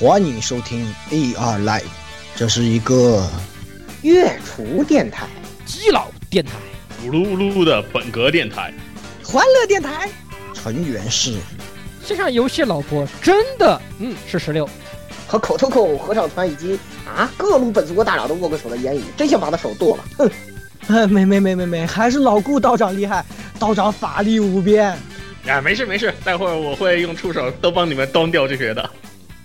欢迎收听 AR Live，这是一个月厨电台、基佬电台、咕噜咕噜的本格电台、欢乐电台，成员是线上游戏老婆，真的，嗯，是十六，和口头口合唱团以及啊各路本族国大佬都握过手的言语，真想把他手剁了，哼！没没没没没，还是老顾道长厉害，道长法力无边。啊，没事没事，待会儿我会用触手都帮你们端掉这些的。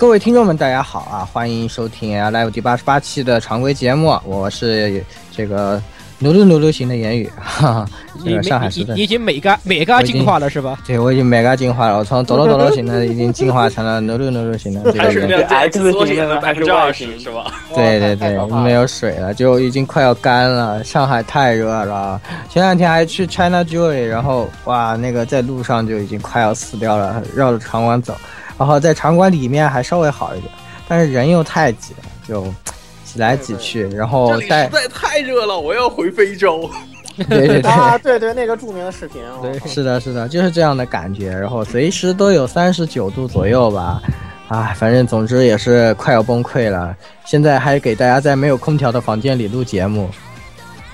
各位听众们，大家好啊！欢迎收听 Live 第八十八期的常规节目，我是这个努噜努噜型的言语，哈哈，这个上海市的你你已经美嘎美嘎进化了是吧？对，我已经 mega 进化了，我从抖噜抖噜型的已经进化成了 努噜努噜型的这个人。含水量哎这缩减了百分之二十是吧？对对对没有水了，就已经快要干了。上海太热了，前两天还去 China Joy，然后哇，那个在路上就已经快要死掉了，绕着场馆走，然后在场馆里面还稍微好一点，但是人又太挤了，就挤来挤去，然后实在太热了，我要回非洲。对对对。啊，对对，那个著名的视频，哦对是的，是的，就是这样的感觉，然后随时都有三十九度左右吧，啊，反正总之也是快要崩溃了。现在还给大家在没有空调的房间里录节目，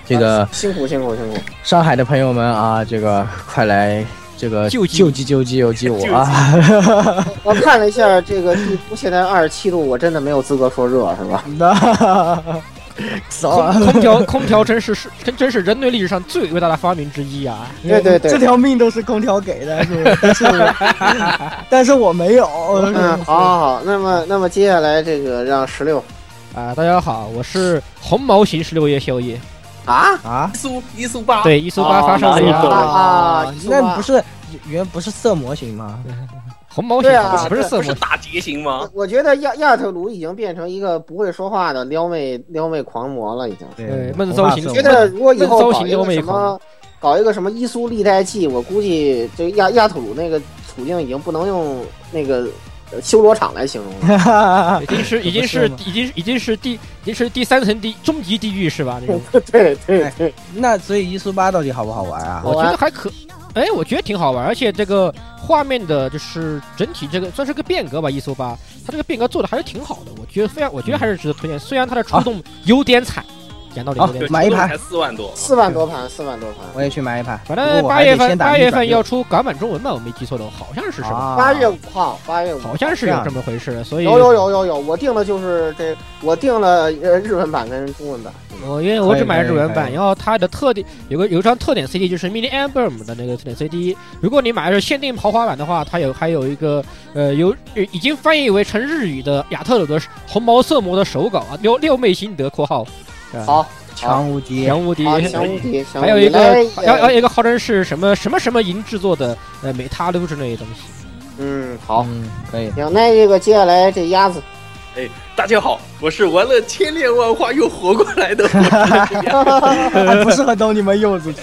这个辛苦辛苦辛苦，上海的朋友们啊，这个快来这个救济救急救急救济我啊！我看了一下这个地图，现在二十七度，我真的没有资格说热，是吧？那 走空调空调真是是真真是人类历史上最伟大的发明之一啊！对对对这条命都是空调给的，是不是？但 是但是我没有。嗯，好好好，那么那么接下来这个让十六啊，大家好，我是红毛型十六叶宵夜，啊？啊？一苏一苏八，对，一苏八发射啊。呀，啊那不是原不是色魔型吗？红毛型对啊不是色魔是，打劫型吗？我？觉得亚亚特鲁已经变成一个不会说话的撩妹撩妹狂魔了，已经。对闷骚型我觉得如果以后搞一个什么，搞一个什么伊苏历代记，我估计这亚亚特鲁那个处境已经不能用那个呃修罗场来形容 了。已经是已经是已经已经是第已经是第三层地终极地狱是吧？那种 对对对，那所以一苏八到底好不好玩啊？我觉得还可，哎，我觉得挺好玩，而且这个画面的就是整体这个算是个变革吧，一搜八，它这个变革做的还是挺好的，我觉得非常，我觉得还是值得推荐。虽然它的出动有点惨，讲道理有点对，买一盘才四万多，四万多盘，四万多盘。我也去买一盘。反正八月份八月份要出港版中文吧，我没记错的，好像是什么，啊八月五号，八月五号好像是有这么回事，所以有有有有有，我订的就是这，我订了呃日文版跟中文版。我因为我只买了日文版，然后它的特点有个有一张特点 CD 就是 Mini Album 的那个特点 CD，如果你买的是限定豪华版的话，它有还有一个呃有已经翻译为成日语的亚特鲁的红毛色魔的手稿啊，六六妹心得（括号）好，强无敌，强无敌。好，强无敌，还有一个来要要一个号称是什么什么什么银制作的呃美塔撸之类的东西。嗯，好，嗯，可以。行，那这个接下来这鸭子，哎，大家好，我是玩了千变万化又活过来的不适合等你们柚子出。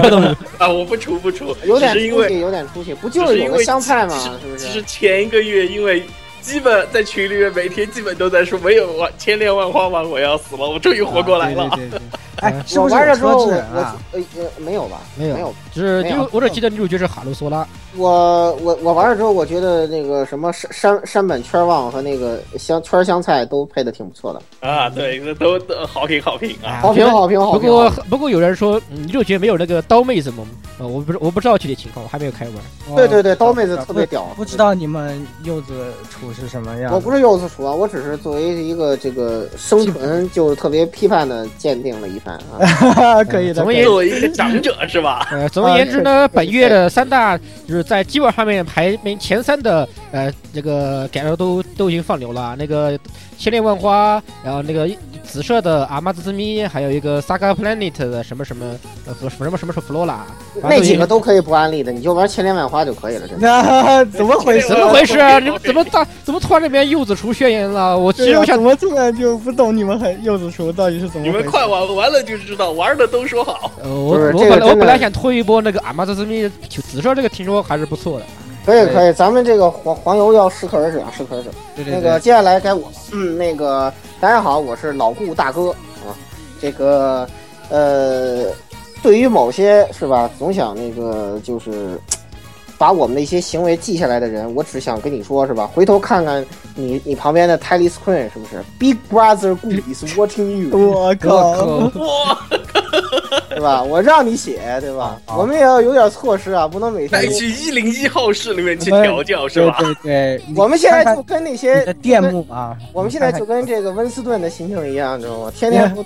啊！我不出不出，有点是因为出息，有点出息，不就是因为是有个香菜吗？其实是不其实是？前一个月因为。基本在群里面每天基本都在说没有万千变万化玩我要死了，我终于活过来了。啊对对对对 哎，是我不是有玩了之后，我呃呃没有吧？没有没有。就是没有女我只记得女主角是哈鲁索拉，我我我玩了之后，我觉得那个什么山山山本圈望和那个香圈香菜都配的挺不错的，啊，对，都都好评好评啊！好评好评好评。不过不过有人说嗯女主角没有那个刀妹子萌，呃我不是我不知道具体情况，我还没有开玩。对对对，刀妹子特别屌。不知道你们柚子处是什么样？我不是柚子厨啊，我只是作为一个这个生存就特别批判的鉴定了一番啊。可以的，我们也可以的作为一个长者是吧？呃，总而言之呢，本月的三大就是在基本上面排名前三的呃，这个改了都都已经放流了，那个千恋万花，然后那个紫色的阿玛兹兹咪，还有一个 Saga Planet 的什么什么呃和什么什么是 Flora，那几个都可以不安利的，你就玩千恋万花就可以了。真的，那 怎么回事？怎么回事啊？你们怎么大怎么突然这边柚子厨宣言了？我其实我想怎么突然就不懂你们很柚子厨到底是怎么你？们快玩玩了就知道，玩的都说好。呃，我我本来我本来想推一波那个阿玛兹兹咪，紫色这个听说还是不错的。可以可以，咱们这个黄黄油要适可而止啊，适可而止。对对那个接下来该我了，嗯，那个大家好，我是老顾大哥啊。这个呃，对于某些是吧，总想那个就是把我们的一些行为记下来的人，我只想跟你说，是吧？回头看看你你旁边的 Tally Screen 是不是？Big Brother Good is watching you，我靠！我靠！哇，对吧？我让你写，对吧？啊我们也要有点措施啊，不能每天带。去一零一号室里面去调教是对吧？对对，你 我们现在就跟那些你的店幕啊，我们现在就跟这个温斯顿的心情一样，知道吗？天天都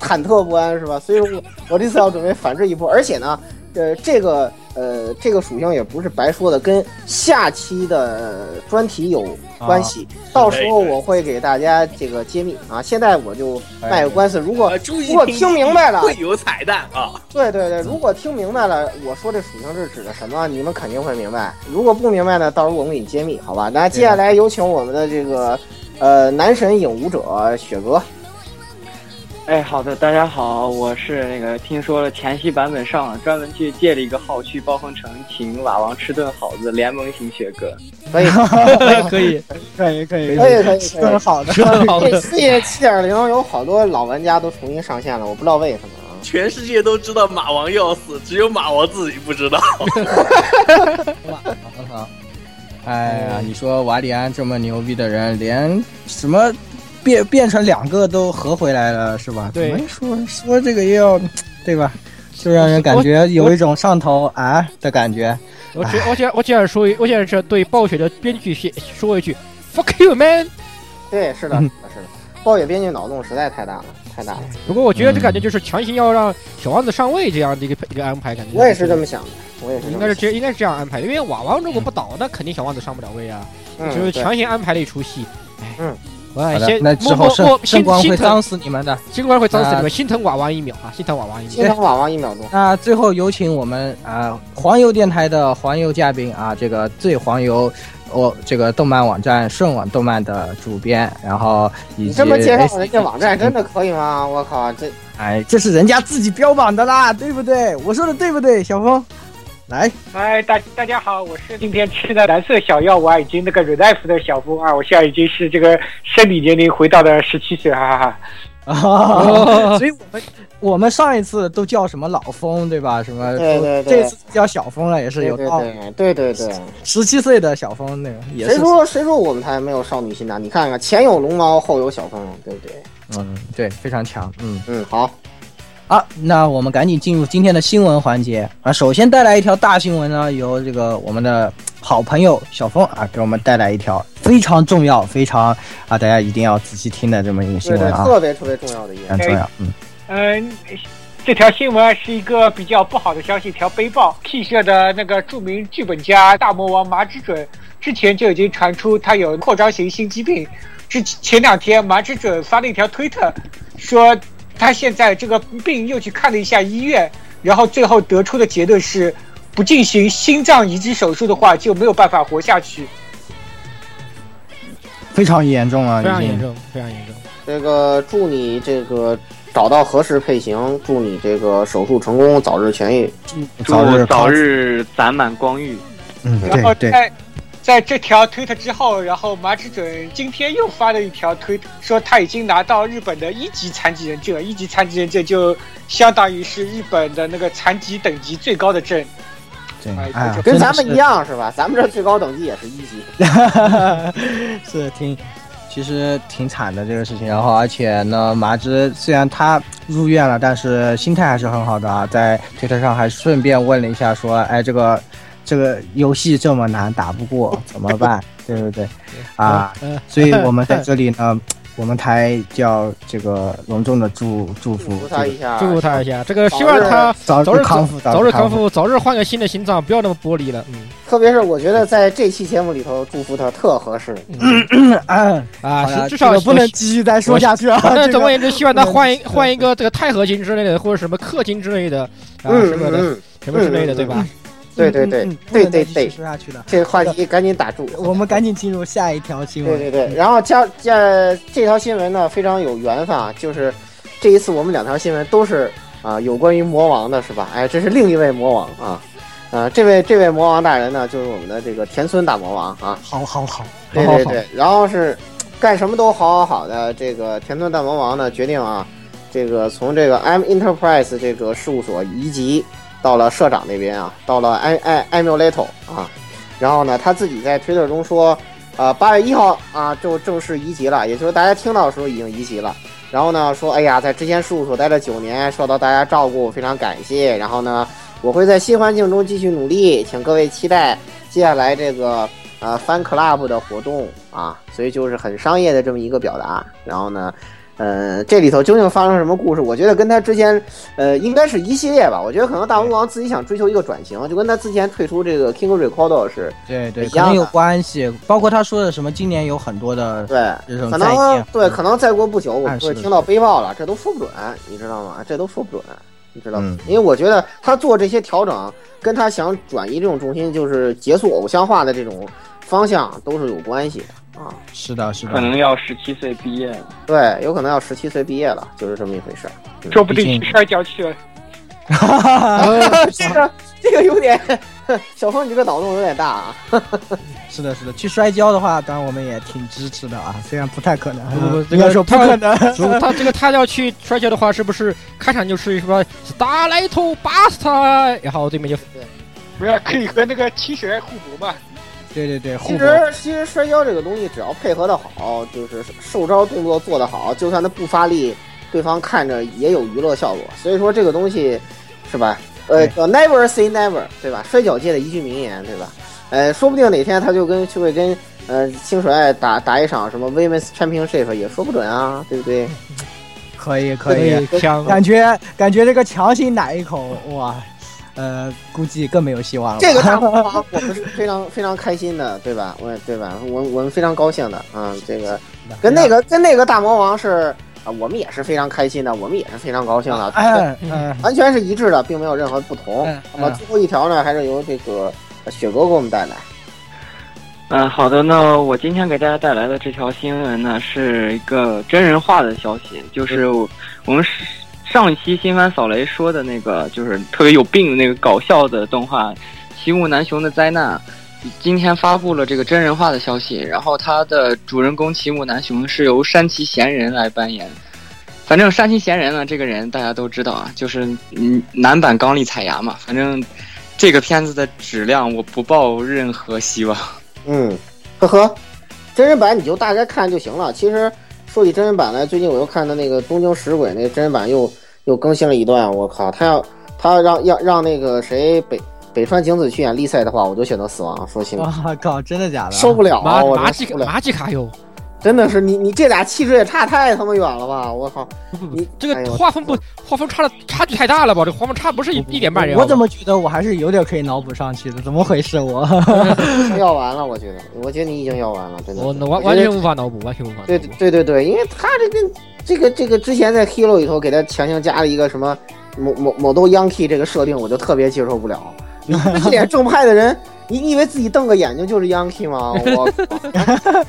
忐忑不安，是吧？所以说我我这次要准备反制一波，而且呢，呃，这个呃这个属性也不是白说的，跟下期的专题有关系。到时候我会给大家这个揭秘啊。现在我就卖个关子，如果呃，注意如果听明白了会有彩蛋啊！对对对，如果听明白了，我说这属性是指的什么，你们肯定会明白。如果不明白呢，到时候我们给你揭秘，好吧？那接下来有请我们的这个呃男神影舞者雪哥。哎，好的，大家好，我是那个听说了前夕版本上了，专门去借了一个号去暴风城请瓦王吃顿好子，联盟型雪哥。可以，可以，可以可以可以，可以，是可以。好的，说的好这四页七点零有好多老玩家都重新上线了，我不知道为什么啊。全世界都知道马王要死，只有马王自己不知道。哎呀，你说瓦里安这么牛逼的人，连什么变变成两个都合回来了，是吧？对说说这个又要，对吧？就让人感觉有一种上头啊的感觉。我只我想我只想说一，我想是对暴雪的编剧写说一句 “fuck you man”。对，是的，是的，是的。暴雪编剧脑洞实在太大了，太大了。不过我觉得这感觉就是强行要让小王子上位这样的一个一个安排，感觉我也是这么想的，我也是。应该是这应该是这样安排，因为瓦王如果不倒，那肯定小王子上不了位啊，嗯，就是强行安排了一出戏。哎，嗯，我先，那之后圣默默默圣光会脏死你们的。星光会脏死你们，心疼娃娃一秒啊，心疼娃娃一秒。心疼娃娃一秒钟。那最后有请我们啊、黄油电台的黄油嘉宾啊，这个最黄油。我、这个动漫网站顺网动漫的主编，然后以及你这么介绍人家网站，真的可以吗？我靠，这哎，这是人家自己标榜的啦，对不对？我说的对不对，小峰？来，嗨，大大家好，我是今天吃的蓝色小药丸以及那个 r e l i f 的小峰啊，我现在已经是这个生理年龄回到了十七岁，哈哈哈。啊，所以我们我们上一次都叫什么老峰，对吧？什么？对对对这次叫小峰了，也是有道理。对对对对。十七岁的小峰，那个也谁是，说谁说我们台没有少女心呢？你看看，前有龙猫，后有小峰，对不对？嗯，对，非常强，嗯。嗯，好，好，那我们赶紧进入今天的新闻环节啊！首先带来一条大新闻呢，由这个我们的好朋友小峰啊，给我们带来一条非常重要、非常啊，大家一定要仔细听的这么一个新对对，闻啊，特别特别重要的一非个常重要。嗯，嗯，这条新闻是一个比较不好的消息，一条悲报。K 社的那个著名剧本家大魔王麻之准之前就已经传出他有扩张型心肌病。之前两天，麻之准发了一条推特，说他现在这个病又去看了一下医院，然后最后得出的结论是，不进行心脏移植手术的话就没有办法活下去。非常严重啊，非常严重，非常严重。这个祝你这个找到合适配型，祝你这个手术成功，早日痊愈。早日祝早日攒满光遇。嗯，然后对对，在在这条推特之后，然后麻之准今天又发了一条推，说他已经拿到日本的一级残疾人证，一级残疾人证就相当于是日本的那个残疾等级最高的证。跟咱们一样是吧？咱们这最高等级也是一级。是是挺，其实挺惨的这个事情。然后，而且呢，麻之虽然他入院了，但是心态还是很好的啊，在推特上还顺便问了一下，说，哎，这个这个游戏这么难打不过 怎么办？对不对？啊，嗯，所以我们在这里呢，我们台就要这个隆重的祝祝福祝福他一下，祝福他一下，这个希望他早早日康复，早日康复。早日换个新的心脏，不要那么玻璃了。嗯特别是我觉得在这期节目里头祝福他特合适。嗯，啊，至少这个不能继续再说下去了。反正这个总而言之，希望他换一换一个这个钛合金之类的，或者什么氪金之类的，啊嗯什么的嗯，什么之类的，对吧？对对对嗯对对对，说下去了。这个话题赶紧打住。我们赶紧进入下一条新闻。对对对，然后加加这条新闻呢非常有缘分啊，就是这一次我们两条新闻都是啊有关于魔王的，是吧？哎，这是另一位魔王啊，呃，这位这位魔王大人呢，就是我们的这个田村大魔王啊。好好好，对对对，然后是干什么都好好好的这个田村大魔王呢，决定啊，这个从这个 M Enterprise 这个事务所移籍到了社长那边啊，到了 I I Emulator 啊，然后呢，他自己在推特中说，呃，八月一号啊就正式移籍了，也就是大家听到的时候已经移籍了。然后呢，说，哎呀，在之前事务所待了九年，受到大家照顾，非常感谢。然后呢，我会在新环境中继续努力，请各位期待接下来这个呃 Fan Club 的活动啊。所以就是很商业的这么一个表达。然后呢，呃，这里头究竟发生什么故事？我觉得跟他之前呃应该是一系列吧。我觉得可能大魔王自己想追求一个转型，就跟他之前退出这个 King Record 是对对，可能有关系。包括他说的什么，今年有很多的对，可，能对，可能再过不久我会听到背报了，这都说不准，你知道吗？这都说不准，你知道吗？嗯因为我觉得他做这些调整，跟他想转移这种重心，就是结束偶像化的这种方向，都是有关系的啊。是的，是的，可能要十七岁毕业了，对，有可能要十七岁毕业了，就是这么一回事儿。说不定去摔跤去了。这个 这个有点，小峰，你这个脑洞有点大啊。是的，是的。去摔跤的话，当然我们也挺支持的啊，虽然不太可能，不不，这应该个说不可能。如果他这个他要去摔跤的话，是不是开场就是什么 Starlight Buster，然后对面就不要可以和那个七神互补嘛？对对对，其实其实摔跤这个东西，只要配合的好，就是受招动作做得好，就算他不发力，对方看着也有娱乐效果。所以说这个东西，是吧？呃叫，never say never，对吧？摔跤界的一句名言，对吧？呃，说不定哪天他就跟就会跟呃清水爱打打一场什么 Women's Championship 也说不准啊，对不对？可以可以，强感觉感觉这个强行奶一口，哇，呃，估计更没有希望了。这个大 魔王我们是非常非常开心的，对吧？我对吧？我我们非常高兴的啊，这个跟那个跟那个大魔王是啊，我们也是非常开心的，我们也是非常高兴的，对 嗯，完全是一致的，并没有任何不同嗯。那么最后一条呢，还是由这个雪哥给我们带来。嗯，好的，那我今天给大家带来的这条新闻呢，是一个真人化的消息，就是我我们上一期新番扫雷说的那个，就是特别有病的那个搞笑的动画《奇木南雄的灾难》，今天发布了这个真人化的消息，然后它的主人公奇木南雄是由山崎贤人来扮演。反正山崎贤人呢，这个人大家都知道啊，就是嗯男版刚力彩芽嘛。反正这个片子的质量我不抱任何希望。嗯，呵呵，真人版你就大概看就行了。其实说起真人版来，最近我又看的那个《东京食鬼》那个真人版又又更新了一段，我靠，他要他要让要让那个谁北北川景子去演丽赛的话，我就选择死亡。说清楚，哇靠，真的假的？受不了，马我马吉真受不了，马吉卡哟，真的是你你这俩气质也差太他妈远了吧！我靠，你这个画风不画风差的差距太大了吧？这画风差不是一一点半人。我怎么觉得我还是有点可以脑补上去的？怎么回事？我要完了，我觉得，我觉得你已经要完了，真的。我完完全无法脑补，完全无法。对对对对，因为他这个这个这个之前在 Hero 里头给他强行加了一个什么某某某都 Yankee 这个设定，我就特别接受不了。一脸正派的人，你你以为自己瞪个眼睛就是 Yankee 吗？我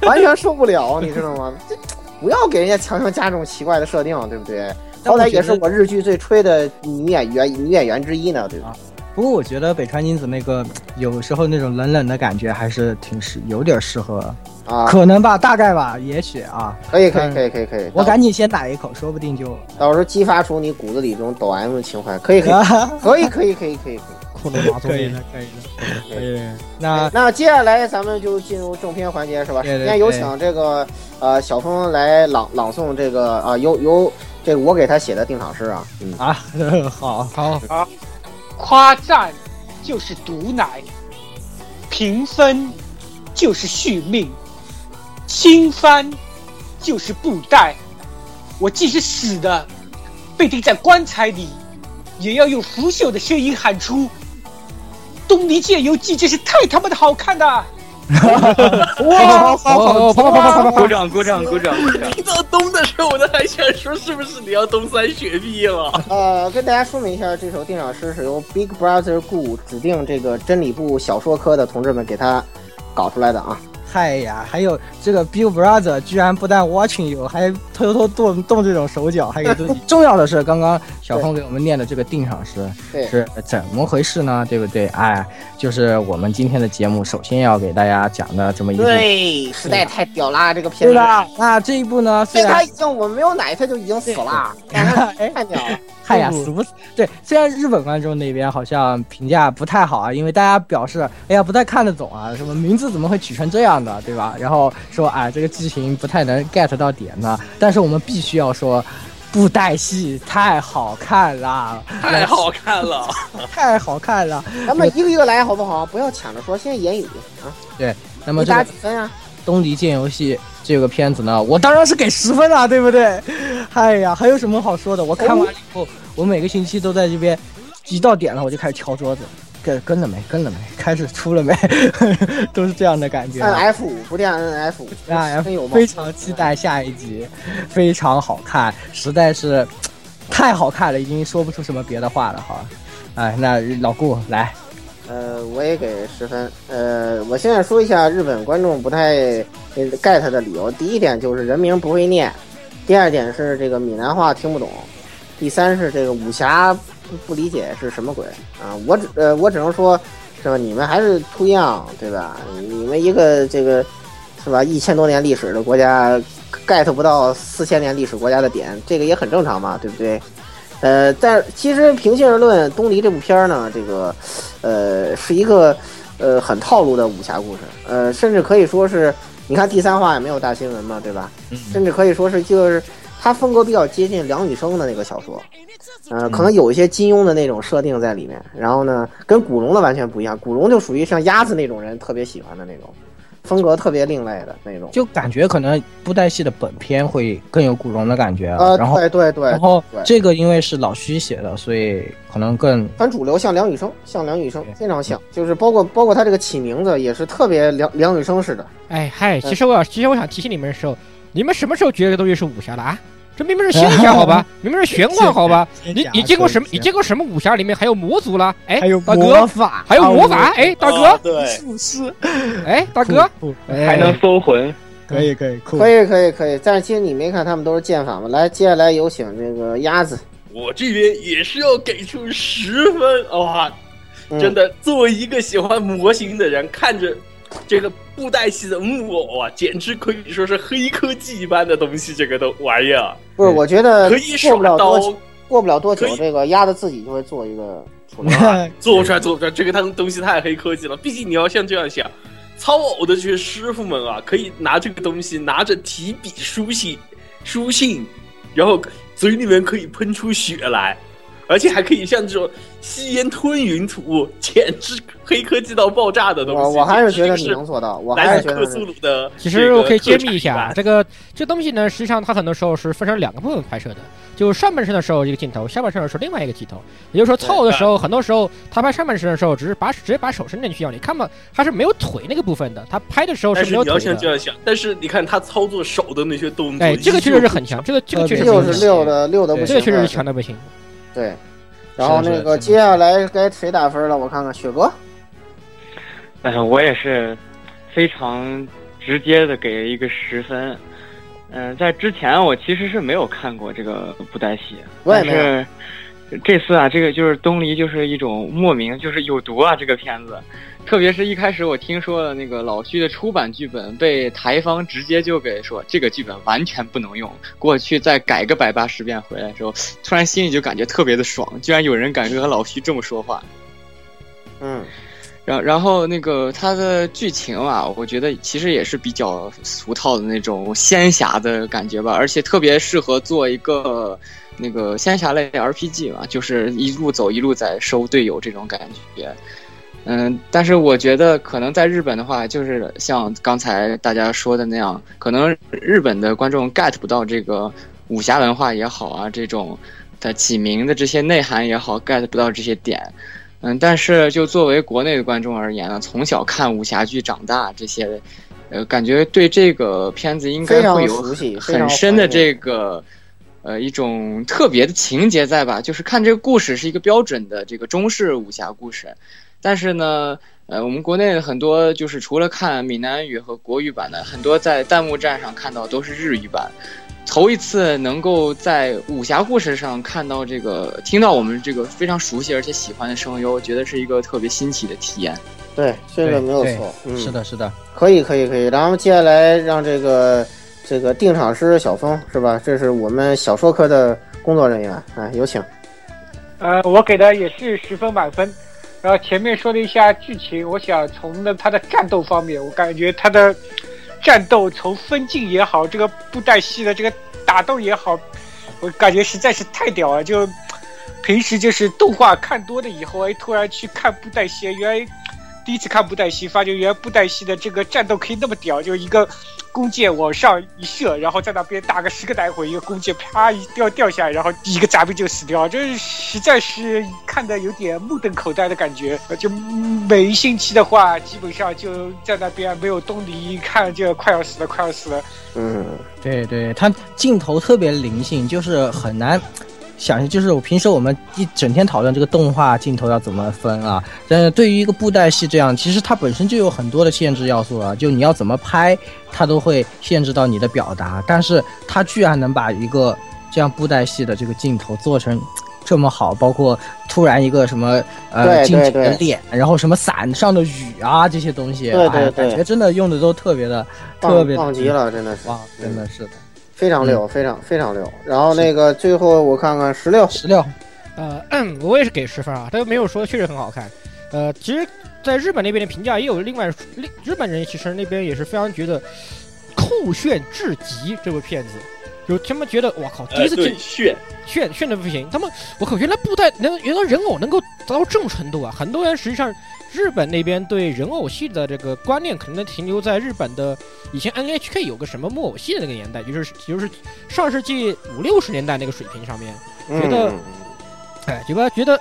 完全受不了，你知道吗？这不要给人家强行加这种奇怪的设定，对不对？好歹也是我日剧最吹的女演员女演员之一呢，对吧？不过我觉得北川金子那个有时候那种冷冷的感觉还是挺适，有点适合，啊，可能吧，大概吧，也许啊。可以可以可以可以可以，我赶紧先打一口，说不定就到时候激发出你骨子里这种抖 M 的情怀，可以可以可以可以可以可以可以。可以了，可以了，可以。那那接下来咱们就进入正片环节，是吧？首先有请这个呃小峰来朗朗诵这个啊、由由这个我给他写的定场诗啊。嗯啊，好好好，夸赞就是毒奶，评分就是续命，新番就是布袋。我即使死的，被钉在棺材里，也要用腐朽的声音喊出：“东离剑游记真是太他妈的好看了！”哇，好哦，跑跑跑跑跑跑！鼓掌鼓掌鼓掌鼓掌！听到东的时候，我都还想说，是不是你要东三雪碧了？呃，跟大家说明一下，这首定场诗是由 Big Brother Gu 指定这个真理部小说科的同志们给他搞出来的啊。嗨呀，还有这个 Big Brother 居然不但 watching 有，还偷偷动动这种手脚，还给自己。重要的是，刚刚小峰给我们念的这个定场诗是怎么回事呢？对不对？哎，就是我们今天的节目首先要给大家讲的这么一部。对，实在太屌啦，这个片子。对的，那这一部呢，虽然他已经我没有奶，他就已经死了，太屌了。嗨呀，死不死？对，虽然日本观众那边好像评价不太好啊，因为大家表示，哎呀，不太看得懂啊，什么名字怎么会取成这样的，对吧？然后说，哎，这个剧情不太能 get 到点呢。但是我们必须要说，布袋戏太好看了，太好看了，太好看了。咱们一个一个来好不好？不要抢着说，先言语啊。对那么这个几分啊？东离剑游戏这个片子呢，我当然是给十分了，对不对？哎呀，还有什么好说的？我看完以后，我每个星期都在这边，一到点了我就开始敲桌子，跟跟了没？跟了没？开始出了没？都是这样的感觉。按 F 五不垫按 F 五，啊真有，非常期待下一集，非常好看，实在是太好看了，已经说不出什么别的话了哈。哎，那老顾来，呃，我也给十分。呃，我现在说一下日本观众不太呃 get 的理由。第一点就是人名不会念，第二点是这个闽南话听不懂，第三是这个武侠不不理解是什么鬼啊？我只呃我只能说，是吧？你们还是 too young，对吧？你们一个这个是吧一千多年历史的国家 get 不到四千年历史国家的点，这个也很正常嘛，对不对？呃，但其实平心而论，《东离》这部片儿呢，这个，呃，是一个呃很套路的武侠故事，呃，甚至可以说是，你看第三话也没有大新闻嘛，对吧？甚至可以说是就是它风格比较接近梁羽生的那个小说，呃，可能有一些金庸的那种设定在里面，然后呢，跟古龙的完全不一样，古龙就属于像鸭子那种人特别喜欢的那种，风格特别另类的那种。就感觉可能布袋戏的本片会更有古龙的感觉，呃，然后对对对然，后这个因为是老徐写的，所以可能更很主流，像梁羽生，像梁羽生非常像，就是包括包括他这个起名字也是特别梁梁羽生似的。哎嗨，其实我要，其实我想提醒你们的时候，你们什么时候觉得这个东西是武侠的啊？这明明是仙侠好吧？明明是玄幻好吧？你你见过什么？你见过什么武侠里面还有魔族啦？哎，还有大魔哥，法，还有魔法？哎，大哥，对，术士，哎，大哥，还能搜魂，可以可以，可以可以可以，但是其实你没看他们都是剑法吗？来，接下来有请这个鸭子，我这边也是要给出十分哇！嗯真的，作为一个喜欢模型的人，看着这个布袋戏的木偶啊，简直可以说是黑科技一般的东西。这个都玩意儿不是，我觉得可以过耍不了多久刀，过不了多久这个鸭子自己就会做一个 出来。做不出来，做不出来，这个东东西太黑科技了。毕竟你要像这样想，操偶的这些师傅们啊，可以拿这个东西，拿着提笔书信，书信，然后嘴里面可以喷出血来，而且还可以像这种吸烟吞云吐雾，简直黑科技到爆炸的东西。我我还是觉得你能做到，我还来克是觉得你苏鲁的。其实我可以揭秘一下，这个这东西呢，实际上它很多时候是分成两个部分拍摄的，就上半身的时候一个镜头，下半身的时候另外一个镜头。也就是说，操偶的时候，很多时候他拍上半身的时候，只是把直接把手伸进去要你看嘛，他是没有腿那个部分的，他拍的时候是没有腿的。像这样想，但是你看他操作手的那些动作，哎，这个确实是很强，这个这个确实是六的六的不行，这个确实是强的不行。对。然后那个接下来该谁打分了？我看看，雪哥，呃，我也是非常直接的给一个十分。嗯、在之前我其实是没有看过这个布袋戏，但我也没有是这次啊，这个就是东篱就是一种莫名就是有毒啊，这个片子。特别是一开始我听说了那个老徐的出版剧本被台方直接就给说这个剧本完全不能用，过去再改个百八十遍回来的时候，突然心里就感觉特别的爽，居然有人敢跟老徐这么说话。嗯，然然后那个它的剧情啊，我觉得其实也是比较俗套的那种仙侠的感觉吧，而且特别适合做一个那个仙侠类 RPG 嘛，就是一路走一路在收队友这种感觉。嗯，但是我觉得可能在日本的话，就是像刚才大家说的那样，可能日本的观众 get 不到这个武侠文化也好啊，这种的起名的这些内涵也好，get 不到这些点。嗯，但是就作为国内的观众而言呢，从小看武侠剧长大，这些，呃，感觉对这个片子应该会有很深的这个，呃，一种特别的情节在吧？就是看这个故事是一个标准的这个中式武侠故事。但是呢，呃，我们国内很多就是除了看闽南语和国语版的，很多在弹幕站上看到都是日语版。头一次能够在武侠故事上看到这个，听到我们这个非常熟悉而且喜欢的声优，我觉得是一个特别新奇的体验。对，这个没有错。嗯，是的，是的，可以，可以，可以。然后接下来让这个这个定场师小峰是吧？这是我们小说科的工作人员，哎，有请。呃，我给的也是十分满分。然后前面说了一下剧情，我想从的他的战斗方面，我感觉他的战斗从分镜也好，这个布袋戏的这个打斗也好，我感觉实在是太屌了。就平时就是动画看多了以后，哎，突然去看布袋戏，原来第一次看布袋戏，发觉原来布袋戏的这个战斗可以那么屌，就一个。弓箭往上一射，然后在那边打个十个来回，一个弓箭啪一掉掉下来，然后一个杂兵就死掉，这实在是看的有点目瞪口呆的感觉。就每一星期的话，基本上就在那边没有动力，一看就快要死了，快要死了。嗯，对对，它镜头特别灵性，就是很难。想就是我平时我们一整天讨论这个动画镜头要怎么分啊，但是对于一个布袋戏这样，其实它本身就有很多的限制要素了，就你要怎么拍，它都会限制到你的表达。但是它居然能把一个这样布袋戏的这个镜头做成这么好，包括突然一个什么呃近景的脸，然后什么伞上的雨啊这些东西，对对对，感觉真的用的都特别的特别棒极了，真的是哇，真的是的。非常溜，非常非常溜。然后那个最后我看看十六十六，呃，我也是给十分啊。他又没有说确实很好看。呃，其实，在日本那边的评价也有另外，日本人其实那边也是非常觉得酷炫至极这部片子，就他们觉得我靠，第一次见炫炫炫的不行。他们我靠，原来布袋能原来人偶能够达到这种程度啊！很多人实际上。日本那边对人偶戏的这个观念，可能停留在日本的以前 NHK 有个什么木偶戏的那个年代，就是就是上世纪五六十年代那个水平上面，觉得，哎，觉得觉得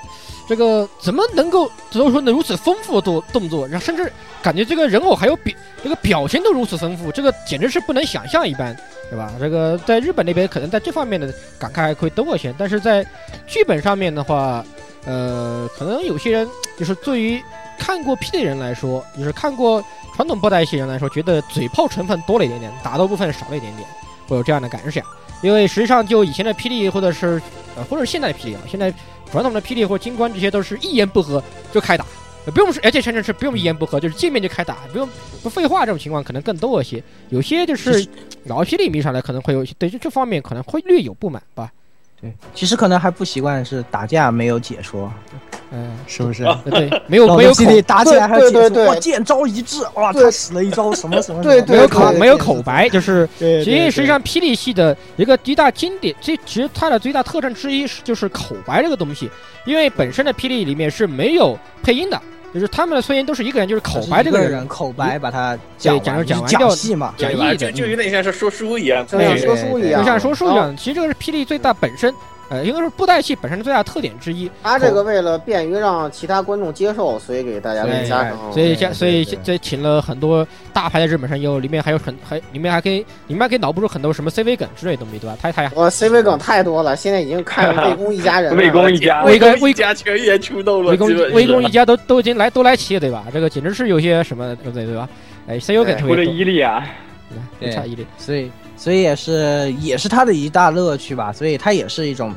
这个怎么能够怎么说呢？如此丰富的动作，然后甚至感觉这个人偶还有表这个表情都如此丰富，这个简直是不能想象一般，对吧？这个在日本那边可能在这方面的感慨还会多一些，但是在剧本上面的话，呃，可能有些人就是对于。看过 P 的人来说，就是看过传统布袋戏人来说，觉得嘴炮成分多了一点点，打斗部分少了一点点，会有这样的感想。因为实际上，就以前的霹雳，或者是呃，或者现在的霹雳啊，现在传统的霹雳或金冠这些都是一言不合就开打，不用说，而且甚至是不用一言不合，就是见面就开打，不用不废话，这种情况可能更多一些。有些就是老霹雳迷上来可能会有对这这方面可能会略有不满吧。对，其实可能还不习惯是打架没有解说。嗯，是不是？对，没有没有口打起来还对对哇，剑招一致，哇，他使了一招什么什么？对对，没有口没有口白，就是其实实际上霹雳系的一个最大经典，这其实它的最大特征之一是就是口白这个东西，因为本身的霹雳里面是没有配音的，就是他们的配音都是一个人，就是口白这个人口白把它讲讲讲完掉戏嘛，讲义就就有点像是说书一样，对像说书一样，就像说书一样。其实这个是霹雳最大本身。呃，应该是布袋戏本身的最大特点之一。他这个为了便于让其他观众接受，所以给大家加上。所以加，所以这请了很多大牌的日本声优，里面还有很还里面还可以，里面还可以脑补出很多什么 CV 梗之类的东西，对吧？太太。我 CV 梗太多了，现在已经看魏公一家人。魏公一家，魏公一家全员出动了。魏公魏公一家都都已经来都来齐了，对吧？这个简直是有些什么对不对？对吧？哎，CV 梗特别多。伊利啊，差伊利，所以所以也是也是他的一大乐趣吧，所以他也是一种。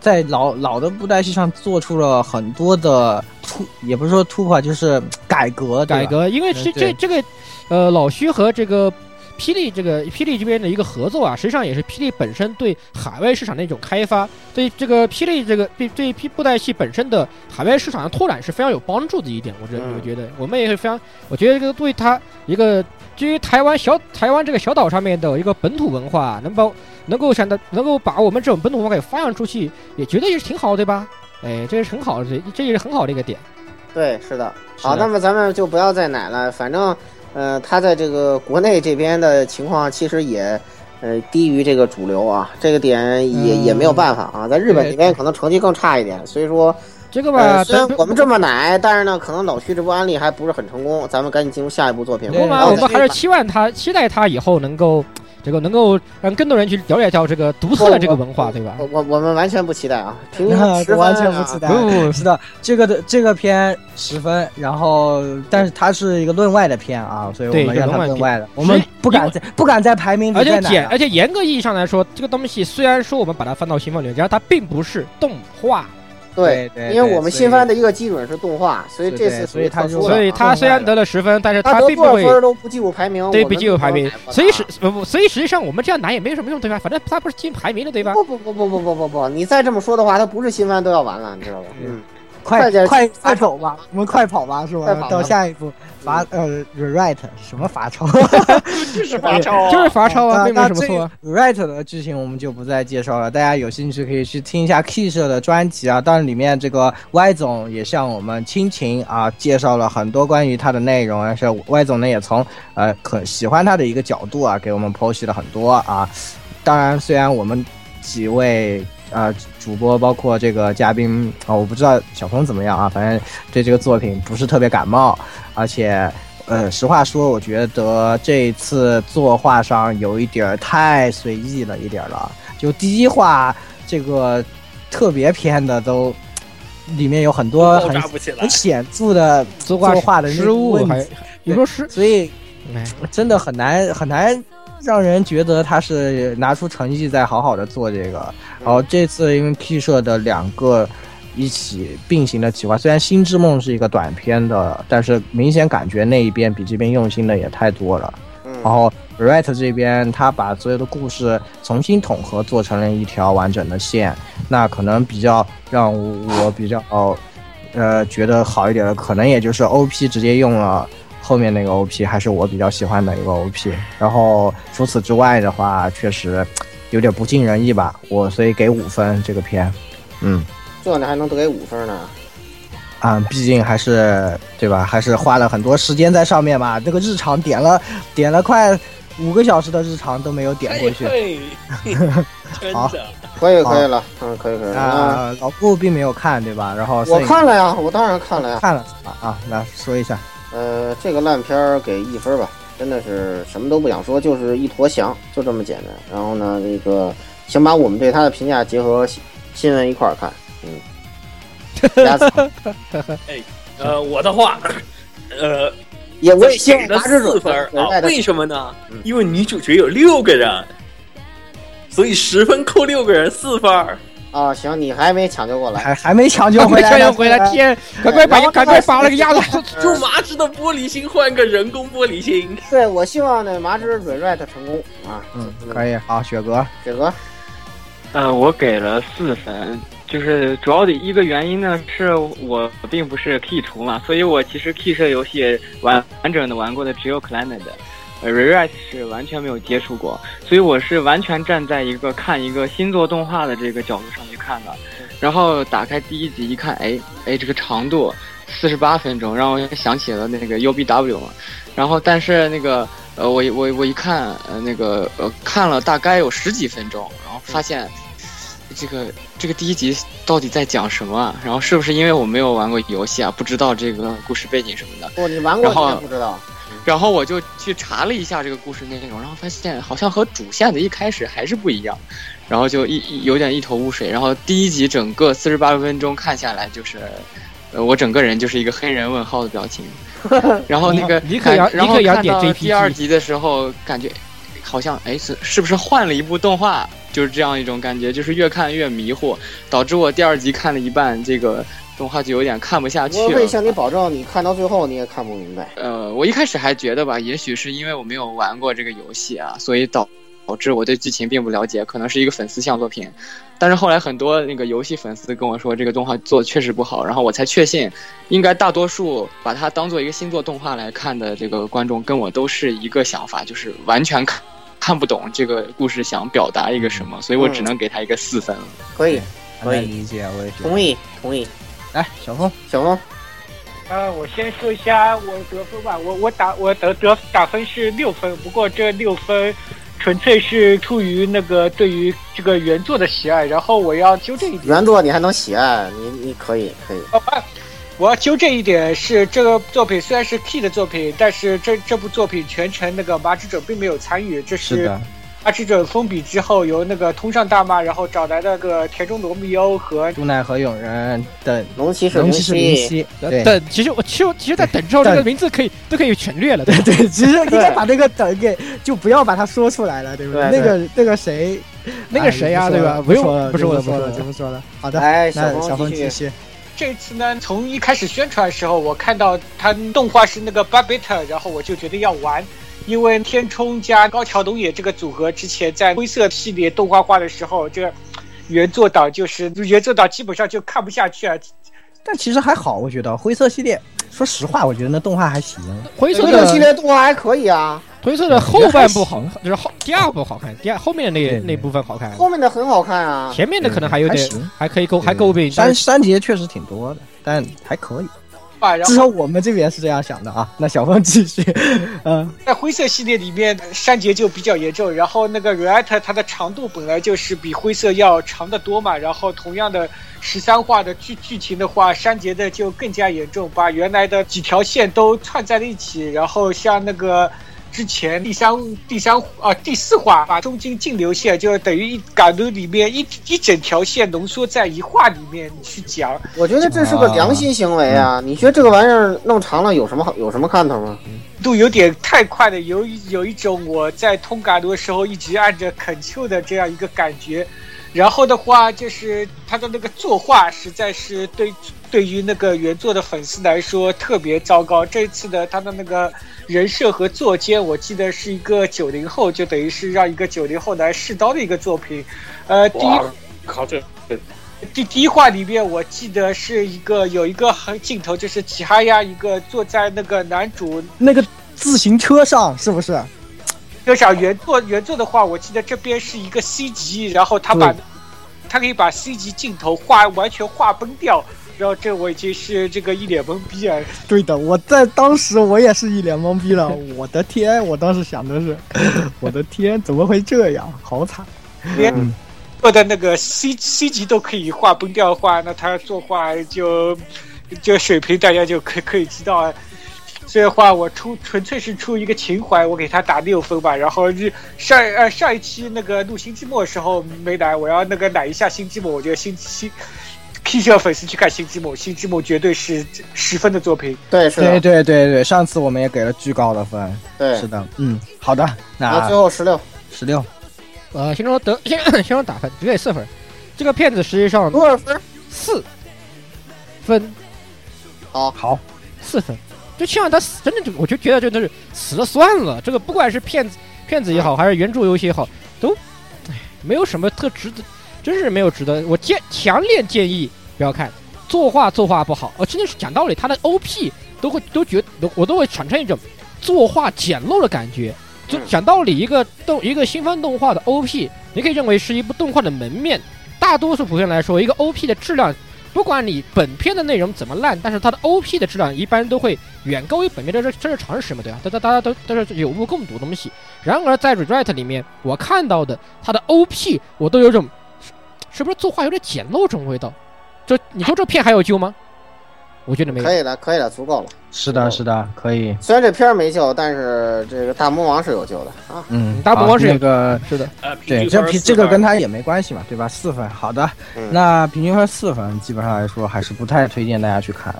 在老老的布袋戏上做出了很多的突，也不是说突破，就是改革。改革，因为这这这个，呃，老徐和这个霹雳这个霹雳这边的一个合作啊，实际上也是霹雳本身对海外市场的一种开发，对这个霹雳这个对对布袋戏本身的海外市场的拓展是非常有帮助的一点。我这我觉得，我们也是非常，我觉得这个对他一个基于台湾小台湾这个小岛上面的一个本土文化，能把。能够想到能够把我们这种本土文化给发扬出去，也觉得也是挺好，对吧？哎，这是很好的，这这也是很好的一个点。对，是的。好，那么咱们就不要再奶了，反正，呃，他在这个国内这边的情况其实也，呃，低于这个主流啊，这个点也、嗯也没有办法啊，在日本对这边可能成绩更差一点，所以说，这个吧，呃，虽然我们这么奶，但是呢，可能老徐这部案例还不是很成功，咱们赶紧进入下一部作品。我们还是期望他，期待他以后能够这个能够让更多人去了解到这个独特的这个文化，对吧？我我我们完全不期待啊，平 均那十分、啊、完全不期待。不不不是的，这个的这个片十分，然后但是它是一个论外的片啊，所以我们让它论外的，我们不敢再不敢在排名里而且而且严格意义上来说，这个东西虽然说我们把它放到新番里面，然后它并不是动画，对对对因为我们新番的一个基准是动画，所以这次所以他就所以他虽然得了十分，但是他并不会分都不计入排名，对不我们进入排名，所以实不不，所以实际上我们这样拿也没有什么用，对吧？反正他不是进排名的，对吧？不不不不不不不不，你再这么说的话，他不是新番都要完了，你知道吧？嗯，快快点快快走吧，我们快跑吧，是吧？到下一步罚呃 rewrite 什么罚抄？就是罚抄啊，就是罚抄啊，那并没有什么错啊。那这个 Right 的剧情我们就不再介绍了，大家有兴趣可以去听一下 Key 社的专辑啊。当然，里面这个 Y 总也向我们亲情啊介绍了很多关于他的内容，而且 Y 总呢也从呃可喜欢他的一个角度啊给我们剖析了很多啊。当然，虽然我们几位呃主播包括这个嘉宾啊、我不知道小峰怎么样啊，反正对这个作品不是特别感冒，而且。呃，实话说，我觉得这一次作画上有一点儿太随意了一点儿了。就第一话这个特别篇的都，里面有很多很炸不起来很。显著的作画的失误有时候失，所以哎真的很难很难让人觉得他是拿出诚意在好好的做这个。然后这次因为 K 社的两个一起并行的企划，虽然《星之梦》是一个短片的，但是明显感觉那一边比这边用心的也太多了。嗯然后 Right 这边他把所有的故事重新统合，做成了一条完整的线，那可能比较让我比较呃觉得好一点的，可能也就是 OP 直接用了后面那个 OP，还是我比较喜欢的一个 OP。然后除此之外的话，确实有点不尽人意吧，我所以给五分这个片。嗯这你还能得给五分呢？啊、毕竟还是对吧？还是花了很多时间在上面嘛。这个日常点了点了快五个小时的日常都没有点过去。嘿嘿 真好的，可以可以了，嗯，可以可以啊，老顾并没有看对吧？然后我看了呀，我当然看了呀。看了啊啊，来说一下。呃，这个烂片儿给一分吧，真的是什么都不想说，就是一坨翔，就这么简单。然后呢，那个请把我们对他的评价结合新新闻一块儿看，嗯。鸭子 呃，我的话，呃，也我也希望给四分儿啊，为什么呢嗯？因为女主角有六个人，所以十分扣六个人，四分儿。啊，行，你还没抢救过来，还还没抢救回来抢救回来，天，赶快把赶快把那个鸭子就麻枝的玻璃心换个人工玻璃心，对我希望呢麻之 rewrite 成功啊，嗯，可以，好，雪哥，雪哥，呃，我给了四分，就是主要的一个原因呢，是我并不是 Key 图嘛，所以我其实 Key 社游戏完完整的玩过的只有 Planet，呃，Rewrite 是完全没有接触过，所以我是完全站在一个看一个新作动画的这个角度上去看的，然后打开第一集一看，哎哎，这个长度四十八分钟，让我想起了那个 UBW 嘛，然后但是那个呃，我我我一看，呃，那个呃，看了大概有十几分钟，然后发现。这个这个第一集到底在讲什么啊？然后是不是因为我没有玩过游戏啊，不知道这个故事背景什么的？不，你玩过然后你也不知道，然后我就去查了一下这个故事内容，然后发现好像和主线的一开始还是不一样，然后就一一有点一头雾水。然后第一集整个四十八分钟看下来，就是，呃，我整个人就是一个黑人问号的表情。然后那个你可以要然后看到第二集的时候，感觉好像哎是是不是换了一部动画？就是这样一种感觉，就是越看越迷惑，导致我第二集看了一半，这个动画就有点看不下去了。我可以向你保证，你看到最后你也看不明白。呃，我一开始还觉得吧，也许是因为我没有玩过这个游戏啊，所以导导致我对剧情并不了解，可能是一个粉丝向作品。但是后来很多那个游戏粉丝跟我说，这个动画做的确实不好，然后我才确信，应该大多数把它当做一个新作动画来看的这个观众跟我都是一个想法，就是完全看看不懂这个故事想表达一个什么，所以我只能给他一个四分了。可以，可以理解，我也。同意，同意。来，小峰，小峰，呃，我先说一下我得分吧，我我打我得得打分是六分，不过这六分纯粹是出于那个对于这个原作的喜爱，然后我要纠正一点。原作你还能喜爱，你你可以可以。哦不，我要纠正一点是，这个作品虽然是 Key 的作品，但是这这部作品全程那个麻之者并没有参与，这是是的，麻之准封笔之后由那个通上大骂，然后找来那个田中罗密欧和朱奈和永人等。龙骑士龙骑士林林夕，对。等，其实我其实其实在等之后，这个名字可以都可以全略了，对。对 对，其实应该把那个等给就不要把它说出来了，对不对？那个那个谁，那个谁呀，哎对吧？不说了不用，不是我说了，不是我的就。不说了。好的，哎，那小小峰继续。这次呢，从一开始宣传的时候，我看到它动画是那个 b a b e t 然后我就觉得要玩，因为天冲加高桥东野这个组合之前在灰色系列动画化的时候，这个原作党就是原作党基本上就看不下去啊。但其实还好，我觉得灰色系列，说实话，我觉得那动画还行。灰色的系列动画还可以啊，灰色的后半部好，就是后第二部好看，第二后面的那那部分好看，后面的很好看啊。前面的可能还有点还可以诟还诟病，但删是删节确实挺多的，但还可以。啊，然至少后我们这边是这样想的啊。那小峰继续，嗯，在灰色系列里面，删节就比较严重。然后那个 React 它的长度本来就是比灰色要长得多嘛，然后同样的十三话的剧剧情的话，删节的就更加严重，把原来的几条线都串在了一起。然后像那个之前第三第三啊第四话把中间净流线就等于一感度里面一一整条线浓缩在一话里面去讲。我觉得这是个良心行为啊！你觉得这个玩意儿弄长了有什么好有什么看头吗？度有点太快的，有一有一种我在通感度的时候一直按着恳求的这样一个感觉。然后的话，就是他的那个作画实在是对对于那个原作的粉丝来说特别糟糕。这次的他的那个人设和作监，我记得是一个九零后，就等于是让一个九零后来试刀的一个作品。呃，第一哇，靠这第第一话里面，我记得是一个有一个很镜头，就是吉哈亚一个坐在那个男主那个自行车上是不是？就想原作原作的话，我记得这边是一个 C 级，然后他把他可以把 C 级镜头画完全画崩掉，然后这我已经是这个一脸懵逼啊！对的，我在当时我也是一脸懵逼了。我的天，我当时想的是，我的天，怎么会这样？好惨。连嗯做的那个 C C 级都可以画崩掉的话，那他作画就就水平大家就可可以知道啊。所以的话，我出纯粹是出一个情怀，我给他打六分吧。然后日上呃上一期那个录新季末的时候没来，我要那个奶一下新季末，我觉得新新 K 社粉丝去看新季末，新季末绝对是十分的作品。对，是对的，对对对，上次我们也给了巨高的分。对是。的，嗯，好的，那那最后十六，十六，呃，先说得先先说打分，只给四分。这个片子实际上多少分？四分好，四分，就希望他死，真的就我就觉得真的是死了算了。这个不管是骗子骗子也好，还是原著游戏也好，都唉没有什么特值得，真是没有值得。我建强烈建议不要看，作画作画不好，哦，真的是讲道理，他的 OP 都会都觉得我都会产生一种作画简陋的感觉。就讲道理，一个动一个新番动画的 OP，你可以认为是一部动画的门面。大多数普遍来说，一个 OP 的质量，不管你本片的内容怎么烂，但是它的 OP 的质量一般都会远高于本片，这是这是常识嘛，对吧？大家大家都都是有目共睹的东西。然而在 Rewrite 里面，我看到的它的 OP，我都有种是不是作画有点简陋这种味道？这你说这片还有救吗？我觉得没有可。以了，可以了，足够了。是的，是的，可以。虽然这片儿没救，但是这个大魔王是有救的啊。嗯，大魔王是好那个是的，呃，对，这平这个跟他也没关系嘛，对吧？四分，好的。嗯那平均分四分，基本上来说还是不太推荐大家去看。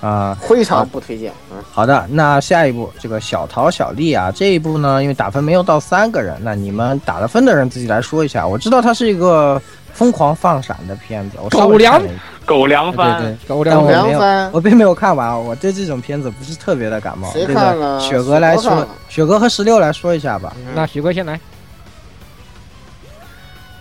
啊、非常不推荐。嗯，好的，那下一步这个小桃小丽啊，这一部呢，因为打分没有到三个人，那你们打了分的人自己来说一下。我知道它是一个疯狂放闪的片子，我稍微狗粮看了狗粮对番，对，高粱但我没有梁番我并没有看完，我对这种片子不是特别的感冒。谁这个看了雪哥来说雪哥和十六来说一下吧。那雪哥先来。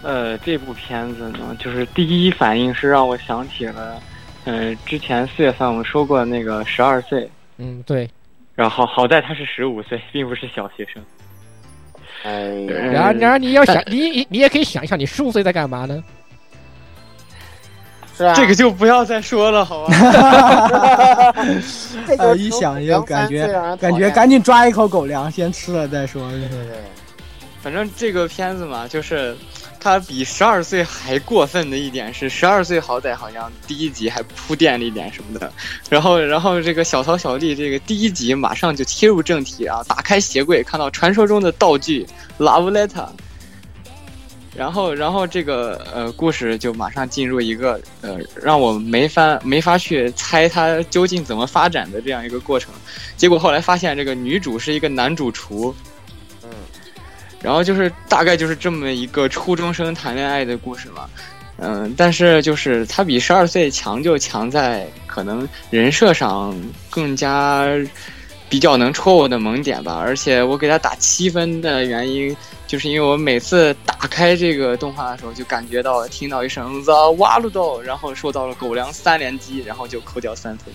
呃，这部片子呢，就是第一反应是让我想起了，呃，之前四月份我们说过那个十二岁，嗯，对。然后好在他是十五岁，并不是小学生。哎，然而，然而你要想，你你你也可以想一想，你十五岁在干嘛呢？是吧？这个就不要再说了，好吧？呃，一想就感觉感觉赶紧抓一口狗粮先吃了再说。对对对，反正这个片子嘛，就是它比十二岁还过分的一点是，十二岁好歹好像第一集还铺垫了一点什么的，然后然后这个小曹小丽这个第一集马上就切入正题啊，打开鞋柜看到传说中的道具 Love Letter。然后，然后这个呃故事就马上进入一个呃让我没法没法去猜它究竟怎么发展的这样一个过程。结果后来发现这个女主是一个男主厨，嗯，然后就是大概就是这么一个初中生谈恋爱的故事嘛。嗯，但是就是他比十二岁强，就强在可能人设上更加比较能戳我的萌点吧。而且我给他打七分的原因，就是因为我每次打开这个动画的时候，就感觉到听到一声 the 哇噜豆，然后受到了狗粮三连击，然后就扣掉三分。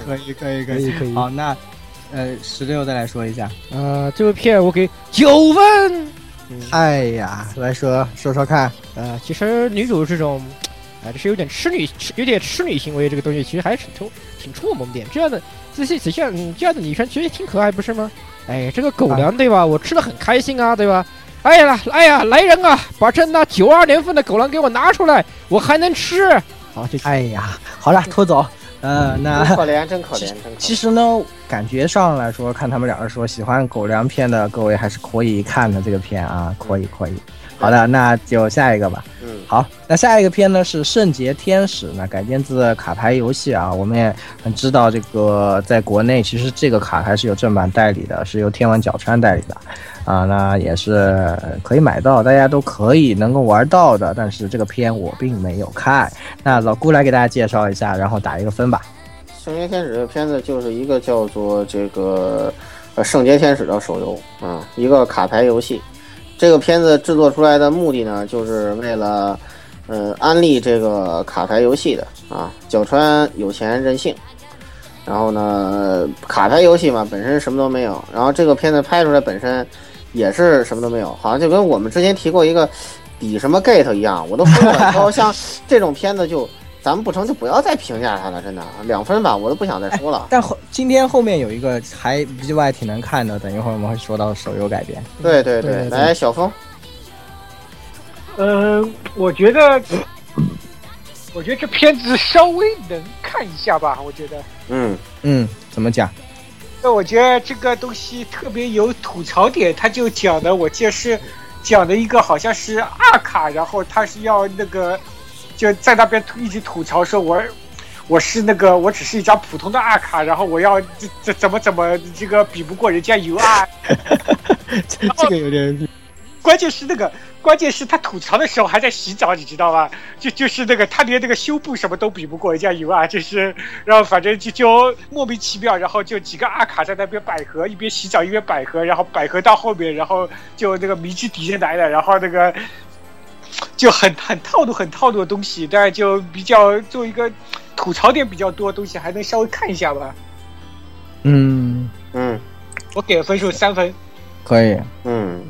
可以可以可以。可以可以。好，那呃十六再来说一下。呃，这部片我给九分。哎呀，来说说说看。呃，其实女主这种，啊、就是有点痴女、有点痴女行为这个东西，其实还是挺戳、挺戳我萌点。这样的仔细仔细，嗯，这样的女生其实挺可爱，不是吗？哎，这个狗粮对吧？我吃的很开心啊，对吧？哎呀，哎呀，来人啊，把这那九二年份的狗粮给我拿出来，我还能吃。好，这哎呀，好了，拖走。嗯，那可怜，真可怜，真可怜。其实呢，感觉上来说，看他们两个说喜欢狗粮片的各位还是可以看的这个片啊，可以可以。好的，那就下一个吧。嗯，好，那下一个片呢是《圣洁天使》，那改编自卡牌游戏啊。我们也很知道，这个在国内其实这个卡还是有正版代理的，是由天王角川代理的，啊，那也是可以买到，大家都可以能够玩到的。但是这个片我并没有看，那老顾来给大家介绍一下，然后打一个分吧。《圣洁天使》这个片子就是一个叫做这个呃《圣洁天使》的手游啊，一个卡牌游戏。这个片子制作出来的目的呢，就是为了呃安利这个卡牌游戏的啊。角川有钱任性，然后呢，卡牌游戏嘛本身什么都没有，然后这个片子拍出来本身也是什么都没有，好像就跟我们之前提过一个比什么 gate 一样，我都说过了，然后像这种片子就。咱们不成就不要再评价他了，真的两分吧，我都不想再说了。但后今天后面有一个还意外挺能看的，等一会儿我们会说到手游改编。对对对对来小峰，嗯，我觉得，我觉得这片子稍微能看一下吧。我觉得，嗯嗯，怎么讲？那我觉得这个东西特别有吐槽点，他就讲的，我记得是讲的一个好像是二卡，然后他是要那个就在那边一直吐槽说我。我是那个，我只是一张普通的二卡，然后我要这这怎么怎么这个比不过人家 U R，，这这个有点关键是那个，关键是他吐槽的时候还在洗澡，你知道吗？就就是那个他连那个修布什么都比不过人家 U R，，就是然后反正就就莫名其妙，然后就几个阿卡在那边百合，一边洗澡一边百合，然后百合到后面，然后就那个迷之底下来了，然后那个就很很套路很套路的东西，但是就比较做一个吐槽点比较多的东西，还能稍微看一下吧。嗯，嗯我给的分数三分。可以。嗯，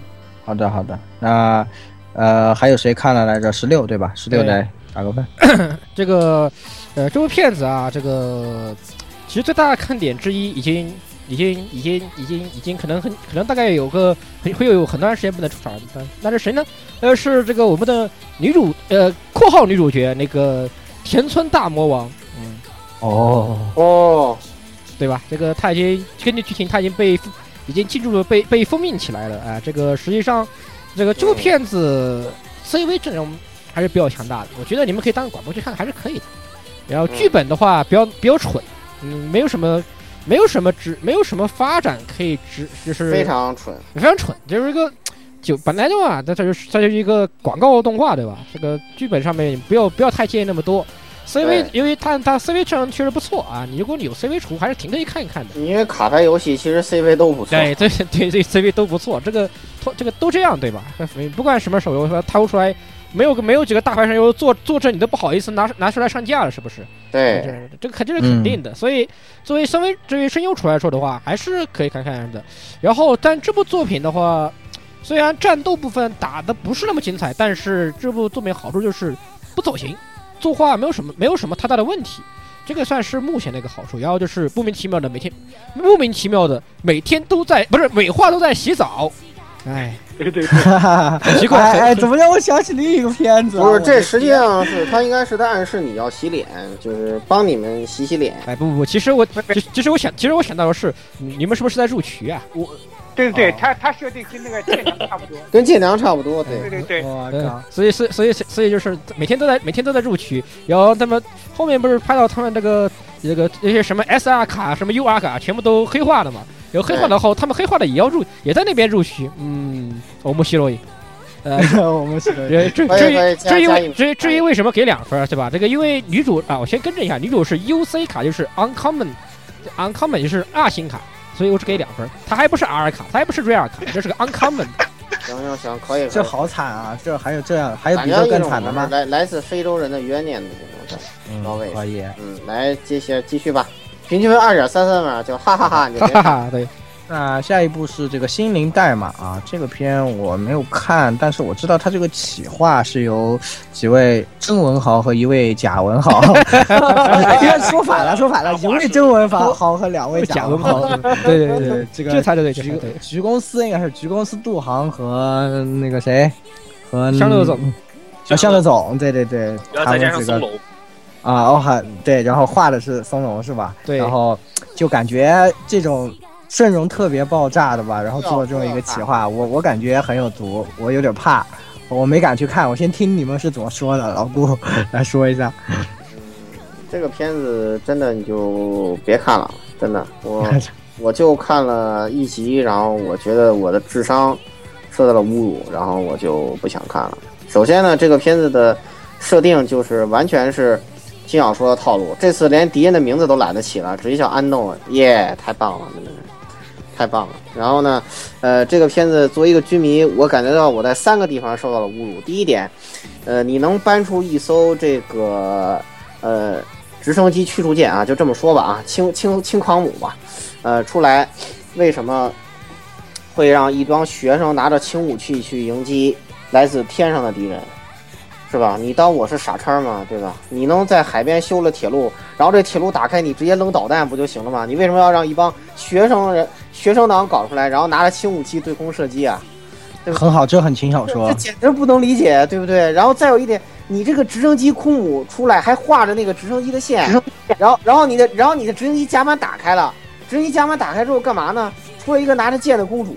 好的好的，那呃还有谁看了来着？十六对吧？十六来打个分。这个，呃，这部片子啊，这个其实最大的看点之一，已经、已经、已经、已经、已经可能很可能大概有个会会有很长时间不能出场，但那是谁呢？呃，是这个我们的女主，呃，括号女主角那个田村大魔王，嗯，哦，哦，对吧？这个他已经根据剧情，他已经被已经进入了被被封印起来了啊、这个实际上，这个这部片子 CV 阵容还是比较强大的，我觉得你们可以当广播去看，还是可以的。然后剧本的话，比较比较蠢，嗯，没有什么没有什么值，没有什么发展可以值，就是非常蠢。非常蠢，就是一个就本来的话，它它就是它就是一个广告动画，对吧？这个剧本上面不要不要太介意那么多。CV 对因为它它 CV 阵容确实不错啊，你如果你有 CV 图，还是挺可以看一看的。因为卡牌游戏其实 CV 都不错。对对对对，CV 都不错，这个这个都这样对吧？不管什么手游它掏出来，没有个没有几个大牌声优做做这你都不好意思拿拿出来上架了，是不是？对，这这个肯定是肯定的。所以作为身为作为声优出来说的话，还是可以看看的。然后，但这部作品的话，虽然战斗部分打的不是那么精彩，但是这部作品好处就是不走形，作画没有什么没有什么太大的问题，这个算是目前的一个好处。然后就是莫名其妙的每天莫名其妙的每天都在不是每话都在洗澡，哎，对对对，很奇怪，哎哎，怎么让我想起另一个片子啊？不是，这实际上是他应该是在暗示你要洗脸，就是帮你们洗洗脸。哎不不不，其实我其其实我想其实我想到的是，你你们是不是在入渠啊？我对对对哦，他他设定跟那个剑娘差不多，跟剑娘差不多，对对。对对，对我靠，，所以所以所以所以就是每天都在每天都在入区，然后他们后面不是拍到他们这个这个那些什么 SR 卡、什么 UR 卡，全部都黑化了嘛？然后黑化的后，他们黑化的也要入，也在那边入区。嗯，我们西罗伊，呃，我们是至至至于至于至于至于为什么给两分儿，对吧？这个因为女主啊，我先更正一下，女主是 UC 卡，就是 uncommon，uncommon 就是二星卡，所以我只给两分儿。它还不是 R 卡，她还不是 rare 卡，这是个 uncommon。行行行，可以。这好惨啊！这还有这样，还有比这更惨的吗？来来自非洲人的冤念的这种感觉。到位嗯，可以。嗯，来接下继续吧，平均分二点三三分，就哈哈哈，你就别哈哈哈，对，那下一部是这个《心灵代码》啊，这个片我没有看，但是我知道它这个企划是由几位真文豪和一位假文豪，说反了，说反了，一位真文豪豪和两位假文豪。对对对，对，这个这才对对，局。局公司应该是局公司杜航和那个谁和向乐总。啊，向乐总，对对对，然后再加上他们几个啊，哦，还对，然后画的是松茸是吧？对然后就感觉这种阵容特别爆炸的吧，然后做这么一个企划，我我感觉很有毒，我有点怕，我没敢去看，我先听你们是怎么说的，老顾来说一下。这个片子真的你就别看了，真的，我 我就看了一集，然后我觉得我的智商受到了侮辱，然后我就不想看了。首先呢，这个片子的设定就是完全是金小说的套路，这次连敌人的名字都懒得起了，直接叫安东，耶，太棒了，真的是太棒了。然后呢，呃，这个片子作为一个军迷，我感觉到我在三个地方受到了侮辱。第一点，呃，你能搬出一艘这个呃直升机驱逐舰啊，就这么说吧啊，轻轻轻航母吧，呃，出来，为什么会让一帮学生拿着轻武器去迎击来自天上的敌人？是吧？你当我是傻叉吗？对吧？你能在海边修了铁路，然后这铁路打开，你直接扔导弹不就行了吗？你为什么要让一帮学生人学生党搞出来，然后拿着轻武器对空射击啊？对很好，这很轻小这说这。简直不能理解，对不对？然后再有一点，你这个直升机空母出来还画着那个直升机的线，然后然后你的然后你的直升机甲板打开了，直升机甲板打开之后干嘛呢？出了一个拿着剑的公主，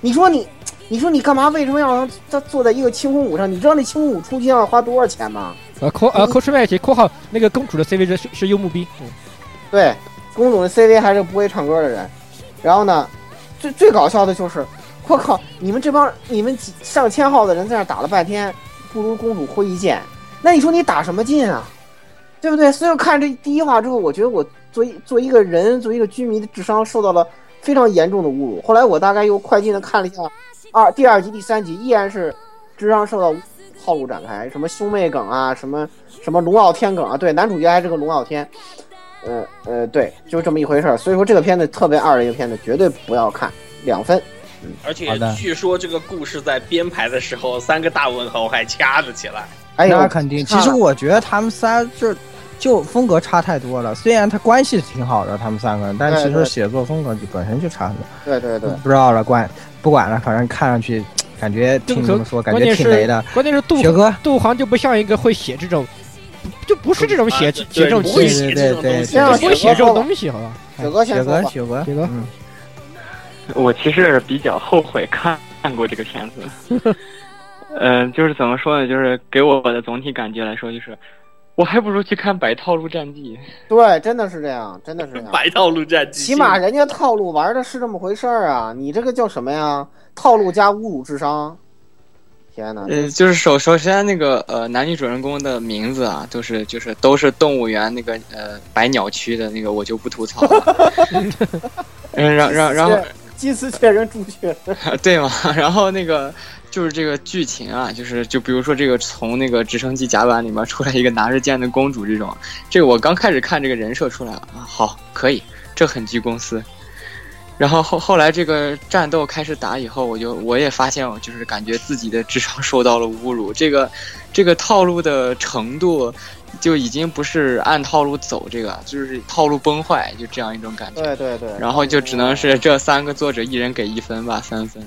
你说你，你说你干嘛？为什么要让他坐在一个清空舞上？你知道那清空舞出镜要花多少钱吗？呃，括呃括出来一括号那个公主的 CV 是是幽木逼，嗯对，公主的 CV 还是不会唱歌的人。然后呢，最最搞笑的就是，我靠，你们这帮你们几上千号的人在那打了半天，不如公主挥一剑，那你说你打什么劲啊？对不对？所以我看这第一话之后，我觉得我作为作为一个人，作为一个军迷的智商受到了非常严重的侮辱。后来我大概又快进的看了一下二第二集、第三集，依然是智商受到套路展开，什么兄妹梗啊，什么什么龙傲天梗啊，对，男主角还是个龙傲天。呃呃，对，就这么一回事儿。所以说这个片子特别二的一个片子，绝对不要看，两分。而且据说这个故事在编排的时候，三个大文豪还掐了起来。哎呀，那肯定。其实我觉得他们仨就就风格差太多了。虽然他关系挺好的，他们三个人，但其实写作风格就本身就差很多。对对对，不知道了，关不管了，反正看上去 感觉听你们说，感觉挺雷的。关键是杜雪哥，杜航就不像一个会写这种，就不是这种写啊写这种东西，对对对不会写这种东西，好吧？雪哥先雪哥。雪哥，雪哥嗯，我其实比较后悔看 看过这个片子。嗯、就是怎么说呢？就是给我的总体感觉来说，就是我还不如去看《百套路战记》。对，真的是这样，真的是这样。白套路战记，起码人家套路玩的是这么回事儿啊，你这个叫什么呀？套路加侮辱智商。天哪！呃，就是首首先那个呃男女主人公的名字啊，都是就是都是动物园那个呃百鸟区的那个，我就不吐槽了。嗯，然然然后金丝雀跟朱雀，对嘛，然后那个就是这个剧情啊，就是就比如说这个从那个直升机甲板里面出来一个拿着剑的公主这种，这个我刚开始看这个人设出来了啊，好可以，这很具公司。然后后后来这个战斗开始打以后，我就我也发现，我就是感觉自己的智商受到了侮辱。这个这个套路的程度，就已经不是按套路走，这个就是套路崩坏，就这样一种感觉。对对对，然后就只能是这三个作者一人给一分吧，三分。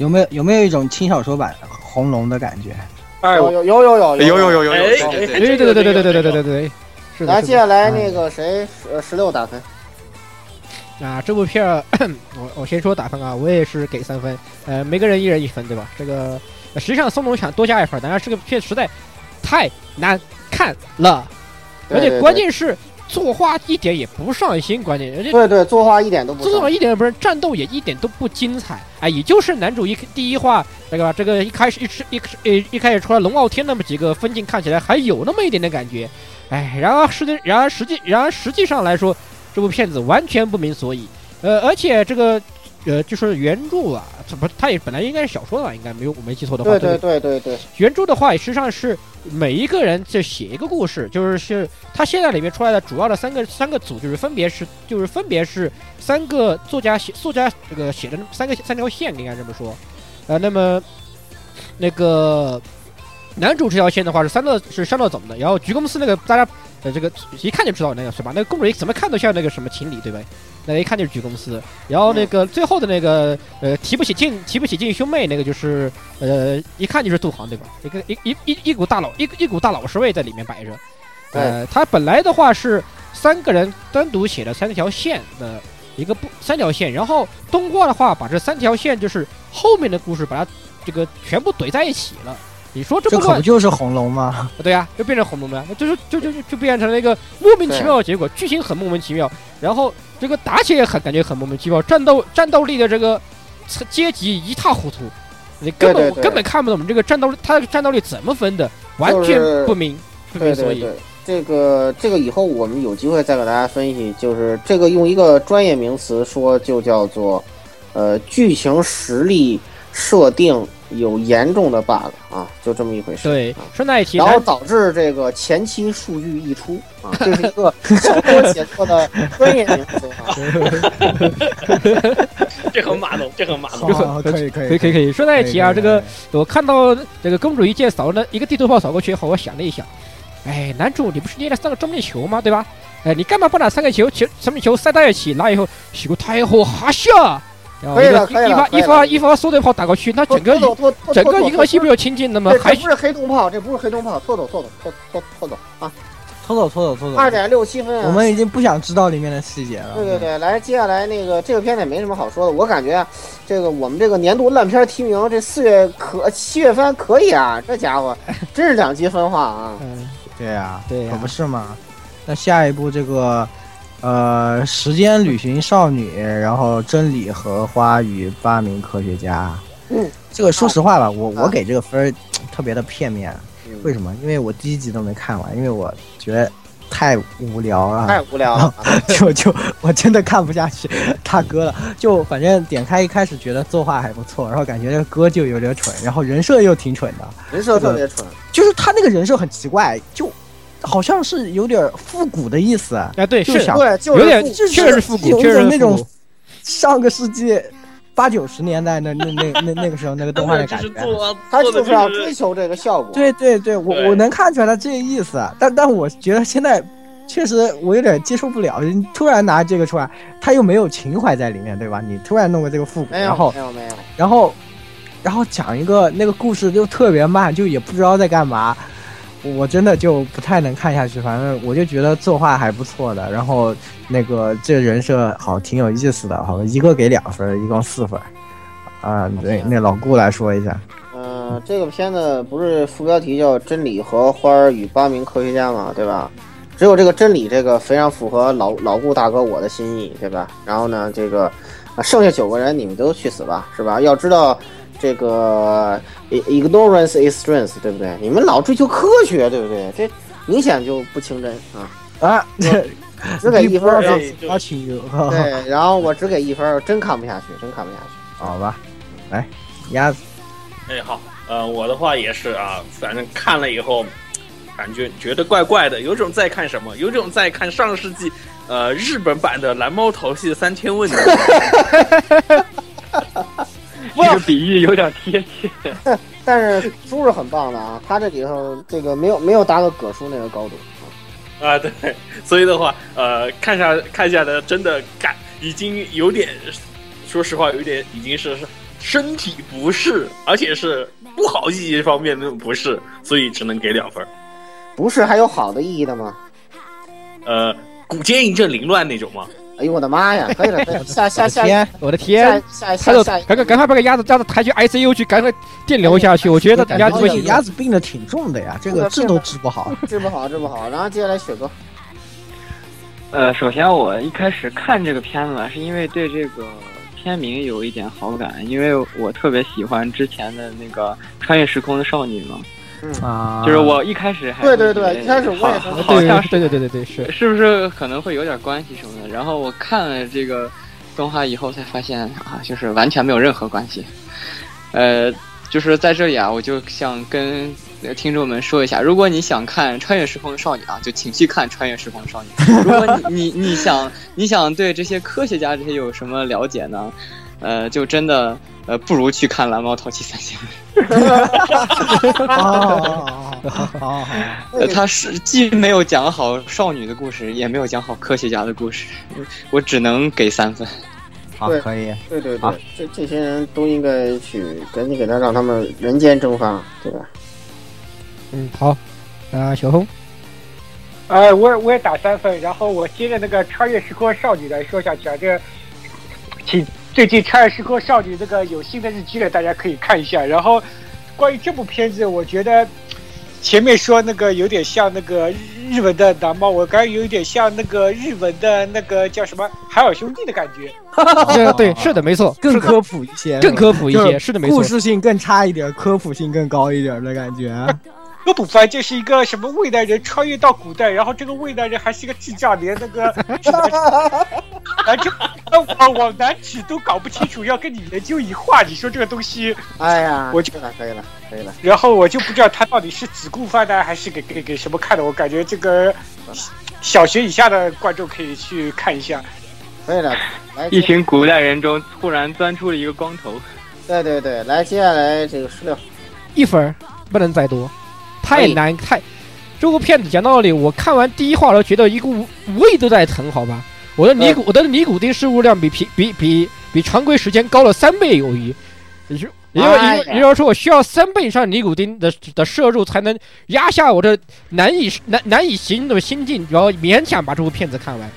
有没有有没有一种轻小说版红龙的感觉？哎，有有有有有有有有有有，哎对对对对对对对对对对是的。来，接下来那个谁，呃，十六打分。啊，这部片儿，我我先说打分啊，我也是给三分，呃，每个人一人一分，对吧？这个呃实际上松龙想多加一分，但是这个片实在太难看了，而且关键是作画一点也不上心，关键人家对对，作画一点都不作画。一点也不是，战斗也一点都不精彩，哎，也就是男主一第一话那个吧，这个一开始一吃一一一开始出来龙傲天那么几个分镜看起来还有那么一点点感觉，哎，然而实际然而实际然而实际上来说，这部片子完全不明所以，呃，而且这个呃就是原著啊，这不它也本来应该是小说的吧，应该没有我没记错的话，对对对对对对，原著的话，实际上是每一个人就写一个故事，就是是他现在里面出来的主要的三个三个组，就是分别是就是分别是三个作家写作家这个写的三个三条线，应该这么说。呃，那么那个男主这条线的话是三乐是山乐总的，然后菊公司那个大家呃这个一看就知道那个是吧？那个公主一怎么看都像那个什么情理对吧？那一看就是菊公司。然后那个最后的那个呃提不起劲提不起劲兄妹那个就是呃一看就是杜航对吧？一个一一一一股大佬一一股大老实味在里面摆着。呃，他本来的话是三个人单独写了三条线的一个不三条线，然后动画的话把这三条线就是后面的故事把它这个全部怼在一起了。你说这这不不就是红龙吗？对呀、就变成红龙了，就是就就就就变成了一个莫名其妙的结果，剧情很莫名其妙，然后这个打起来也很感觉很莫名其妙，战斗战斗力的这个阶级一塌糊涂，你根本根本看不懂这个战斗他的战斗力怎么分的，完全就是不明不对明所以。对对，这个这个以后我们有机会再给大家分析，就是这个用一个专业名词说，就叫做呃剧情实力设定有严重的 bug 啊，就这么一回事。对啊，顺带一提，然后导致这个前期数据溢出啊，这是一个小说写作的专业名词啊。这很马龙，这很马龙。可以可以可以可以可以，顺带一提啊，这个我看到这个公主一剑扫了一个地图炮扫过去以后，我想了一想，哎，男主你不是捏了三个正面球吗？对吧？哎，你干嘛不拿三个球球正面球塞在一起，拿以后洗个太后哈下？可以了可以了一发一发一发缩队炮打过去，那整个整个银河系不就清净了吗这？还不是黑洞炮，这不是黑洞炮，拖走拖走拖拖拖走啊！拖走拖走拖走。二点六七分啊！我们已经不想知道里面的细节了。对对对，来，接下来那个这个片子也没什么好说的，我感觉啊，这个我们这个年度烂片提名，这四月可七月番可以啊，这家伙真是两极分化啊！嗯，对呀，对呀可不是嘛。那下一步这个，呃，时间旅行少女，然后真理和花与八名科学家。嗯，这个说实话吧，我啊我给这个分儿特别的片面。为什么？因为我第一集都没看完，因为我觉得太无聊了。太无聊了啊，就就我真的看不下去大哥了，就反正点开一开始觉得作画还不错，然后感觉这个歌就有点蠢，然后人设又挺蠢的，人设特别蠢。就是他那个人设很奇怪，就好像是有点复古的意思，哎对就是想对，就是有点复就是确实是复古有一确实是那种上个世纪八九十年代的那那那那个时候那个动画的感觉。做他就是要追求这个效果。对对对，我我能看出来他这个意思，但但我觉得现在确实我有点接受不了，你突然拿这个出来，他又没有情怀在里面，对吧？你突然弄个这个复古，然后没有没有，然后然后讲一个那个故事就特别慢，就也不知道在干嘛，我真的就不太能看下去。反正我就觉得作画还不错的，然后那个这人设好挺有意思的，好一个给两分，一共四分。啊，对，那老顾来说一下，嗯、这个片子不是副标题叫《真理和花儿与八名科学家》嘛，对吧？只有这个真理这个非常符合老老顾大哥我的心意，对吧？然后呢，这个啊剩下九个人你们都去死吧，是吧？要知道这个 ignorance is strength，对不对？你们老追求科学，对不对？这明显就不清真啊！啊，这 只给一分对，然后我只给一分儿，真看不下去，真看不下去。好吧，来鸭子，哎，好，呃，我的话也是啊，反正看了以后，感觉觉得怪怪的，有种在看什么，有种在看上世纪呃日本版的蓝猫淘气三千问的，这个比喻有点贴切。但是书是很棒的啊，他这里头这个没有没有达到葛叔那个高度。啊，对，所以的话，呃，看下看下来，真的感已经有点，说实话，有点已经是身体不适，而且是不好意义方面那种不适，所以只能给两分。不是还有好的意义的吗？呃，骨尖一阵凌乱那种吗？哎呦我的妈呀！可以了，可以了，下下下天，我的天！下他就下下赶快赶快把个鸭子鸭子抬去 ICU 去，赶快电疗下去。我觉得鸭子不行，鸭子病的挺重的呀，这个治都治不好。治不好治不好。然后接下来雪哥，呃，首先我一开始看这个片子是因为对这个片名有一点好感，因为我特别喜欢之前的那个穿越时空的少女嘛，啊，就是我一开始还对对对，一开始我也好很好像是对对对对对是。是不是可能会有点关系什么的？然后我看了这个动画以后才发现啊，就是完全没有任何关系。呃，就是在这里啊，我就想跟呃听众们说一下，如果你想看《穿越时空的少女》啊，就请去看《穿越时空的少女》。如果你你你想你想对这些科学家这些有什么了解呢？呃，就真的呃，不如去看《蓝猫淘气三千问》。哦，好好好，呃，他是既没有讲好少女的故事，也没有讲好科学家的故事，我只能给三分。好可以。对对对，这这些人都应该去赶紧给他让他们人间蒸发，对吧？嗯，好，啊，小红，呃，我我也打三分，然后我接着那个穿越时空少女来说下去啊，这，请最近穿越时空少女这个有新的日剧了，大家可以看一下。然后关于这部片子，我觉得前面说那个有点像那个日文的男猫，我感觉有一点像那个日文的那个叫什么海尔兄弟的感觉。对对，是的，没错，更科普一些，更科普一些，就是是的，没错故。事性更差一点，科普性更高一点的感觉。科普番就是一个什么未来人穿越到古代，然后这个未来人还是一个智障，连那个什 么，啊就往往南指都搞不清楚，要跟你研究一画，你说这个东西，哎呀，我就可以了，可以了，可以了。然后我就不知道他到底是只顾番呢，还是给给给什么看的，我感觉这个小学以下的观众可以去看一下。可以了，来，一群古代人中突然钻出了一个光头，对对对，来，接下来这个十六，一分不能再多，太难太。这部片子讲道理，我看完第一话的时候觉得一股胃都在疼，好吧？我的尼古、我的尼古丁摄入量比平比比比常规时间高了三倍有余，也就也就也就是说我需要三倍以上尼古丁的的摄入才能压下我的难以难难以形容的心境，然后勉强把这部片子看完。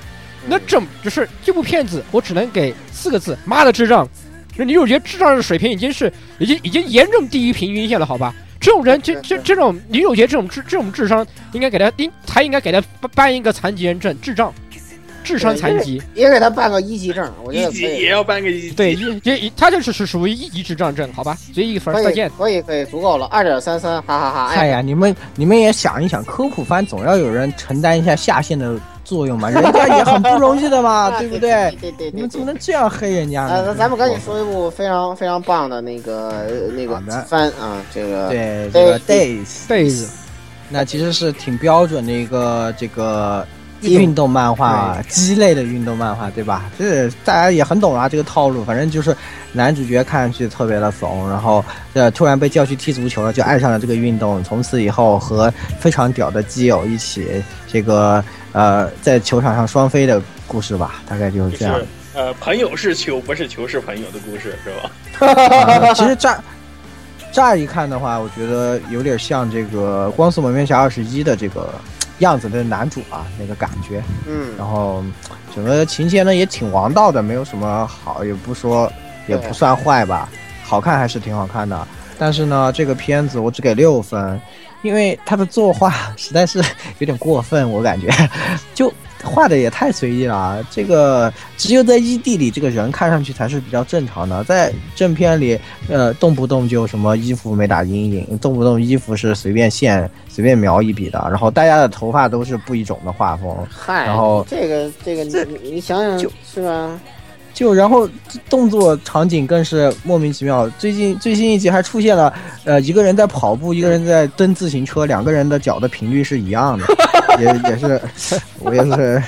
那这就是这部片子，我只能给四个字：妈的智障！那女主角智障的水平已经是已经已经严重低于平均线了，好吧？这种人，这这这种女主角这种智这种智商，应该给他应才应该给他颁颁一个残疾人证，智障，智商残疾。也给他办个一级证，我觉一级得可以也要办个一级。对，一一他就是是属于一级智障证，好吧？所以一分，再见。可以可以，足够了，二点三三，哈哈哈！哎呀，你们你们也想一想，科普番总要有人承担一下下线的作用嘛，人家也很不容易的嘛，对不对？对对对你们怎么。能这样黑人家呃，呢？那咱们赶紧说一部非常非常棒的那个呃那个番啊，这个对这个 days days 那其实是挺标准的一个这个运运动漫画，鸡肋的运动漫画，对吧？这大家也很懂啊，这个套路。反正就是男主角看上去特别的怂，然后呃突然被叫去踢足球了，就爱上了这个运动。从此以后和非常屌的基友一起这个呃在球场上双飞的故事吧，大概就是这样就是。呃，朋友是球，不是球是朋友的故事，是吧？啊其实乍 乍一看的话，我觉得有点像这个《光速蒙面侠二十一》的这个样子的男主啊，那个感觉。嗯，然后整个情节呢也挺王道的，没有什么好，也不说也不算坏吧，好看还是挺好看的。但是呢，这个片子我只给六分，因为他的作画实在是有点过分，我感觉 就画的也太随意了。这个只有在异地里，这个人看上去才是比较正常的，在正片里，呃，动不动就什么衣服没打阴影，动不动衣服是随便线随便描一笔的，然后大家的头发都是不一种的画风，嗨，然后这个这个这你你想想就是吧？就然后动作场景更是莫名其妙。最近最新一集还出现了，呃，一个人在跑步，一个人在蹬自行车，两个人的脚的频率是一样的，也也是，我也是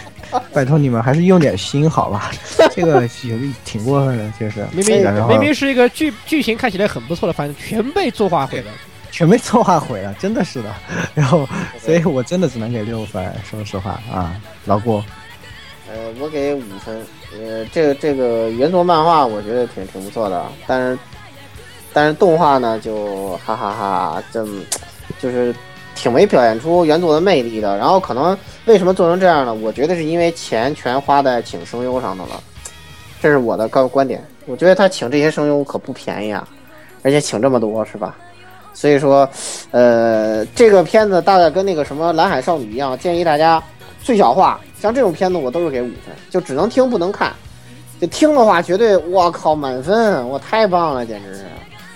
拜托你们还是用点心好吧？这个有挺过分的，确实。明明明明是一个剧剧情看起来很不错的反正，全被作画毁了。全被策划毁了，真的是的。然后，所以我真的只能给六分，说实话啊，老郭。呃，我给五分。呃，这个这个原作漫画我觉得挺挺不错的，但是但是动画呢就哈哈哈，这就是挺没表现出原作的魅力的。然后可能为什么做成这样呢？我觉得是因为钱全花在请声优上的了，这是我的个观点。我觉得他请这些声优可不便宜啊，而且请这么多是吧？所以说，呃，这个片子大概跟那个什么蓝海少女一样，建议大家最小化。像这种片子我都是给五分，就只能听不能看。就听的话，绝对我靠满分，我太棒了，简直是。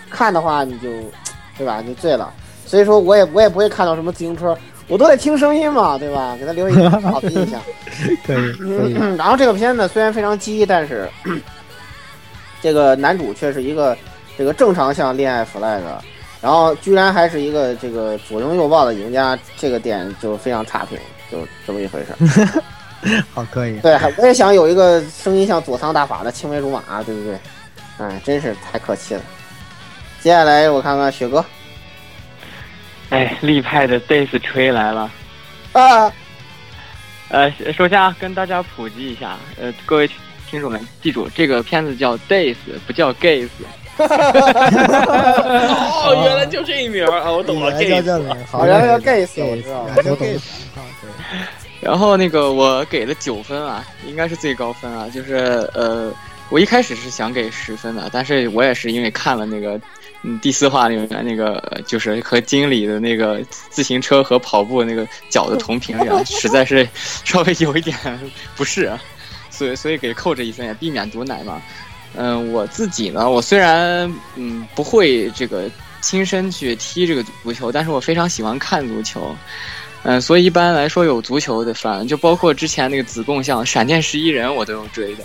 看的话你就，对吧？你醉了。所以说我也我也不会看到什么自行车，我都得听声音嘛，对吧？给他留一个好的印象。可以 可以。然后这个片子虽然非常鸡，但是 这个男主却是一个这个正常向恋爱 flag。然后居然还是一个这个左拥右抱的赢家，这个点就非常差评，就这么一回事。好，可以。对，我也想有一个声音像佐仓大法的青梅竹马，对不对？哎，真是太可气了。接下来我看看雪哥。哎，立派的 Days 吹来了。啊。呃，首先啊，跟大家普及一下，呃，各位听众们，记住这个片子叫 Days，不叫 Gays。哦，原来就这一名啊！我懂了，gay，好，原来叫 Gays，我知道，叫 gay。然后那个我给了九分啊，应该是最高分啊。就是呃，我一开始是想给十分的，但是我也是因为看了那个嗯第四话里面那个，就是和经理的那个自行车和跑步那个脚的同频啊，实在是 稍微有一点不适，啊，所以所以给扣这一分，也避免毒奶嘛。嗯，我自己呢，我虽然嗯不会这个亲身去踢这个足球，但是我非常喜欢看足球。嗯，所以一般来说有足球的番，就包括之前那个子贡像《闪电十一人》，我都有追的。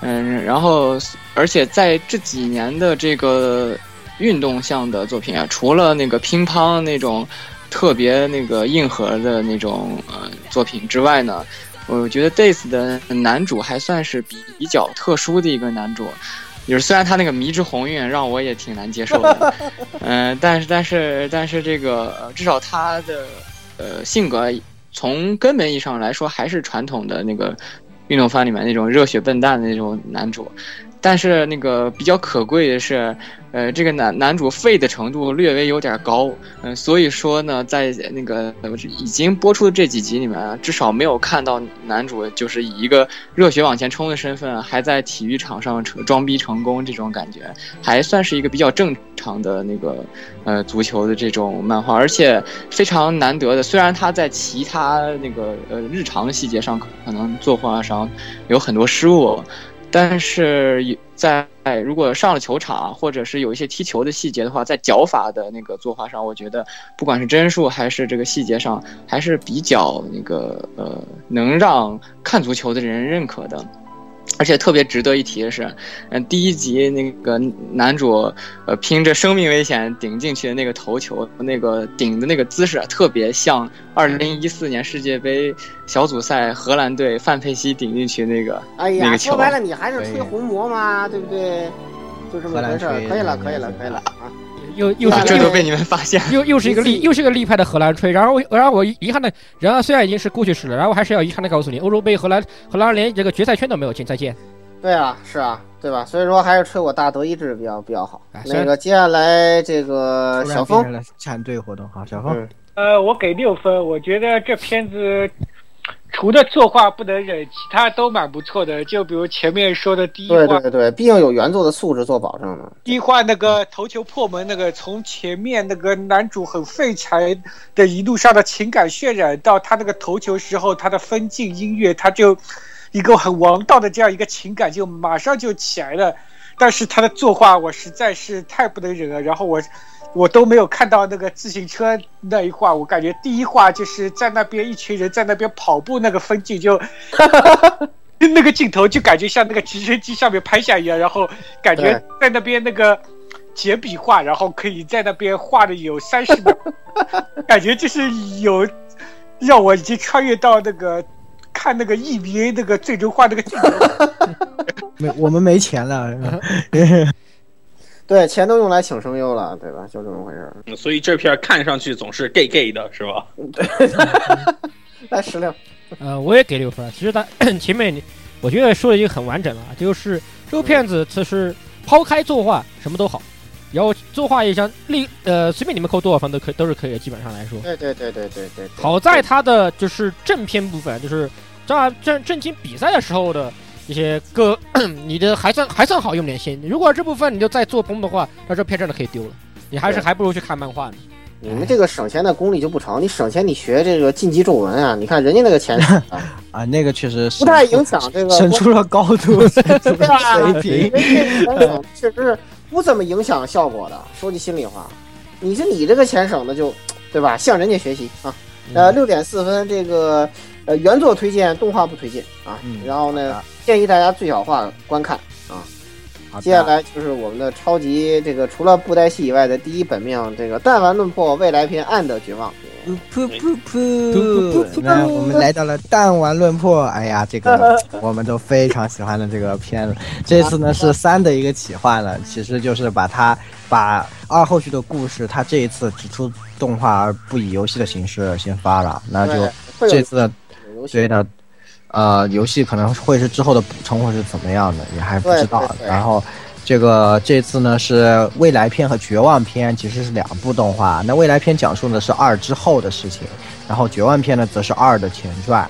嗯，然后而且在这几年的这个运动项的作品啊，除了那个乒乓那种特别那个硬核的那种呃作品之外呢。我觉得 Days 的男主还算是比比较特殊的一个男主，就是虽然他那个迷之红晕让我也挺难接受的，嗯，但是但是但是这个至少他的呃性格从根本意义上来说还是传统的那个运动番里面那种热血笨蛋的那种男主，但是那个比较可贵的是。呃，这个男男主废的程度略微有点高，嗯，所以说呢，在那个已经播出的这几集里面，至少没有看到男主就是以一个热血往前冲的身份，还在体育场上装逼成功这种感觉，还算是一个比较正常的那个呃足球的这种漫画，而且非常难得的。虽然他在其他那个呃日常的细节上可能作画上有很多失误。但是在如果上了球场，或者是有一些踢球的细节的话，在脚法的那个作画上，我觉得不管是帧数还是这个细节上，还是比较那个呃，能让看足球的人认可的。而且特别值得一提的是，嗯，第一集那个男主，呃，拼着生命危险顶进去的那个头球，那个顶的那个姿势，特别像二零一四年世界杯小组赛荷兰队范佩西顶进去那个哎呀，那个球。说白了，你还是吹红魔嘛，对不对？就这么回事儿。可以了，可以了，可以了啊。又又是这都被你们发现，又又是一个立又是一个立派的荷兰吹，然后然后我遗憾的，然后虽然已经是过去式了，然后我还是要遗憾的告诉你，欧洲杯荷兰荷兰连这个决赛圈都没有进，再见。对啊，是啊，对吧？所以说还是吹我大德意志比较比较好。那个接下来这个小峰战队活动好，小峰，呃，我给六分，我觉得这片子。除了作画不能忍，其他都蛮不错的。就比如前面说的第一话，对对对，毕竟有原作的素质做保证嘛。第一话那个头球破门，那个从前面那个男主很废柴的一路上的情感渲染，到他那个头球时候他的分镜音乐，他就一个很王道的这样一个情感就马上就起来了。但是他的作画我实在是太不能忍了。然后我。我都没有看到那个自行车那一画，我感觉第一画就是在那边一群人在那边跑步那个风景，就 那个镜头就感觉像那个直升机上面拍下一样，然后感觉在那边那个简笔画，然后可以在那边画的有三十秒，感觉就是有让我已经穿越到那个。看那个 EVA 那个最终画那个镜头。没，我们没钱了。对，钱都用来请声优了，对吧？就这么回事儿。嗯所以这片看上去总是 gay gay 的，是吧？对 来石榴，呃，我也给六分儿。其实他 前面你我觉得说的已经很完整了，就是这部片子其实抛开作画什么都好，然后作画也像立呃随便你们扣多少分都可以都是可以的，基本上来说。对对对对对对。对好在它的就是正片部分，就是正正正经比赛的时候的一些歌，你的还算还算好用点心。如果这部分你就再做崩的话，那这片真的可以丢了。你还是还不如去看漫画呢。你们这个省钱的功力就不成，你省钱你学这个晋级咒文啊，你看人家那个钱省 的啊，那个确实是不太影响这个省出了高度，省出了水平。人家这个钱省确实是不怎么影响效果的。说句心里话，你是你这个钱省的就，对吧？向人家学习啊。呃，六点四分，这个呃原作推荐，动画不推荐啊。嗯然后呢，建议大家最小化观看啊。好接下来就是我们的超级这个除了布袋戏以外的第一本命，这个弹丸论破未来篇暗的绝望噗。噗噗噗！那我们来到了弹丸论破，哎呀，这个 我们都非常喜欢的这个片子。这次呢是三的一个企划了，其实就是把它把二后续的故事，它这一次只出动画而不以游戏的形式先发了，那就这次游戏对的，呃，游戏可能会是之后的补充，或是怎么样的，也还不知道对对。对然后，这个这次呢是未来篇和绝望篇，其实是两部动画。那未来篇讲述的是二之后的事情，然后绝望篇呢则是二的前传。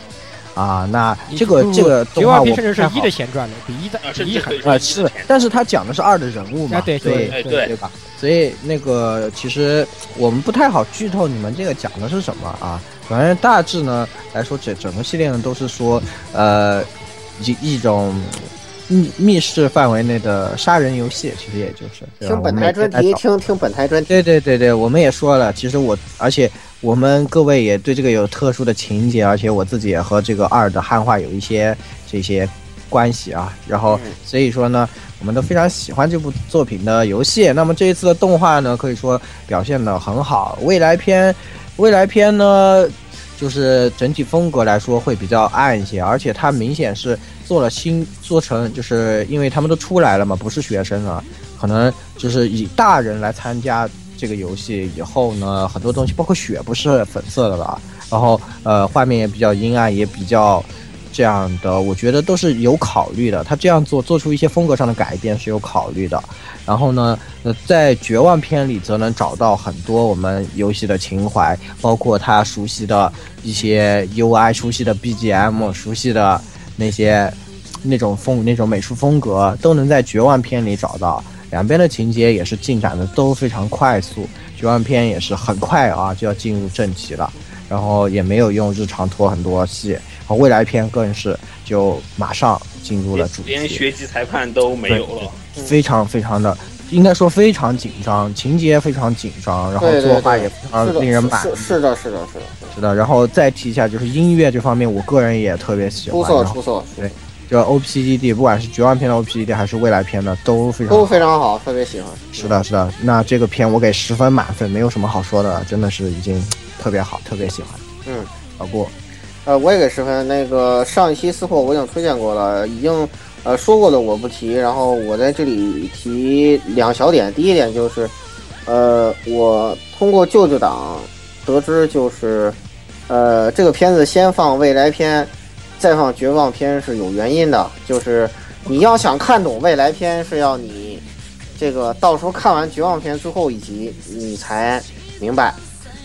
啊，那这个这个绝动画我甚至是一的前传的，比一的啊比一还甚至可以呃是，但是他讲的是二的人物嘛，对对对对吧？所以那个其实我们不太好剧透你们这个讲的是什么啊？反正大致呢来说，整整个系列呢都是说，呃，一一种密密室范围内的杀人游戏，其实也就是听本台专题，。听听本台专题。对对对对，我们也说了，其实我而且我们各位也对这个有特殊的情节，而且我自己也和这个二的汉化有一些这些关系啊。然后嗯所以说呢，我们都非常喜欢这部作品的游戏。那么这一次的动画呢，可以说表现的很好。未来篇，未来篇呢，就是整体风格来说会比较暗一些，而且它明显是做了新做成，就是因为他们都出来了嘛，不是学生了，可能就是以大人来参加这个游戏以后呢，很多东西包括血不是粉色的了，然后呃画面也比较阴暗，也比较这样的，我觉得都是有考虑的。他这样做做出一些风格上的改变是有考虑的。然后呢，呃，在绝望篇里则能找到很多我们游戏的情怀，包括他熟悉的一些 UI、熟悉的 BGM、熟悉的那些那种风、那种美术风格，都能在绝望篇里找到。两边的情节也是进展的都非常快速，绝望篇也是很快啊就要进入正题了，然后也没有用日常拖很多戏，未来篇更是就马上进入了主题，连学籍裁判都没有了。非常非常的，应该说非常紧张，情节非常紧张，然后对对对作画也非常，令人满意。是是的，是的，是的，是的，然后再提一下，就是音乐这方面，我个人也特别喜欢。出色出色，对就 OPGD，不管是绝望篇的 OPGD 还是未来篇的，都非常都好非常好，特别喜欢。是的，是的。那这个片我给十分满分，没有什么好说的，真的是已经特别好，特别喜欢。嗯，老顾，呃，我也给十分。那个上一期私货我已经推荐过了，已经呃说过的我不提。然后我在这里提两小点。第一点就是，呃，我通过舅舅党得知，就是呃这个片子先放未来篇，再放绝望篇是有原因的，就是你要想看懂未来篇，是要你这个到时候看完绝望篇最后一集，你才明白。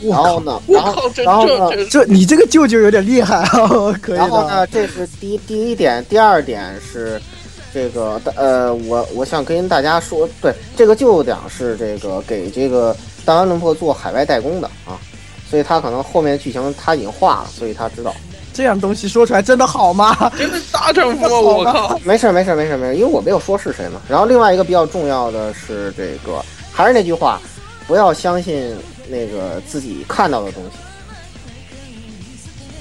然后呢，然后我靠，这然后呢这你这个舅舅有点厉害啊，可以的。然后呢，这是第一第一点，第二点是这个呃，我我想跟大家说，对这个舅舅党是这个给这个大安伦破做海外代工的啊，所以他可能后面剧情他已经画了，所以他知道。这样东西说出来真的好吗？真的大丈夫啊！我靠，没事儿没事儿没事儿没事儿，因为我没有说是谁嘛。然后另外一个比较重要的是这个，还是那句话，不要相信那个自己看到的东西。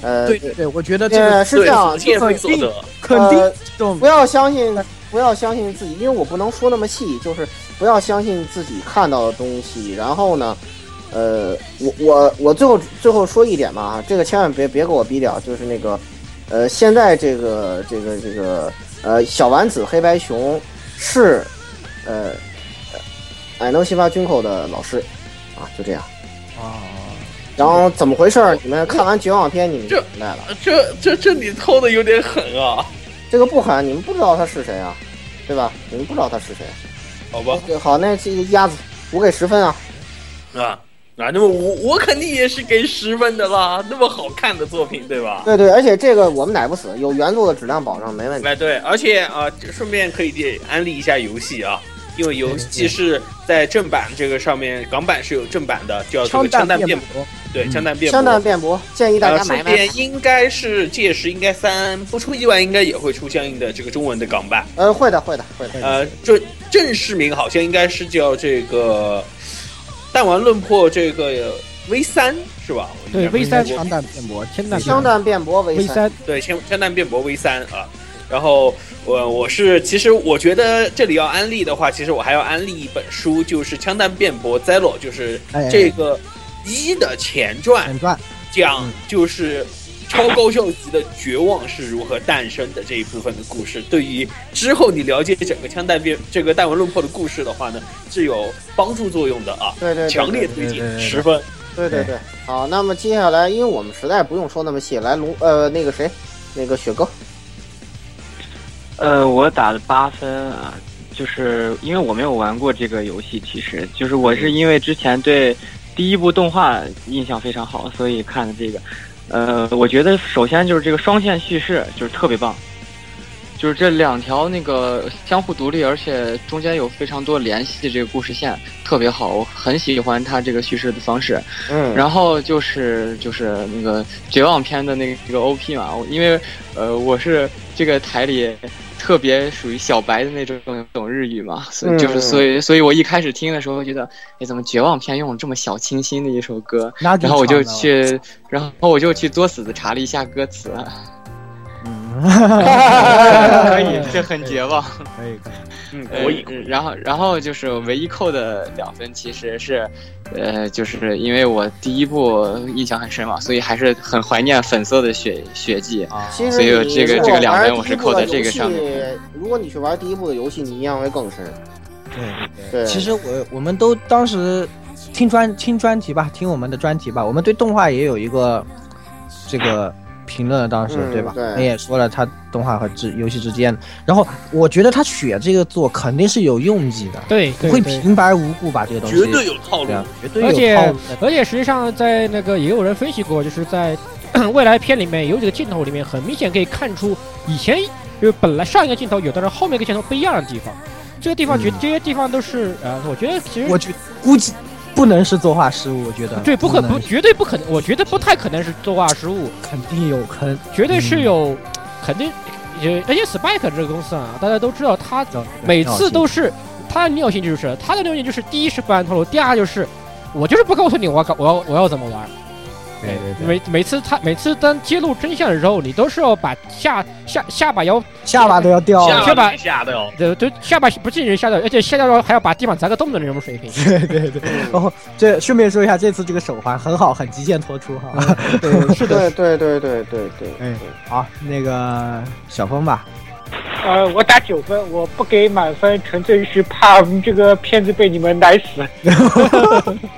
呃，对对对，我觉得这呃个是这样，对就是非所得。肯定呃不要相信，不要相信自己，因为我不能说那么细，就是不要相信自己看到的东西。然后呢，呃，我我我最后最后说一点嘛，这个千万别别给我逼掉，就是那个，呃，现在这个这个这个呃小丸子黑白熊是呃矮能西发军口的老师啊，就这样。啊，然后怎么回事儿？你们看完绝望篇，你们就这明白了。这这这你偷的有点狠啊！这个不狠，你们不知道他是谁啊，对吧？你们不知道他是谁。好吧，对，好，那这个鸭子我给十分啊。啊啊，那么我我肯定也是给十分的啦，那么好看的作品，对吧？对对，而且这个我们奶不死，有原作的质量保证，没问题。哎，对，而且啊，这顺便可以安利一下游戏啊，因为游戏是在正版这个上面，港版是有正版的，叫这个枪弹辩驳，对，枪弹辩驳，枪弹辩驳，建议大呃，家买买。顺便应该是届时应该三不出意外，应该也会出相应的这个中文的港版。呃，会的，会的，会的。呃，正正式名好像应该是叫这个《弹丸论破》这个 V 三是吧？我对应该 V 三枪弹辩驳，枪弹枪弹辩驳 V 为三，三，对枪枪弹辩驳 V 三啊。然后我我是其实我觉得这里要安利的话，其实我还要安利一本书，就是《枪弹辩驳 Zero》，就是哎这个一的前传，前传，讲就是超高校级的绝望是如何诞生的这一部分的故事，对于之后你了解整个枪弹辩这个弹丸论破的故事的话呢，是有帮助作用的啊，对对对，强烈推荐十分。对对对。好，那么接下来，因为我们实在不用说那么细，来龙呃那个谁，那个雪哥，呃，我打了八分啊，就是因为我没有玩过这个游戏，其实就是我是因为之前对第一部动画印象非常好，所以看的这个。呃，我觉得首先就是这个双线叙事就是特别棒，就是这两条那个相互独立，而且中间有非常多联系的这个故事线特别好，我很喜欢它这个叙事的方式。嗯，然后就是就是那个绝望篇的那个这个 OP 嘛，因为呃我是这个台里特别属于小白的那种懂日语嘛，所以就是嗯所以所以我一开始听的时候觉得，哎怎么绝望篇用了这么小清新的一首歌，然然后我就去，然后我就去作死的查了一下歌词，嗯，可以，这很绝望。可以，可以嗯，呃可以。然后，然后就是唯一扣的两分，其实是，呃，就是因为我第一部印象很深嘛，所以还是很怀念粉色的血血迹。啊，其实所以这个这个两分我是扣在这个上面如果你去玩第一部的游戏，你印象会更深。对对对其实我我们都当时听专听专题吧，听我们的专题吧，我们对动画也有一个这个评论，当时、嗯对吧？也说了，他动画和之游戏之间，然后我觉得他选这个做肯定是有用意的，对，不会平白无故把这个东西绝对有套路绝对而且有套路的。而且实际上在那个也有人分析过，就是在未来片里面有几个镜头里面，很明显可以看出以前就是本来上一个镜头有的人后面一个镜头不一样的地方。这个地方觉嗯这些地方都是呃，我觉得其实我觉估计不能是作画失误，我觉得。对不可能不绝对不可能，我觉得不太可能是作画失误，肯定有坑，绝对是嗯。有，肯定也而且 Spike 这个公司啊，大家都知道，他每次都是他的尿性就是他的尿性就是第一是不按套路，第二就是我就是不告诉你我要搞我要我要怎么玩。对对对，每每次他每次当揭露真相的时候，你都是要把下下下巴要下巴都要掉了。下巴吓的哦。对对下巴不仅仅是吓掉，而且吓到还要把地板砸个洞的那种水平。对 对对，然后这顺便说一下，这次这个手环很好，很极限脱出哈。对，是的，对对对对对。哎，好，那个小峰吧，呃，我打九分，我不给满分，纯粹是怕这个片子被你们奶死。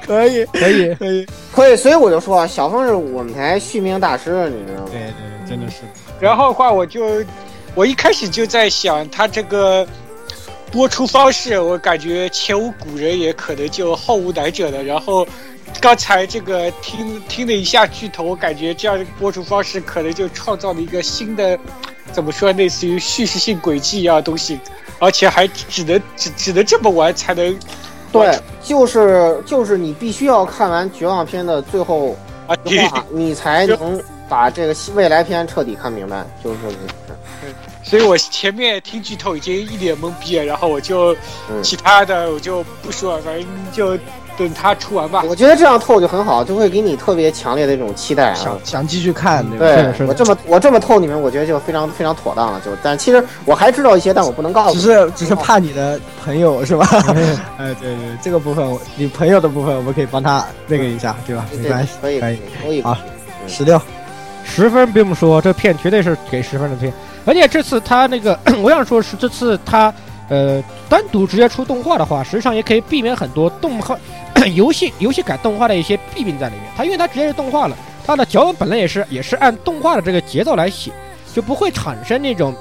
可以可以可以，可以，所以我就说啊，小峰是我们台续命大师，你知道吗？对对对，真的是。然后的话，我就我一开始就在想，他这个播出方式，我感觉前无古人，也可能就后无来者了。然后刚才这个听听了一下剧头，我感觉这样的播出方式可能就创造了一个新的，怎么说，类似于叙事性轨迹一样的东西，而且还只能只只能这么玩才能对，就是就是你必须要看完绝望篇的最后啊，的话，你才能把这个未来篇彻底看明白，就是这么回事。所以我前面听剧透已经一脸懵逼了，然后我就嗯其他的我就不说了，反正就等它出完吧。我觉得这样透就很好，就会给你特别强烈的一种期待啊想。想继续看，对？对是是我这么我这么透你们，我觉得就非常非常妥当了。就但其实我还知道一些，但我不能告诉你只。是只是怕你的朋友是吧？哎，对对，这个部分你朋友的部分我们可以帮他那个一下，对吧？对没关系，可以可以。可以。好十六，十十分不用说，这片绝对是给十分的片。而且这次他那个，我想说是这次他呃单独直接出动画的话，实际上也可以避免很多动画 游戏游戏改动画的一些弊病在里面。它因为它直接是动画了，它的脚本本来也是也是按动画的这个节奏来写，就不会产生那种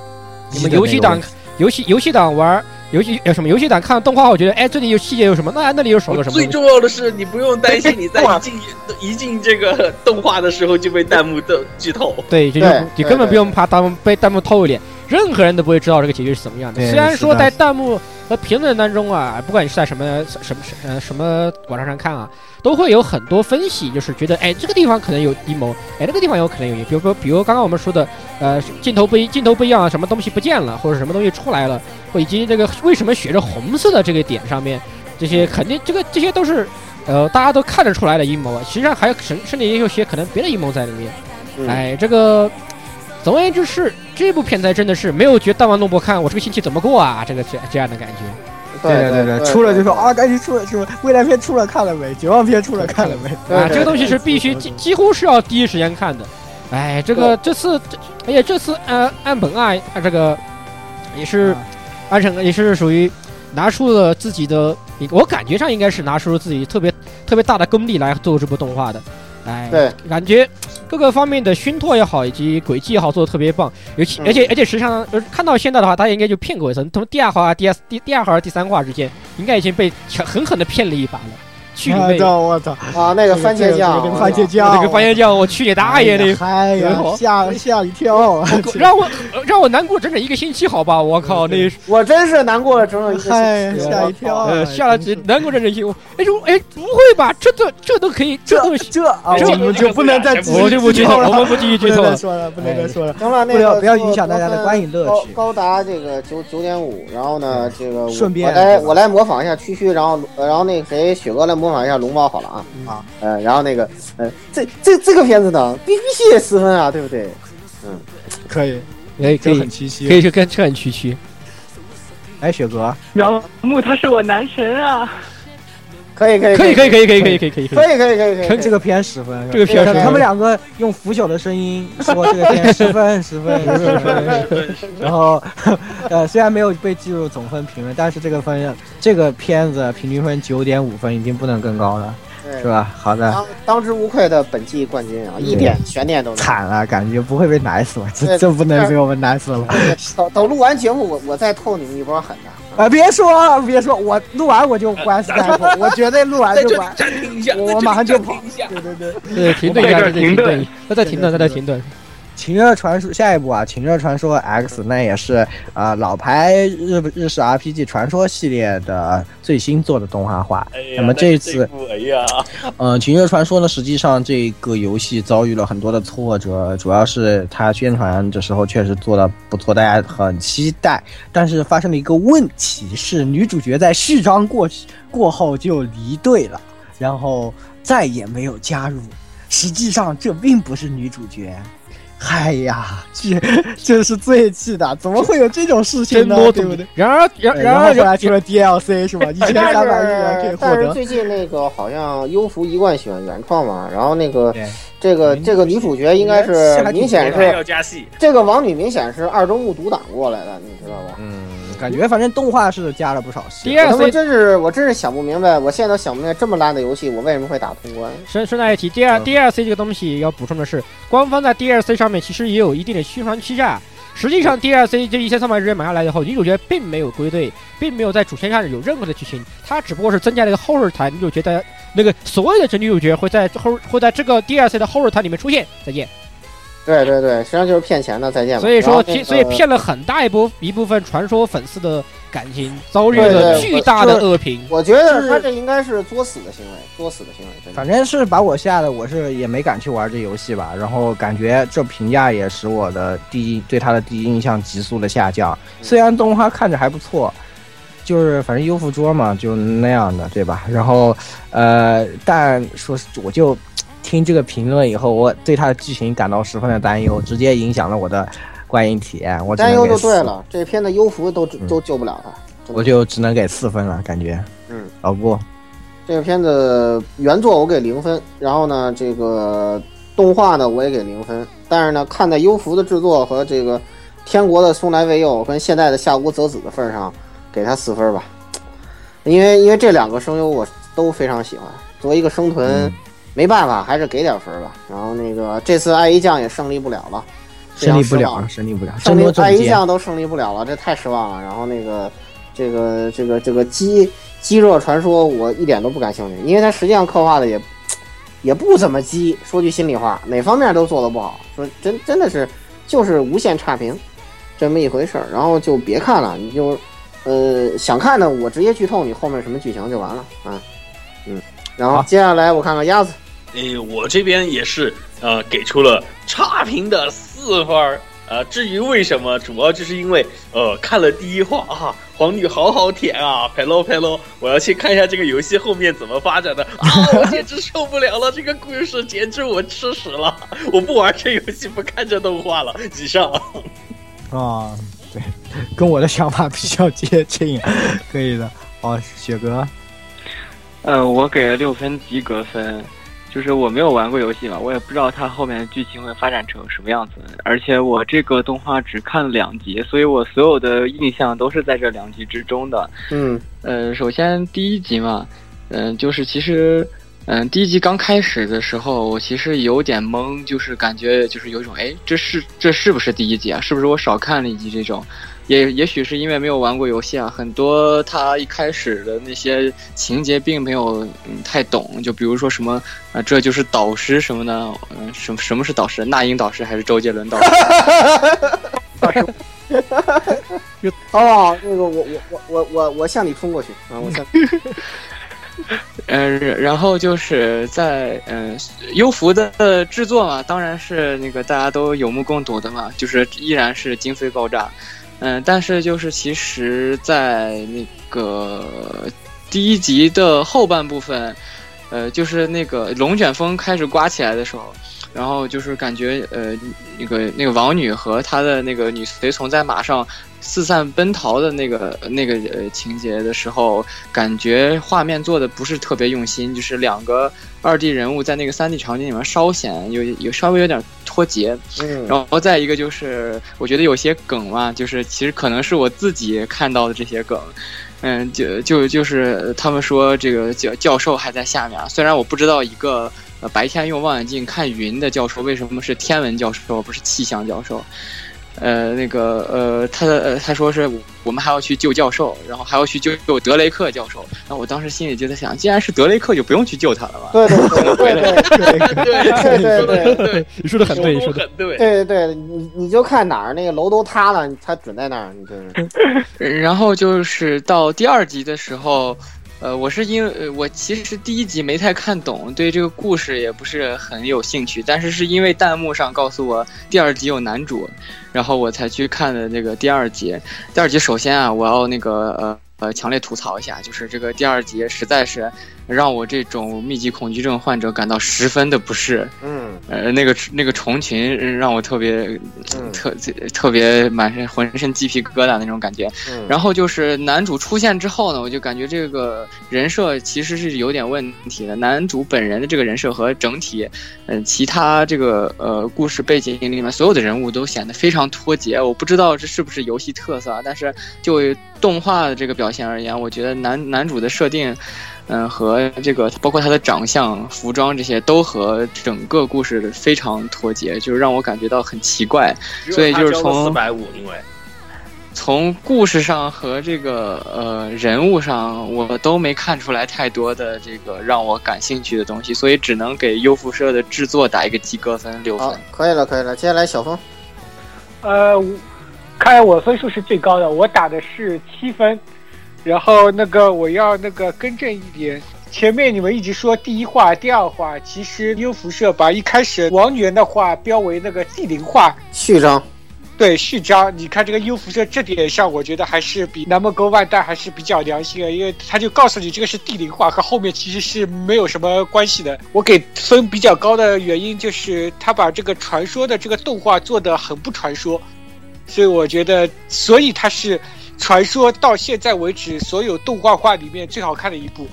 你们游戏党游戏游戏党玩游戏有什么游戏党看动画后觉得，哎，这里有细节有什么？那那里有什么什么？最重要的是，你不用担心你在一进 一进这个动画的时候就被弹幕的剧透。对，就对你根本不用怕弹幕被弹幕透一脸，任何人都不会知道这个结局是怎么样的。虽然说在弹幕在评论当中啊，不管你是在什么什么什呃什么网站上看啊，都会有很多分析，就是觉得哎这个地方可能有阴谋，哎那个地方有可能有阴谋，比如说比如刚刚我们说的呃镜头不一镜头不一样，什么东西不见了，或者什么东西出来了，或以及这个为什么血是红色的这个点上面，这些肯定这个这些都是。呃，大家都看得出来的阴谋啊，实际上还有甚甚至也有些可能别的阴谋在里面。哎，这个总而言之是这部片才真的是没有觉得弹丸论破看我这个星期怎么过啊，这个这这样的感觉。对对对对，出了就说啊，赶紧出了出了，未来片出了看了没？绝望片出了看了没？啊，这个东西是必须几几乎是要第一时间看的。哎，这个这次，这而且这次按按本啊，啊这个也是啊安成也是属于拿出了自己的，我感觉上应该是拿出了自己特别特别大的功力来做这部动画的。哎，对，感觉各个方面的熏托也好，以及轨迹也好，做的特别棒。尤其嗯而且而且实际上，呃看到现在的话，大家应该就骗过一次。从第二话、第二第第二话、第三话之间，应该已经被狠狠的骗了一把了。去你妹！我操！啊，那个番茄酱，这个番茄酱，那个番茄酱，我去你大爷的！哎呀，吓吓一跳！让我让我难过整整一个星期，好吧？我靠，那我真是难过了整整一个哎星期，吓一跳呃吓了难过整整一星期。哎呦哎不会吧？这都这都可以，这都这啊，这我们就不能再继续我就不剧透了，我们不继续剧透了不能再。说了，不能再说了。行了，那不要个不要影响大家的观影乐趣高高达这个九九点五，然后呢，这个我顺便我来我来模仿一下区区，然后呃然后那个谁雪哥来模仿一下龙猫好了啊啊，呃，然后那个呃这这这个片子呢，必必须得十分啊，对不对？嗯可以，可以可以很清晰。可以去跟这很区区。哎，雪哥，苗木他是我男神啊！可以可以可以可以可以可以可以可以可以可以可以可以可以可以，这个片十分，这个片十分他们两个用腐朽的声音说这个片十分 十分十分，然后呃虽然没有被计入总分评论，但是这个分这个片子平均分九点五分，已经不能更高了，对是吧？好的，当当之无愧的本季冠军啊，一点悬念都没有。惨了，感觉不会被奶死吧？这对这不能被我们奶死了吧？等等录完节目，我我再透你们一波狠的。啊！别说了，别说，我录完我就关 Skype，我绝对录完就关，暂停一下，我我马上就跑。对对对。对，停顿一下，停顿停顿，那再停顿，那再停顿。情热传说下一步啊，情热传说 X 那也是啊、呃老牌日日式 RPG 传说系列的最新做的动画化。那么这次部哎呀，呃，情热传说呢，实际上这个游戏遭遇了很多的挫折，主要是它宣传的时候确实做的不错，大家很期待。但是发生了一个问题是，女主角在序章过过后就离队了，然后再也没有加入。实际上这并不是女主角。哎呀，这这是最气的，怎么会有这种事情呢？对不对？？然而，然对然后后来出了 DLC 是吧？一千但三百亿元可以获得。但是最近那个好像优芙一贯喜欢原创嘛，然后那个这个这个女主角应该是明显是要加戏，这个王女明显是二周目独挡过来的，你知道吧？嗯，感觉反正动画是加了不少戏。DLC 真是我真是想不明白，我现在都想不明白这么烂的游戏我为什么会打通关。顺顺带一提，第二嗯 DLC 这个东西要补充的是，官方在 DLC 上面其实也有一定的宣传欺诈。实际上，DLC 这一千三百日元买下来以后，女主角并没有归队，并没有在主线上有任何的剧情，它只不过是增加了一个后日谈，女主角在那个所谓的这女主角会在后会在这个 DLC 的后日谈里面出现。再见。对对对，实际上就是骗钱的，再见吧。所以说，所以骗了很大一部一部分传说粉丝的感情，遭遇了巨大的恶评。我觉得他这应该是作死的行为，作死的行为，真的。反正是把我吓得，我是也没敢去玩这游戏吧。然后感觉这评价也使我的第一对他的第一印象急速的下降。虽然动画看着还不错，就是反正优芙桌嘛，就那样的，对吧？然后呃，但说是我就听这个评论以后，我对它的剧情感到十分的担忧，直接影响了我的观影体验。我担忧就对了，这片的优芙都都救不了他。我就只能给四分了，感觉。嗯，老布，这个片子原作我给零分，然后呢，这个动画呢我也给零分，但是呢，看在优芙的制作和这个天国的松来未佑跟现在的夏屋泽子的份上，给他四分吧。因为因为这两个声优我都非常喜欢，作为一个生豚，没办法还是给点分吧。然后那个这次爱一酱也胜利不了了，胜利不了，胜利不了，胜利爱一结。酱都胜利不了了，这太失望了。然后那个这个这个这个鸡鸡热传说，我一点都不感兴趣，因为它实际上刻画的也也不怎么鸡。说句心里话，哪方面都做的不好，说真真的是就是无限差评这么一回事儿。然后就别看了，你就呃想看的，我直接剧透你后面什么剧情就完了啊。嗯，然后接下来我看看鸭子，诶，我这边也是呃给出了差评的四分儿。呃，至于为什么，主要就是因为呃看了第一话啊，皇女好好舔啊，拍喽拍喽，我要去看一下这个游戏后面怎么发展的啊，我简直受不了了，这个故事简直我吃屎了，我不玩这游戏，不看这动画了，以上。啊，对，跟我的想法比较接近，可以的。哦，雪哥，呃，我给了六分及格分，就是我没有玩过游戏嘛，我也不知道它后面的剧情会发展成什么样子。而且我这个动画只看了两集，所以我所有的印象都是在这两集之中的。嗯呃，首先第一集嘛，嗯、就是其实，嗯、第一集刚开始的时候，我其实有点懵，就是感觉就是有一种，哎，这是这是不是第一集啊？是不是我少看了一集这种？也也许是因为没有玩过游戏啊，很多他一开始的那些情节并没有嗯太懂，就比如说什么啊、这就是导师什么的，嗯、什么什么是导师？那英导师还是周杰伦导师？哦，那个我我我我我我向你冲过去啊，我向 嗯，然后就是在嗯、优芙的制作嘛，当然是那个大家都有目共睹的嘛，就是依然是经费爆炸。嗯，但是就是其实，在那个第一集的后半部分，呃，就是那个龙卷风开始刮起来的时候，然后就是感觉呃那个那个王女和她的那个女随从在马上四散奔逃的那个那个呃情节的时候，感觉画面做的不是特别用心，就是两个二 D 人物在那个三 D 场景里面稍显有有稍微有点脱节，嗯，然后再一个就是我觉得有些梗嘛，就是其实可能是我自己看到的这些梗。嗯，就就就是他们说这个教教授还在下面啊，虽然我不知道一个呃白天用望远镜看云的教授为什么是天文教授不是气象教授？呃那个呃他的呃他说是我们还要去救教授然后还要去救救德雷克教授。那我当时心里就在想既然是德雷克就不用去救他了吧 对对对对对对对对对你说的很对你说的很对对对对你你就看哪儿那个楼都塌了他准在那儿你就是。然后就是到第二集的时候呃，我是因为我其实第一集没太看懂，对这个故事也不是很有兴趣，但是是因为弹幕上告诉我第二集有男主，然后我才去看的那个第二集。第二集首先啊，我要那个呃呃强烈吐槽一下，就是这个第二集实在是让我这种密集恐惧症患者感到十分的不适。嗯呃，那个那个虫群让我特别嗯特特别满身浑身鸡皮疙瘩那种感觉。嗯，然后就是男主出现之后呢，我就感觉这个人设其实是有点问题的。男主本人的这个人设和整体，嗯、其他这个呃故事背景里面所有的人物都显得非常脱节。我不知道这是不是游戏特色啊，但是就动画的这个表现而言，我觉得男男主的设定。嗯，和这个包括他的长相、服装这些，都和整个故事非常脱节，就是让我感觉到很奇怪。所以就是从四百五，因为从故事上和这个呃人物上，我都没看出来太多的这个让我感兴趣的东西，所以只能给优辐社的制作打一个及格分六分。，可以了可以了，接下来小峰，呃，看来我分数是最高的，我打的是七分。然后那个我要那个更正一点，前面你们一直说第一话、第二话，其实优辐射把一开始王源的话标为那个第零话，序章，对序章。你看这个优辐射这点上，我觉得还是比南梦沟万代还是比较良心的，因为他就告诉你这个是第零话，和后面其实是没有什么关系的。我给分比较高的原因就是他把这个传说的这个动画做得很不传说，所以我觉得，所以他是传说到现在为止所有动画画里面最好看的一部。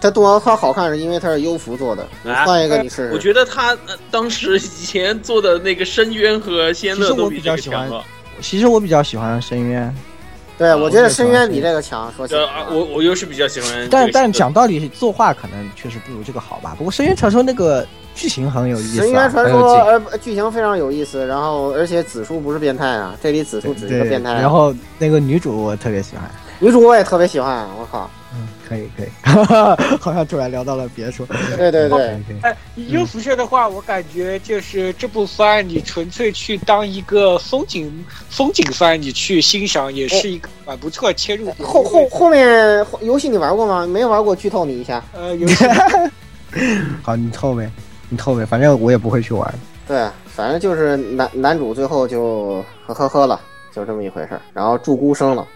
它动画画好看是因为它是优芙做的，啊换一个你试试。我觉得他、呃当时以前做的那个深渊和仙乐都其实我比较喜欢强。其实我比较喜欢深渊，对，我觉得深渊比这个强。说起来我我又是比较喜欢这个但但讲道理，作画可能确实不如这个好吧。不过《深渊传说》那个剧情很有意思、啊，深渊传说呃剧情非常有意思，然后而且子树不是变态啊，这里子树只是个，变态啊。然后那个女主我特别喜欢，女主我也特别喜欢，我靠，嗯，可以可以，好像突然聊到了别处。对对对，哎，优辐射的话，我感觉就是这部番，你纯粹去当一个风景风景番，你去欣赏也是一个蛮不错切入点。后后后面游戏你玩过吗？没玩过，剧透你一下。呃，游戏 好，你透呗，你透呗，反正我也不会去玩。对，反正就是男男主最后就呵呵呵了，就这么一回事儿。然后祝孤生了，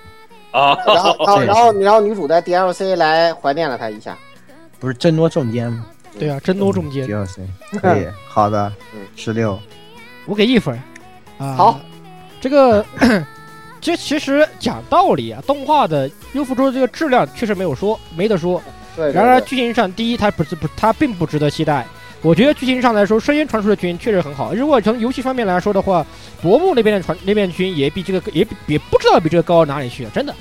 啊，然后 然后然后然后女主在 DLC 来怀念了他一下。不是争夺重间吗对啊，争夺中间，？DLC 可以，好的嗯，十六，我给一分儿。啊，好，这个这其实讲道理啊，动画的优芙珠这个质量确实没有说，没得说。对，对然而剧情上，第一它不是不它并不值得期待。我觉得剧情上来说，《深渊传说》的剧情确实很好。如果从游戏方面来说的话，薄暮那边的传那边剧情也比这个也比也不知道比这个高到哪里去，真的。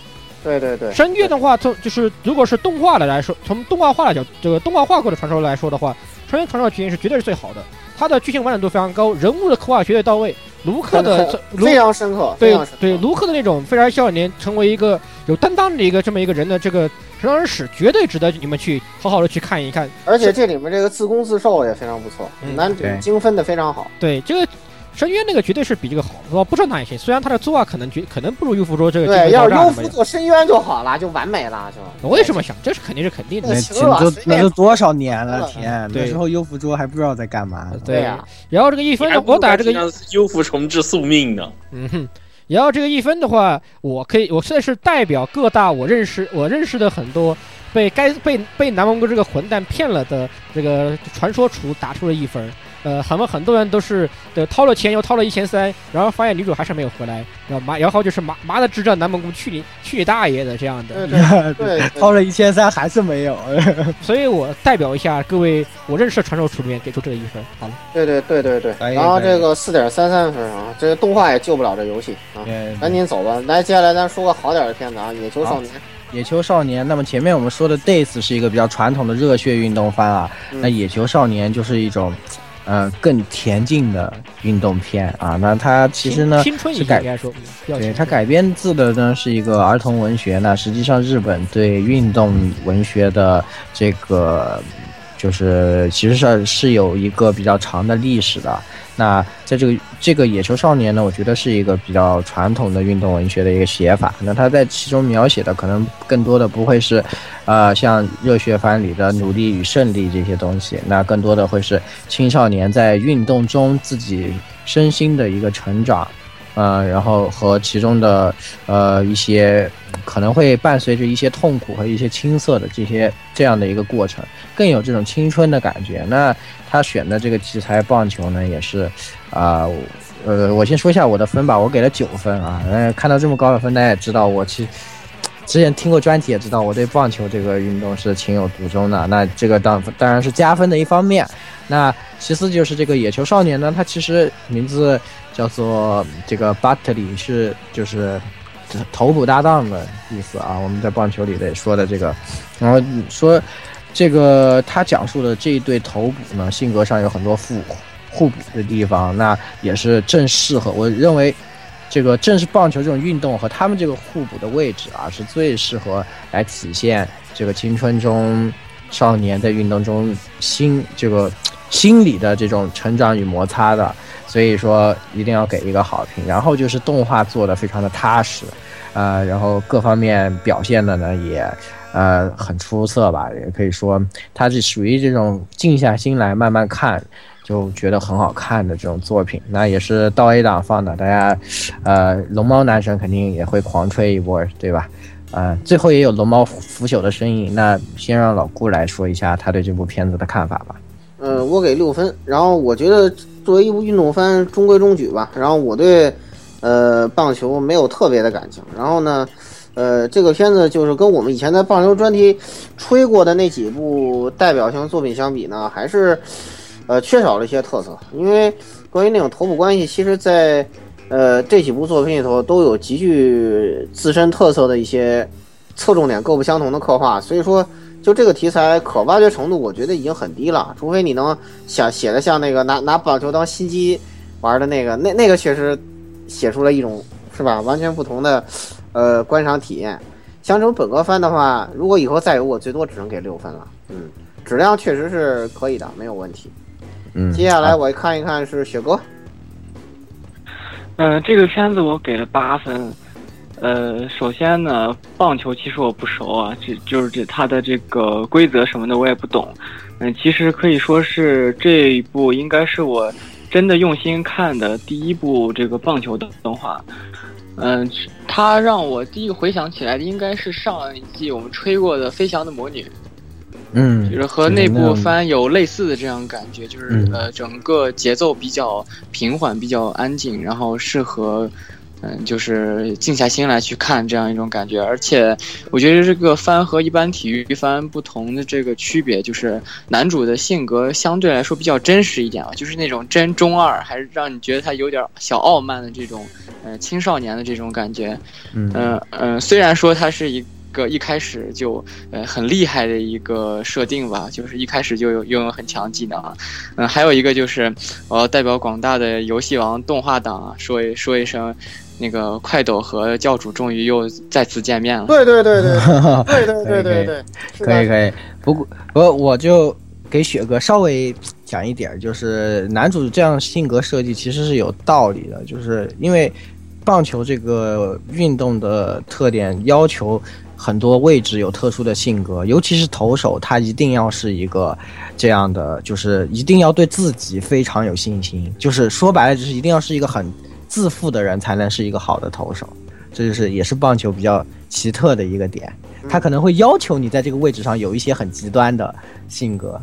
对对对，深渊的话，从就是如果是动画的来说，从动画化的角这个动画化过的传说来说的话，《深渊传说》的剧情是绝对是最好的，它的剧情完整度非常高，人物的刻画绝对到位。卢克的非常深刻，对刻。对，卢克的那种非常少年，成为一个有担当的一个这么一个人的这个成长史，绝对值得你们去好好的去看一看。而且这里面这个自攻自受也非常不错，嗯男主精分的非常好。对这个深渊那个绝对是比这个好，我不知道哪里行。虽然他的作画可能绝可能不如优芙说这个对，要是优芙做深渊就好了，就完美了，就。我也这么想，这是肯定是肯定的。那都那都多少年了，天，对那时候优芙珠还不知道在干嘛。对呀，然后这个一分我打这个优芙重置宿命呢。嗯哼，然后这个一分的话，我可以，我现在是代表各大我认识我认识的很多被该被被南王哥这个混蛋骗了的这个传说厨打出了一分。呃，很多很多人都是的掏了钱又掏了一千三，然后发现女主还是没有回来，然后麻，然后就是麻麻的智障南蒙古去你去你大爷的这样的。对对对对 掏了一千三还是没有，所以我代表一下各位我认识的传说厨里面给出这个一分。好了，对对对对对。然后这个四点三三分啊，这个动画也救不了这游戏啊，赶紧走吧。来，接下来咱说个好点的片子啊，《野球少年》。野球少年，那么前面我们说的 Days 是一个比较传统的热血运动番啊，嗯那野球少年就是一种，呃，更田径的运动片啊。那它其实呢，是改对它改编自的呢是一个儿童文学，那实际上日本对运动文学的这个，就是其实是是有一个比较长的历史的。那在这个这个野球少年呢，我觉得是一个比较传统的运动文学的一个写法。那他在其中描写的可能更多的不会是，呃，像热血番里的努力与胜利这些东西，那更多的会是青少年在运动中自己身心的一个成长。呃，然后和其中的呃一些可能会伴随着一些痛苦和一些青涩的这些这样的一个过程，更有这种青春的感觉。那他选的这个题材棒球呢，也是啊、呃，我先说一下我的分吧，我给了九分啊。呃，看到这么高的分，大家也知道我其。之前听过专题也知道，我对棒球这个运动是情有独钟的。那这个当当然是加分的一方面。那其次就是这个野球少年呢，他其实名字叫做这个 Butley 是就是头部搭档的意思啊。我们在棒球里的说的这个，然后说这个他讲述的这一对头捕呢，性格上有很多互互补的地方，那也是正适合我认为。这个正是棒球这种运动和他们这个互补的位置啊，是最适合来体现这个青春中少年在运动中心这个心理的这种成长与摩擦的，所以说一定要给一个好评。然后就是动画做的非常的踏实，呃，然后各方面表现的呢也呃很出色吧，也可以说它是属于这种静下心来慢慢看。就觉得很好看的这种作品，那也是到 A 档放的，大家，呃，龙猫男神肯定也会狂吹一波，对吧？呃，最后也有龙猫腐朽的身影。那先让老顾来说一下他对这部片子的看法吧。呃，我给六分。然后我觉得作为一部运动番，中规中矩吧。然后我对呃棒球没有特别的感情。然后呢，呃，这个片子就是跟我们以前在棒球专题吹过的那几部代表性作品相比呢，还是呃缺少了一些特色。因为关于那种头部关系，其实在呃这几部作品里头都有极具自身特色的一些侧重点各不相同的刻画，所以说就这个题材可挖掘程度，我觉得已经很低了。除非你能想写的像那个拿拿棒球当心机玩的那个，那那个确实写出了一种是吧完全不同的。呃，观赏体验，像这种本科番的话，如果以后再有，我最多只能给六分了。嗯，质量确实是可以的，没有问题。嗯，接下来我看一看是雪哥。嗯，这个片子我给了八分。呃，首先呢，棒球其实我不熟啊，这就是这它的这个规则什么的我也不懂。嗯，其实可以说是这一部应该是我真的用心看的第一部这个棒球的动画。嗯，它让我第一个回想起来的应该是上一季我们吹过的《飞翔的魔女》，嗯，就是和那部番有类似的这样感觉，就是嗯呃，整个节奏比较平缓，比较安静，然后适合嗯，就是静下心来去看这样一种感觉。而且我觉得这个番和一般体育番不同的这个区别，就是男主的性格相对来说比较真实一点吧，就是那种真中二，还是让你觉得他有点小傲慢的这种。呃，青少年的这种感觉，嗯嗯嗯，虽然说他是一个一开始就呃很厉害的一个设定吧，就是一开始就有拥有很强技能，嗯，还有一个就是我要代表广大的游戏王动画党啊，说一说一声，那个快斗和教主终于又再次见面了。对对对对。哈哈对对 对对对可以可以。不过我我就给雪哥稍微讲一点就是男主这样性格设计其实是有道理的就是因为棒球这个运动的特点要求很多位置有特殊的性格尤其是投手他一定要是一个这样的就是一定要对自己非常有信心。就是说白了就是一定要是一个很自负的人才能是一个好的投手，这就是也是棒球比较奇特的一个点，他可能会要求你在这个位置上有一些很极端的性格。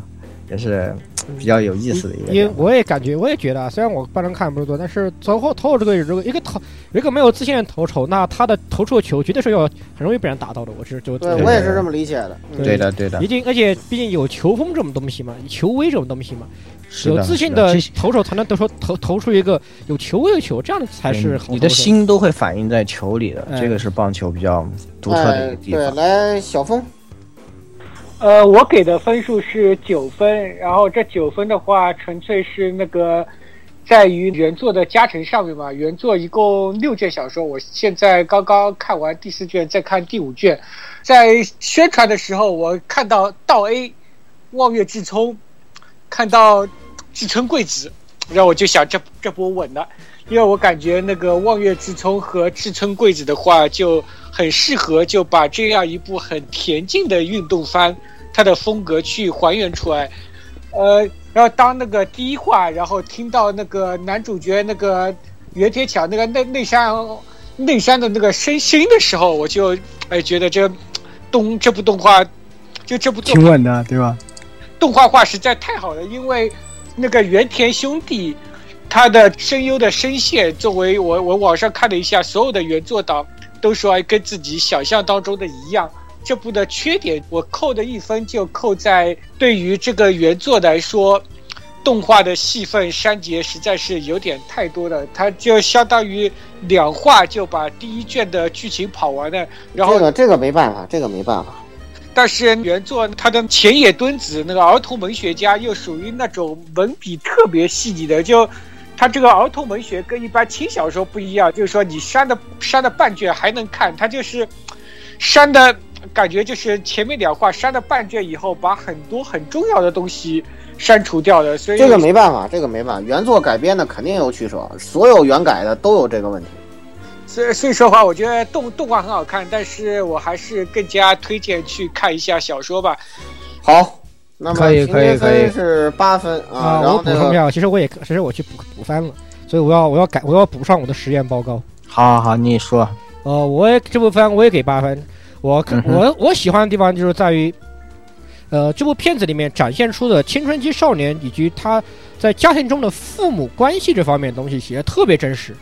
也是比较有意思的一个，因为我也感觉，我也觉得，虽然我帮人看不是多，但是最后投这个如果一个投一个没有自信的投手，那他的投出的球绝对是要很容易被人打到的。我是就对我也是这么理解的。对的，对的。毕竟而且毕竟有球风这种东西嘛，球威这种东西嘛，有自信的投手才能投出投投出一个有球威的球，这样才是好。你的心都会反映在球里的，这个是棒球比较独特的一个地方。对，来小峰。呃，我给的分数是九分，然后这九分的话，纯粹是那个在于原作的加成上面嘛。原作一共六卷小说，我现在刚刚看完第四卷，再看第五卷。在宣传的时候，我看到道 A 望月志聪，看到志村贵子，然后我就想这这波稳了，因为我感觉那个望月志聪和志村贵子的话就。很适合就把这样一部很恬静的运动番，它的风格去还原出来。呃，然后当那个第一话，然后听到那个男主角那个袁铁强那个内内山内山的那个声声音的时候，我就哎觉得这动这部动画就这部挺稳的，对吧？动画化实在太好了，因为那个原田兄弟他的声优的声线，作为我我网上看了一下，所有的原作党。都说跟自己想象当中的一样。这部的缺点，我扣的一分就扣在对于这个原作来说，动画的戏份删节实在是有点太多了。它就相当于两话就把第一卷的剧情跑完了。然后这个这个没办法，这个没办法。但是原作他的前野敦子那个儿童文学家又属于那种文笔特别细腻的，就。他这个儿童文学跟一般轻小说不一样，就是说你删的删的半卷还能看，他就是删的感觉就是前面两话删了半卷以后，把很多很重要的东西删除掉的。所以这个没办法，这个没办法，原作改编的肯定有取舍，所有原改的都有这个问题。所以所以说话，我觉得动动画很好看，但是我还是更加推荐去看一下小说吧。好。那么可以可以可以是八分啊，我补充一下，其实我也其实我去补补番了，所以我要我要改我要补上我的实验报告。好好好，你说。呃，我也这部番我也给八分，我我我喜欢的地方就是在于，呃，这部片子里面展现出的青春期少年以及他在家庭中的父母关系这方面的东西写的特别真实，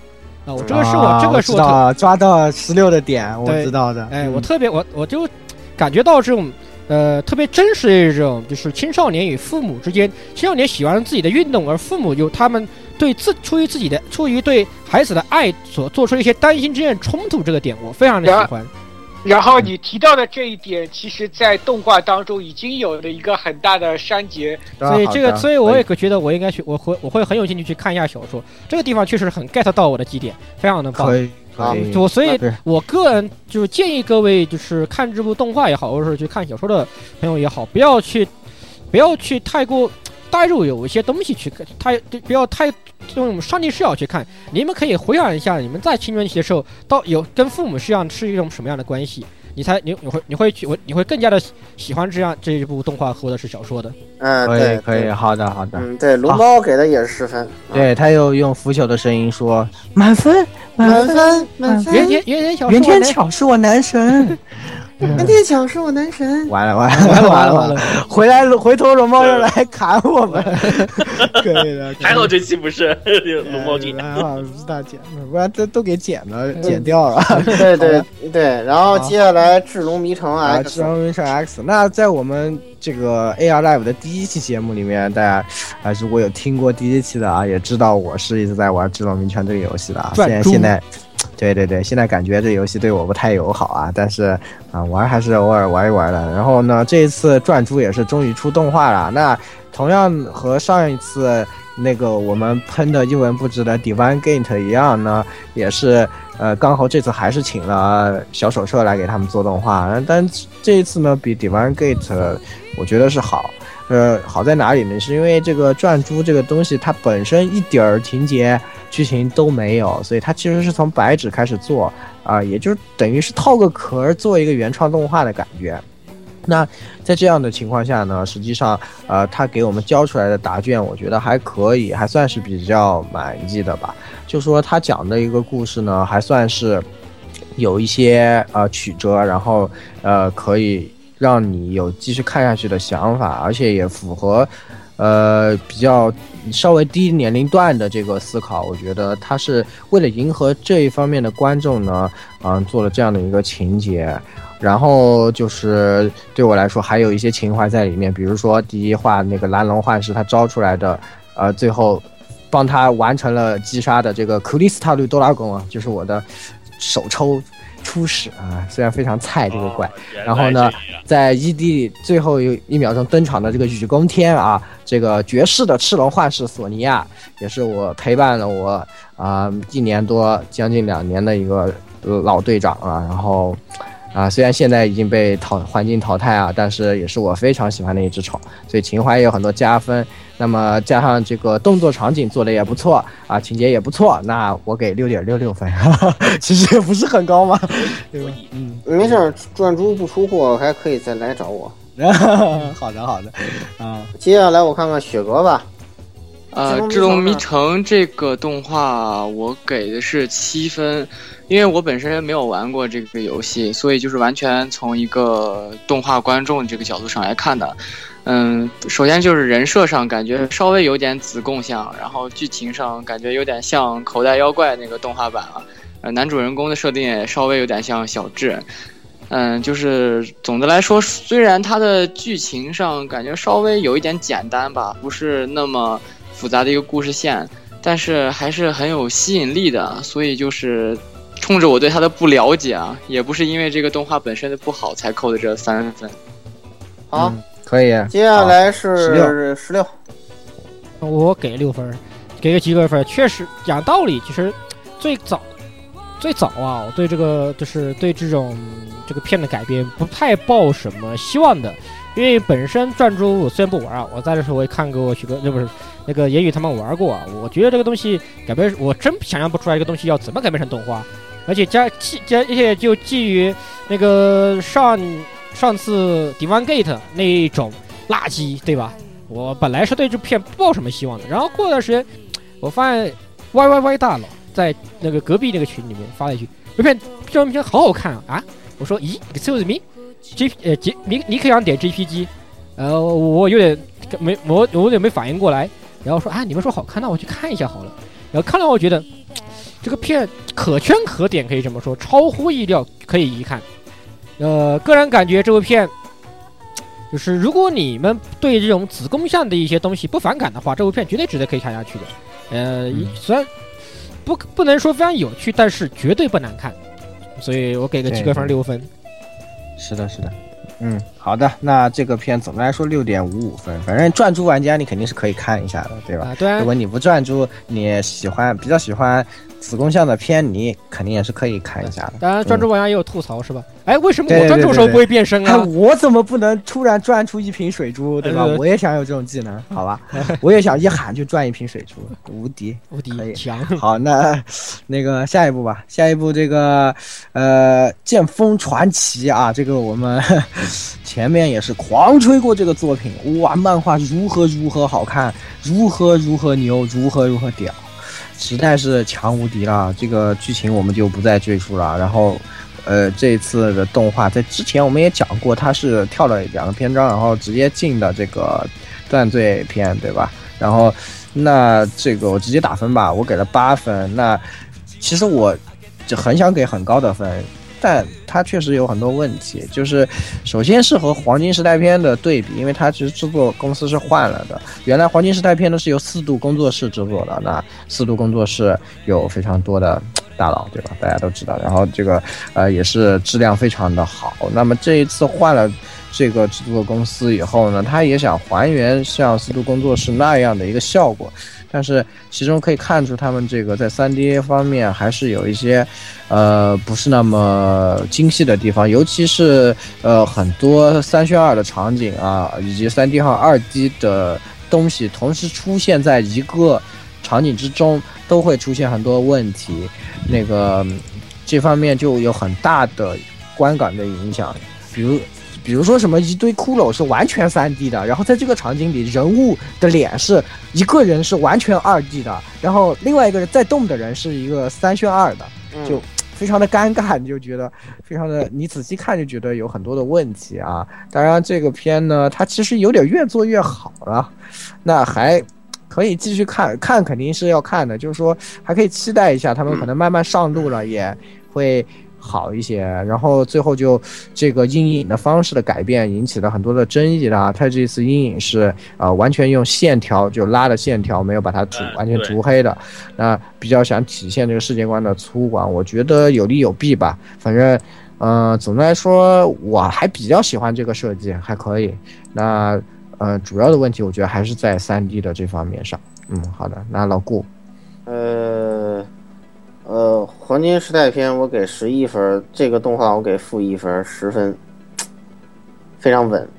啊，我这个是我这个是我抓到十六的点，我知道的。哎，我嗯特别我我就感觉到这种呃特别真实的一种，就是青少年与父母之间，青少年喜欢自己的运动，而父母就他们对自出于自己的出于对孩子的爱所做出一些担心之间的冲突，这个点我非常的喜欢。然后你提到的这一点，其实，在动画当中已经有了一个很大的删节。所以这个，所以我也觉得我应该去，我会我会很有兴趣去看一下小说。这个地方确实很 get 到我的基点，非常的棒。可以可以。我所以，我个人就是建议各位，就是看这部动画也好，或者是去看小说的朋友也好，不要去，不要去太过带入有一些东西去看，太不要太用上帝视角去看。你们可以回想一下，你们在青春期的时候，到有跟父母实际上是一种什么样的关系，你才你你会你会去我你会更加的喜欢这样这一部动画或者是小说的。嗯，可以对，可以，好的好的。嗯，对，龙猫给的也是十分，啊对他又用腐朽的声音说满分满分满分，原天原天小说袁天巧是我男神。原天巧是我男神，完了完完了了完了完了完了，回来回头龙猫又来砍我们，可以的。还好这期不是 龙猫姐，还好不是大剪，不然这都给剪了，剪掉了。对对对，然后接下来智龙迷城啊，X，智龙迷城 X。那在我们这个 AR Live 的第一期节目里面，大家啊，如果有听过第一期的啊，也知道我是一直在玩《智龙迷城》这个游戏的啊。现在现在，对对对，现在感觉这游戏对我不太友好啊，但是啊，玩还是偶尔玩一玩的。然后呢，这一次转珠也是终于出动画了。那同样和上一次那个我们喷的一文不值的 Divine Gate 一样呢，也是呃，刚好这次还是请了小手社来给他们做动画，但这一次呢，比 Divine Gate 我觉得是好。呃，好在哪里呢？是因为这个转珠这个东西，它本身一点儿情节、剧情都没有，所以它其实是从白纸开始做啊、也就是等于是套个壳儿做一个原创动画的感觉。那在这样的情况下呢，实际上，呃，他给我们交出来的答卷，我觉得还可以，还算是比较满意的吧。就说他讲的一个故事呢，还算是有一些呃曲折，然后呃可以让你有继续看下去的想法，而且也符合呃比较稍微低年龄段的这个思考。我觉得他是为了迎合这一方面的观众呢，嗯、做了这样的一个情节。然后就是对我来说还有一些情怀在里面，比如说第一话那个蓝龙幻视他招出来的，呃，最后帮他完成了击杀的这个克里斯塔绿多拉贡啊，就是我的首抽初始啊，虽然非常菜这个怪，然后呢，在 ED 里最后一一秒钟登场的这个雨宫天啊，这个绝世的赤龙幻视索尼娅，也是我陪伴了我啊、一年多将近两年的一个呃老队长啊，然后。啊，虽然现在已经被淘环境淘汰啊，但是也是我非常喜欢的一只宠，所以情怀也有很多加分。那么加上这个动作场景做的也不错啊，情节也不错，那我给六点六六分，其实也不是很高嘛，对吧？嗯，没事儿，转珠不出货还可以再来找我。好的好的，啊，接下来我看看雪哥吧，呃，《智智龙迷城城》这个动画我给的是七分，因为我本身没有玩过这个游戏，所以就是完全从一个动画观众这个角度上来看的。嗯，首先就是人设上感觉稍微有点子贡像，然后剧情上感觉有点像《口袋妖怪》那个动画版了。呃，男主人公的设定也稍微有点像小智。嗯，就是总的来说，虽然它的剧情上感觉稍微有一点简单吧，不是那么复杂的一个故事线，但是还是很有吸引力的。所以就是冲着我对它的不了解啊，也不是因为这个动画本身的不好才扣的这三分。好，嗯可以，接下来是16十六，我给六分，给个及格分。确实讲道理，其实最早最早啊，我对这个就是对这种这个片的改编不太抱什么希望的，因为本身转珠我虽然不玩啊，我在的时候我也看过许多，那不是那个言语他们玩过啊，我觉得这个东西改编，我真想象不出来这个东西要怎么改编成动画，而且加基加而且就基于那个上上次 Divine Gate 那一种垃圾，对吧？我本来是对这片不抱什么希望的，然后过段时间，我发现 Y Y Y 大佬在那个隔壁那个群里面发了一句：“这片这片好好看啊！”，我说：“咦，excuse me，G 呃 G 你你可想点 JPG，呃，我有点没我我有点没反应过来，然后说啊，你们说好看，那我去看一下好了。然后看了我觉得这个片可圈可点，可以这么说，超乎意料，可以一看。呃，个人感觉这部片，就是如果你们对这种子宫向的一些东西不反感的话，这部片绝对值得可以看下去的。呃，嗯虽然不不能说非常有趣，但是绝对不难看，所以我给个及格分六分。是的，是的。嗯，好的，那这个片总的来说六点五五分，反正转珠玩家你肯定是可以看一下的，对吧？啊，对啊如果，你不转珠，你喜欢比较喜欢子宫向的偏离肯定也是可以看一下的。当然专注玩家也有吐槽是吧？哎，为什么我专注的时候不会变身哎，啊？我怎么不能突然转出一瓶水珠，对吧？呃我也想有这种技能，好吧？我也想一喊就转一瓶水珠，无敌。无敌好，那那个下一步吧，下一步这个呃《剑锋传奇》啊，这个我们前面也是狂吹过这个作品，哇，漫画如何如何好看，如何如何牛，如何如何屌，实在是强无敌了。这个剧情我们就不再赘述了。然后，呃，这一次的动画在之前我们也讲过，它是跳了两个篇章，然后直接进的这个断罪篇，对吧？然后，那这个我直接打分吧，我给了八分。那其实我就很想给很高的分，但它确实有很多问题。就是首先是和《黄金时代片》的对比，因为它其实制作公司是换了的。原来《黄金时代片》呢是由四度工作室制作的，那四度工作室有非常多的大佬，对吧？大家都知道。然后这个呃也是质量非常的好。那么这一次换了。这个制作公司以后呢，他也想还原像四度工作室那样的一个效果，但是其中可以看出他们这个在 3D 方面还是有一些，呃，不是那么精细的地方，尤其是呃很多三选二的场景啊，以及 3D 和 2D 的东西同时出现在一个场景之中，都会出现很多问题，那个这方面就有很大的观感的影响，比如。比如说什么一堆骷髅是完全三 D 的，然后在这个场景里，人物的脸是一个人是完全二 D 的，然后另外一个人在动的人是一个三选二的，嗯就非常的尴尬，你就觉得非常的，你仔细看就觉得有很多的问题啊。当然，这个片呢，它其实有点越做越好了，那还可以继续看，看肯定是要看的，就是说还可以期待一下，他们可能慢慢上路了，也会。好一些，然后最后就这个阴影的方式的改变引起了很多的争议啦。它这次阴影是呃完全用线条就拉的线条，没有把它涂嗯完全涂黑的。那比较想体现这个世界观的粗犷，我觉得有利有弊吧。反正，呃，总的来说我还比较喜欢这个设计，还可以。那呃，主要的问题我觉得还是在三 D 的这方面上。嗯，好的，那老顾，呃呃，黄金时代篇我给十一分，这个动画我给负一分，十分，非常稳。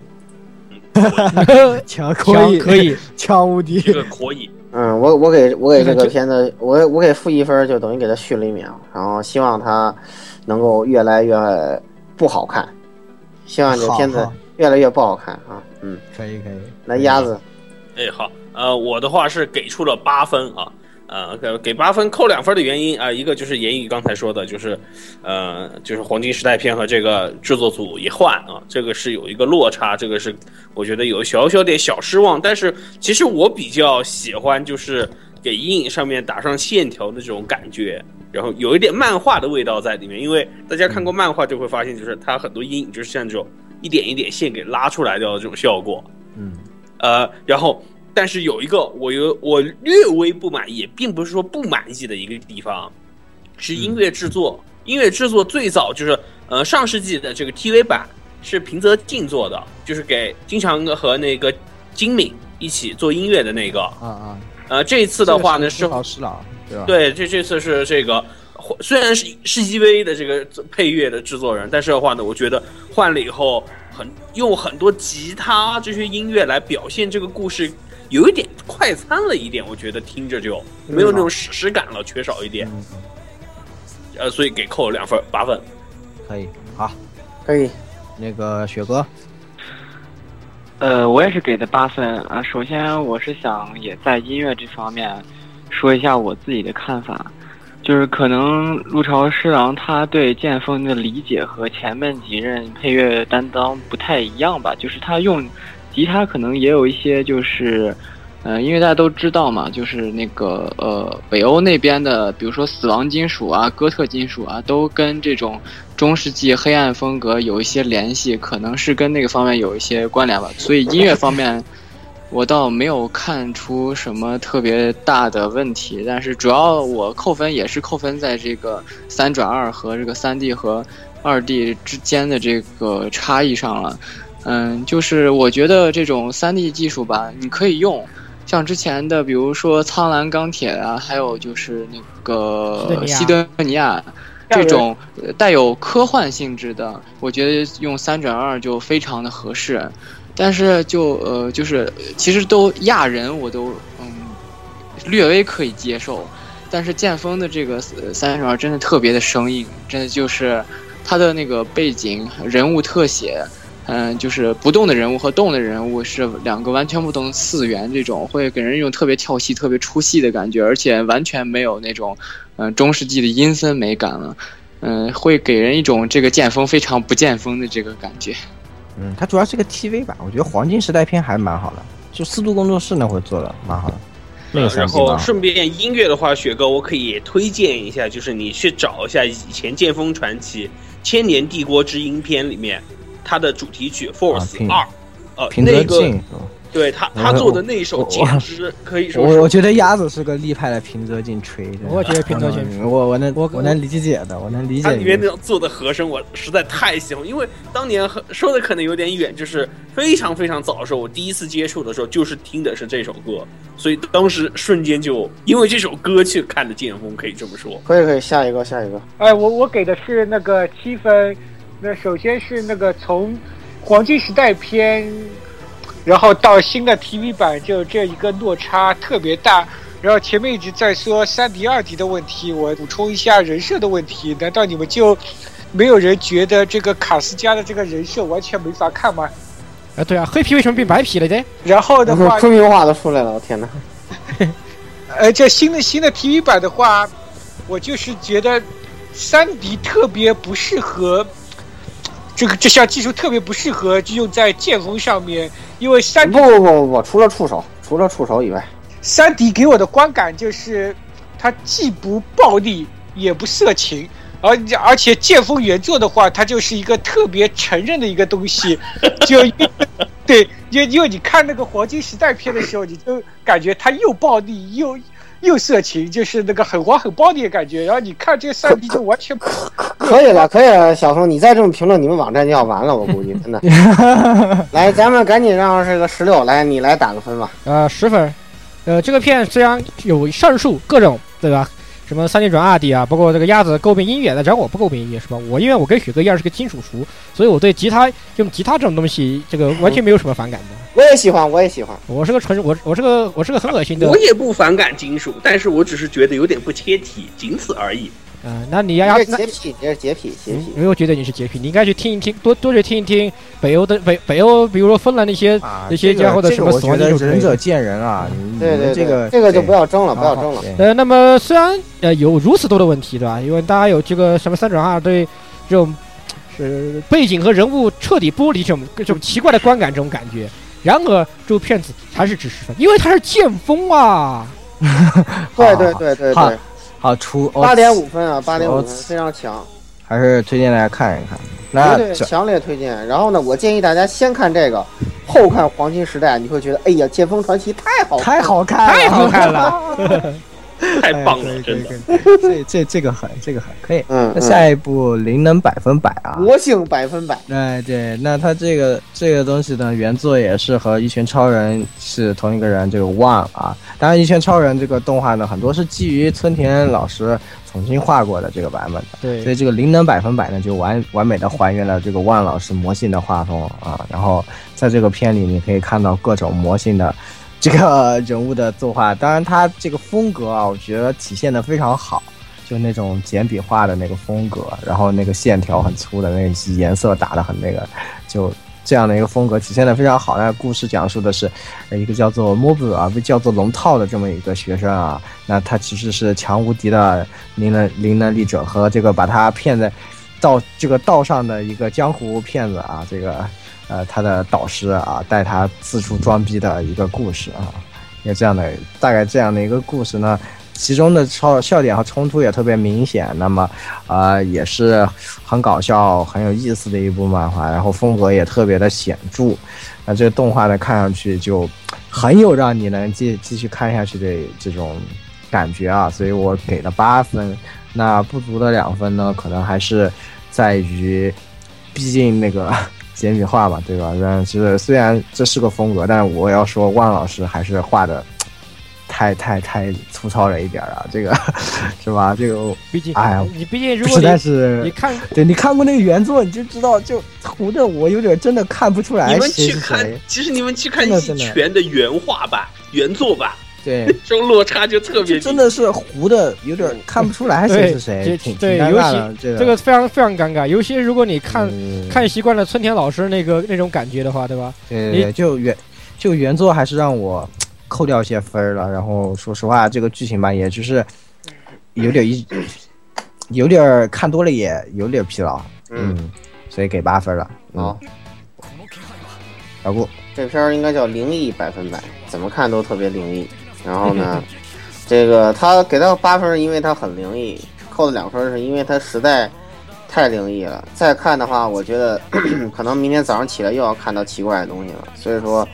强强可以，强无敌这个可以。嗯，我我给我给这个片子，我我给负一分，就等于给他续了一秒，然后希望他能够越来越不好看，希望这片子越来越不好看啊。嗯，可以可以。来鸭子，哎，好，呃，我的话是给出了八分啊，呃，给给八分扣两分的原因啊、一个就是言语刚才说的，就是，呃，就是黄金时代片和这个制作组一换啊，这个是有一个落差，这个是我觉得有小小点小失望，但是其实我比较喜欢就是给阴影上面打上线条的这种感觉。然后有一点漫画的味道在里面，因为大家看过漫画就会发现，就是它很多阴影就是像这种一点一点线给拉出来掉的这种效果。嗯，呃，然后但是有一个我有我略微不满意，并不是说不满意的一个地方，是音乐制作。音乐制作最早就是呃上世纪的这个 TV 版是平泽静做的，就是给经常和那个金敏一起做音乐的那个。啊啊，呃，这一次的话呢是老师了，对吧？对，这这次是这个，虽然是是 EVA 的这个配乐的制作人，但是的话呢，我觉得换了以后，很用很多吉他这些音乐来表现这个故事，有一点快餐了一点，我觉得听着就没有那种史诗感了，缺少一点。嗯，呃，所以给扣了两分，八分。可以。好，可以。那个雪哥，呃，我也是给的八分啊。首先，我是想也在音乐这方面说一下我自己的看法，就是可能陆朝师郎他对剑锋的理解和前面几任配乐担当不太一样吧，就是他用吉他可能也有一些就是呃，因为大家都知道嘛，就是那个呃，北欧那边的，比如说死亡金属啊、哥特金属啊，都跟这种中世纪黑暗风格有一些联系，可能是跟那个方面有一些关联吧。所以音乐方面，我倒没有看出什么特别大的问题。但是主要我扣分也是扣分在这个三转二和这个三 D 和二 D 之间的这个差异上了。嗯，就是我觉得这种三 D 技术吧，你可以用。像之前的，比如说《苍蓝钢铁》啊，还有就是那个《西德尼亚》这种带有科幻性质的，我觉得用三转二就非常的合适。但是就呃，就是其实都亚人我都嗯略微可以接受，但是剑锋的这个三转二真的特别的生硬，真的就是它的那个背景人物特写。嗯，就是不动的人物和动的人物是两个完全不同的次元，这种会给人一种特别跳戏、特别出戏的感觉，而且完全没有那种，嗯，中世纪的阴森美感了，嗯，会给人一种这个剑锋非常不剑锋的这个感觉。嗯，它主要是个 TV 版，我觉得黄金时代片还蛮好的，就四度工作室那会做的蛮好的。那个然后顺便音乐的话，雪哥我可以推荐一下，就是你去找一下以前《剑锋传奇》《千年帝国之音篇》里面。他的主题曲《Force 二》，呃，那个，对他他做的那一首简直可以说，我我觉得鸭子是个厉害的平泽进吹的，我觉得平泽进，我我能我我能理解的，我能理解。他里面那做的和声，我实在太喜欢，因为当年说的可能有点远，就是非常非常早的时候，我第一次接触的时候，就是听的是这首歌，所以当时瞬间就因为这首歌去看的剑锋，可以这么说。可以可以，下一个下一个。哎，我我给的是那个七分。那首先是那个从黄金时代篇，然后到新的 TV 版，就这一个落差特别大。然后前面一直在说三迪、二迪的问题，我补充一下人设的问题。难道你们就没有人觉得这个卡斯加的这个人设完全没法看吗？啊，对啊，黑皮为什么变白皮了呢？然后的话，昆明话都出来了，我天哪！呃，这新的新的 TV 版的话，我就是觉得三迪特别不适合。这个这项技术特别不适合用在剑锋上面，因为三不不不不，除了触手，除了触手以外，三 D 给我的观感就是它既不暴力也不色情，而而且剑锋原作的话，它就是一个特别承认的一个东西，就对，因因为你看那个黄金时代片的时候，你就感觉它又暴力又。又色情，就是那个很黄很暴力的感觉。然后你看这三 D 就完全可以了，可以了。小峰，你再这么评论，你们网站就要完了，我估计真的。来，咱们赶紧让这个十六来，你来打个分吧。呃，十分。呃，这个片虽然有上述各种，对吧？什么三 D 转二 D 啊，包括这个鸭子诟病音乐，那只要我不诟病音乐是吧？我因为我跟许哥一样是个金属厨，所以我对吉他用吉他这种东西，这个完全没有什么反感的。我也喜欢，我也喜欢。我是个纯我我是个我是个很恶心的。我也不反感金属，但是我只是觉得有点不切题，仅此而已。嗯，那你要要洁癖，你是洁癖，洁癖。没有觉得你是洁癖，你应该去听一听，多多去听一听北欧的北北欧，比如说芬兰那些那些家伙的什么死亡金属。仁者见仁啊，对对，这个这个就不要争了，不要争了。呃，那么虽然呃有如此多的问题，对吧？因为大家有这个什么三转二对这种是背景和人物彻底剥离这种这种奇怪的观感，这种感觉。然而这部片子还是值十分，因为它是剑锋啊。对对对对对。好出八点五分啊，八点五分非常强，还是推荐大家看一看，那对强烈推荐。然后呢，我建议大家先看这个，后看《黄金时代》，你会觉得，哎呀，《剑锋传奇》太好，太好看，太好看了。太棒了，真的，这这这个很，这个很可以。嗯，那下一步灵能百分百啊，魔性百分百。哎，对，那他这个这个东西呢，原作也是和一拳超人是同一个人，这个 One 啊。当然，一拳超人这个动画呢，很多是基于村田老师重新画过的这个版本的。对，所以这个灵能百分百呢，就完完美的还原了这个 One 老师魔性的画风啊。然后在这个片里，你可以看到各种魔性的。这个人物的作画，当然他这个风格啊，我觉得体现的非常好，就那种简笔画的那个风格，然后那个线条很粗的那个颜色打的很那个，就这样的一个风格体现的非常好。那故事讲述的是一个叫做莫布啊，被叫做龙套的这么一个学生啊，那他其实是强无敌的灵能灵能力者，和这个把他骗在道这个道上的一个江湖骗子啊，这个。呃，他的导师啊，带他四处装逼的一个故事啊，有这样的大概这样的一个故事呢。其中的笑笑点和冲突也特别明显，那么，呃，也是很搞笑、很有意思的一部漫画，然后风格也特别的显著。那这个动画呢，看上去就很有让你能继继续看下去的这种感觉啊，所以我给了八分。那不足的两分呢，可能还是在于，毕竟那个简笔画嘛，对吧？但是虽然这是个风格，但是我要说万老师还是画的。太太太粗糙了一点啊，这个 是吧？这个毕竟，哎呀，你毕竟如果实在是你看，对你看过那个原作，你就知道，就糊的我有点真的看不出来。你们去看，其实你们去看一拳的原画吧、原作版，对，这种落差就特别，真的是糊的，有点看不出来谁是谁，挺对，尴尬的。这个非常非常尴尬，尤其如果你看看习惯了村田老师那个那种感觉的话，对吧？对，就原就原作还是让我。扣掉一些分了，然后说实话，这个剧情吧，也就是有点一，有点看多了，也有点疲劳，嗯，所以给八分了。好，小顾，这片儿应该叫灵异百分百，怎么看都特别灵异。然后呢，这个他给到八分，因为他很灵异；扣了两分，是因为他实在太灵异了。再看的话，我觉得 可能明天早上起来又要看到奇怪的东西了。所以说。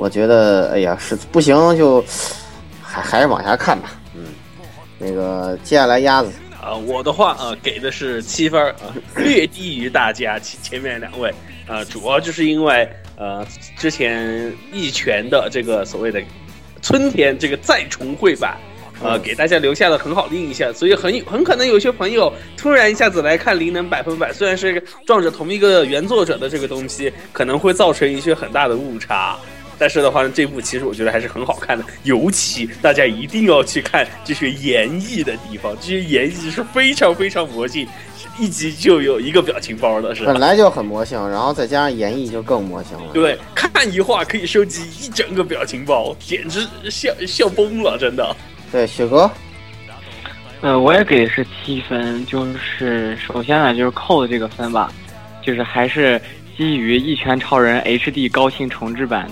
我觉得，哎呀，是不行，就还还是往下看吧。嗯，那个接下来鸭子啊，我的话啊，给的是七分啊，略低于大家前前面两位啊，主要就是因为呃，之前一拳的这个所谓的春天这个再重绘版，呃，给大家留下了很好的印象，所以很很可能有些朋友突然一下子来看《灵能百分百》，虽然是撞着同一个原作者的这个东西，可能会造成一些很大的误差。但是的话呢，这部其实我觉得还是很好看的，尤其大家一定要去看这些演绎的地方，这些演绎是非常非常魔性，一集就有一个表情包的是。本来就很魔性，然后再加上演绎就更魔性了。对，看一画可以收集一整个表情包，简直笑笑崩了，真的。对，雪哥，呃，我也给的是七分，就是首先呢，就是扣的这个分吧，就是还是基于《一拳超人》HD 高清重制版。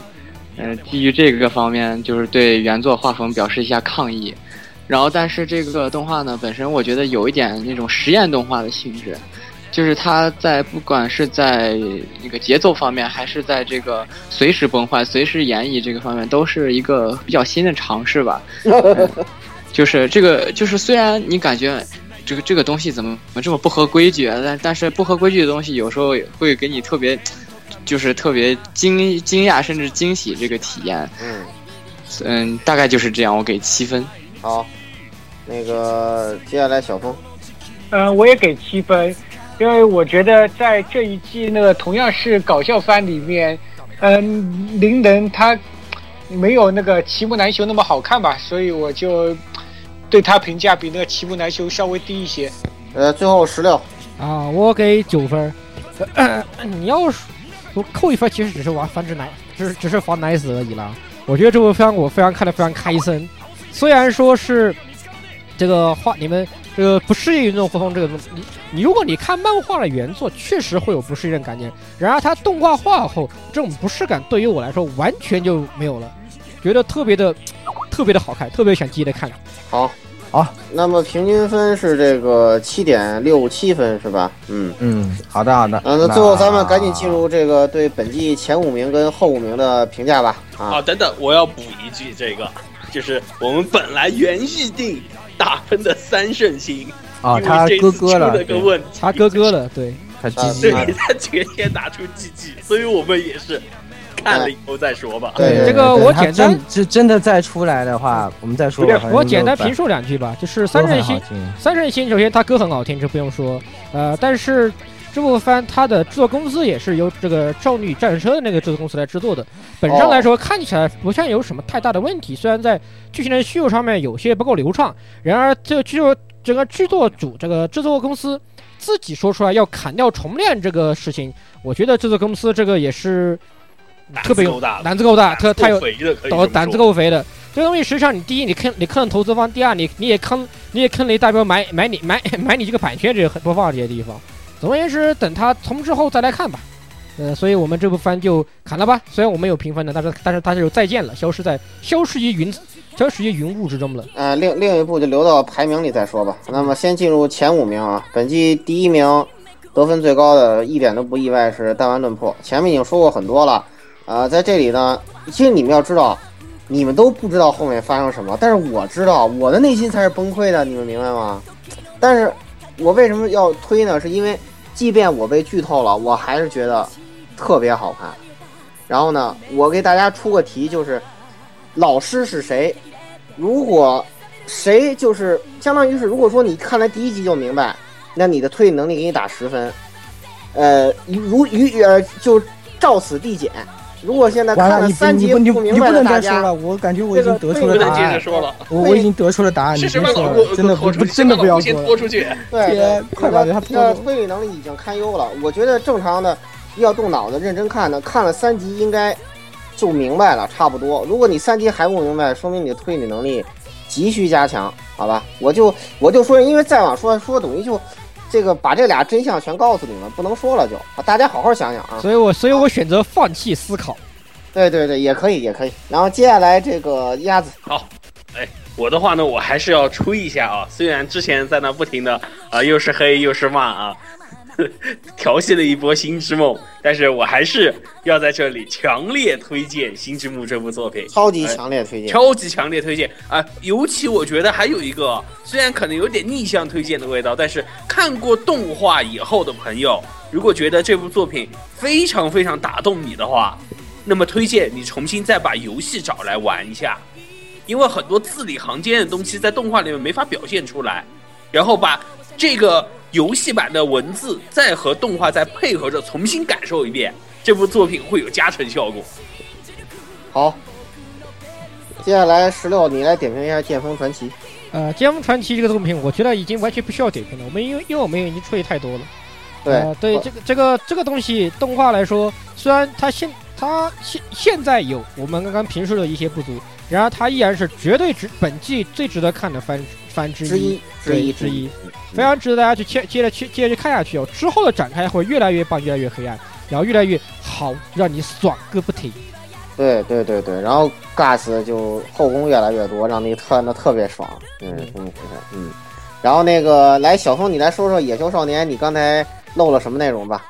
嗯，基于这个方面，就是对原作画风表示一下抗议。然后，但是这个动画呢，本身我觉得有一点那种实验动画的性质，就是它在不管是在那个节奏方面，还是在这个随时崩坏、随时演绎这个方面，都是一个比较新的尝试吧。就是这个，就是虽然你感觉这个这个东西怎么怎么这么不合规矩，但但是不合规矩的东西有时候会给你特别。就是特别惊惊讶，甚至惊喜这个体验。嗯嗯，大概就是这样，我给七分。好，那个接下来小峰，嗯，我也给七分，因为我觉得在这一季那个同样是搞笑番里面，嗯，林能他没有那个齐木楠雄那么好看吧，所以我就对他评价比那个齐木楠雄稍微低一些。呃，最后十六啊，我给九分。你要是。我 扣一分，其实只是玩繁殖奶，只是只是防奶死而已啦。我觉得这部番我非常看得非常开心。虽然说是这个画，你们这个不适应于这种画风，这个东西你你如果你看漫画的原作，确实会有不适应感觉。然而它动画化后，这种不适感对于我来说完全就没有了，觉得特别的 特别的好看，特别想接着看。好。好，那么平均分是这个七点六七分是吧？嗯嗯，好的好的。嗯，那最后咱们赶紧进入这个对本季前五名跟后五名的评价吧。啊，等等，我要补一句，这个就是我们本来原预定打分的三圣星啊，他哥哥了，他哥哥了，对，他 GG，对，他全天打出 GG，所以我们也是。看了以后再说吧。对，这个我简单，这真的再出来的话，我们再说。我简单评述两句吧，就是三圣星，三圣星首先他歌很好听，这不用说。呃，但是这部番它的制作公司也是由这个少女战车的那个制作公司来制作的，本身来说看起来不像有什么太大的问题。虽然在剧情的叙述上面有些不够流畅，然而这剧作整个剧作组这个制作公司自己说出来要砍掉重练这个事情，我觉得制作公司这个也是。特别有胆子够大，特他有胆子够肥的。这个东西实际上，你第一，你坑你坑了投资方；第二，你你也坑你也坑了一代表买买你买买你这个版权这些播放这些地方。总而言之，等他从之后再来看吧。呃，所以我们这部番就砍了吧。虽然我们有评分的，但是但是它就再见了，消失在消失于云消失于云雾之中了。呃，另另一部就留到排名里再说吧。那么先进入前五名啊，本季第一名得分最高的，一点都不意外是《弹丸论破》。前面已经说过很多了，啊，在这里呢，其实你们要知道，你们都不知道后面发生什么，但是我知道，我的内心才是崩溃的，你们明白吗？但是我为什么要推呢？是因为即便我被剧透了，我还是觉得特别好看。然后呢，我给大家出个题，就是老师是谁？如果谁就是相当于是，如果说你看了第一集就明白，那你的推理能力给你打十分。呃，如于呃就照此递减。如果现在看了，三集你不明白你不能的大家，再说了，我感觉我已经得出了答不能接着案，说了，我我已经得出了答案，你别说了，真的不拖出去真的不要先说了。拖出去。对天快把他这个拖走推理能力已经堪忧了。我觉得正常的要动脑子认真看的，看了三集应该就明白了，差不多。如果你三集还不明白，说明你的推理能力急需加强，好吧？我就我就说，因为再往说说等于就这个把这俩真相全告诉你们，不能说了就，啊大家好好想想啊。所以我所以我选择放弃思考。对对对，也可以也可以。然后接下来这个鸭子，好，哎我的话呢，我还是要吹一下啊。虽然之前在那不停的啊、又是黑又是骂啊，调戏了一波《星之梦》，但是我还是要在这里强烈推荐《星之梦》这部作品。超级强烈推荐。超级强烈推荐啊、尤其我觉得还有一个，虽然可能有点逆向推荐的味道，但是看过动画以后的朋友，如果觉得这部作品非常非常打动你的话，那么推荐你重新再把游戏找来玩一下，因为很多字里行间的东西在动画里面没法表现出来，然后把这个游戏版的文字再和动画再配合着重新感受一遍，这部作品会有加成效果。好，接下来十六，你来点评一下《剑锋传奇》。呃，《剑锋传奇》这个作品，我觉得已经完全不需要点评了。我们因为因为我们已经吹太多了。对、呃，对这个这个这个东西，动画来说，虽然它现它现现在有我们刚刚评述的一些不足，然而它依然是绝对值本季最值得看的番番之之一之一之一，非常值得大家去接接着去接着去看下去哦。之后的展开会越来越棒，越来越黑暗，然后越来越好，让你爽个不停。对对对对，然后 Gas 就后宫越来越多，让你看的特别爽。嗯嗯嗯。然后那个来，小峰，你来说说《野球少年》，你刚才漏了什么内容吧？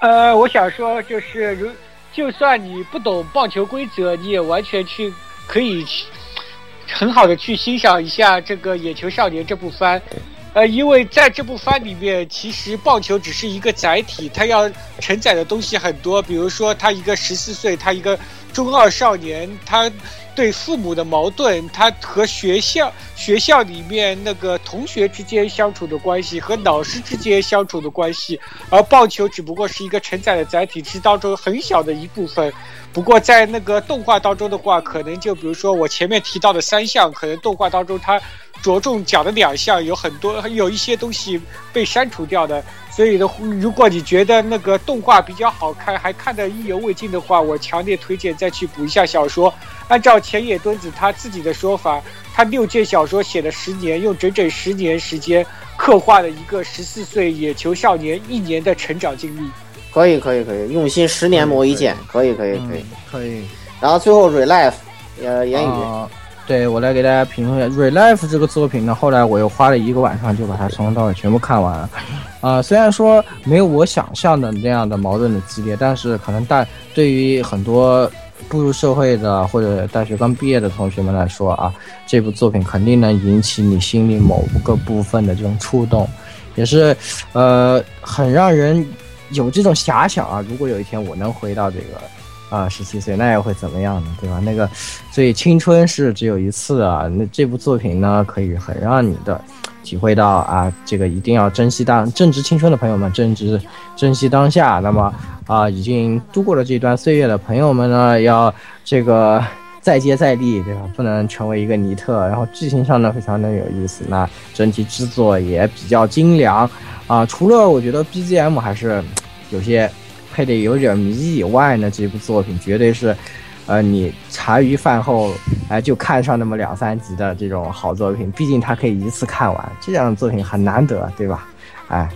呃，我想说就是，如就算你不懂棒球规则，你也完全去可以去很好的去欣赏一下这个《野球少年》这部番。呃，因为在这部番里面，其实棒球只是一个载体，它要承载的东西很多。比如说，他一个十四岁，他一个中二少年，他对父母的矛盾，他和学校学校里面那个同学之间相处的关系，和老师之间相处的关系，而棒球只不过是一个承载的载体，是当中很小的一部分。不过在那个动画当中的话，可能就比如说我前面提到的三项，可能动画当中它着重讲的两项，有很多有一些东西被删除掉的。所以的，如果你觉得那个动画比较好看，还看得意犹未尽的话，我强烈推荐再去补一下小说。按照前野敦子他自己的说法，他六卷小说写了十年，用整整十年时间刻画了一个十四岁野球少年一年的成长经历。可以可以可以，用心十年磨一剑，可以可以可以。可以。然后最后 Relife，呃，言语。对我来给大家评论一下《Relife》这个作品呢，后来我又花了一个晚上就把它从头到尾全部看完了。啊、虽然说没有我想象的那样的矛盾的激烈，但是可能大对于很多步入社会的或者大学刚毕业的同学们来说啊，这部作品肯定能引起你心里某个部分的这种触动，也是呃很让人有这种遐想啊。如果有一天我能回到这个。啊，十七岁那又会怎么样呢？对吧？那个，所以青春是只有一次啊。那这部作品呢，可以很让你的体会到啊，这个一定要珍惜当正值青春的朋友们，正值珍惜当下。那么啊，已经度过了这段岁月的朋友们呢，要这个再接再厉，对吧？不能成为一个尼特。然后剧情上呢，非常的有意思，那整体制作也比较精良啊。除了我觉得 BGM 还是有些。配的有点迷以外呢，这部作品绝对是，呃，你茶余饭后哎、就看上那么两三集的这种好作品。毕竟它可以一次看完，这样的作品很难得，对吧？哎，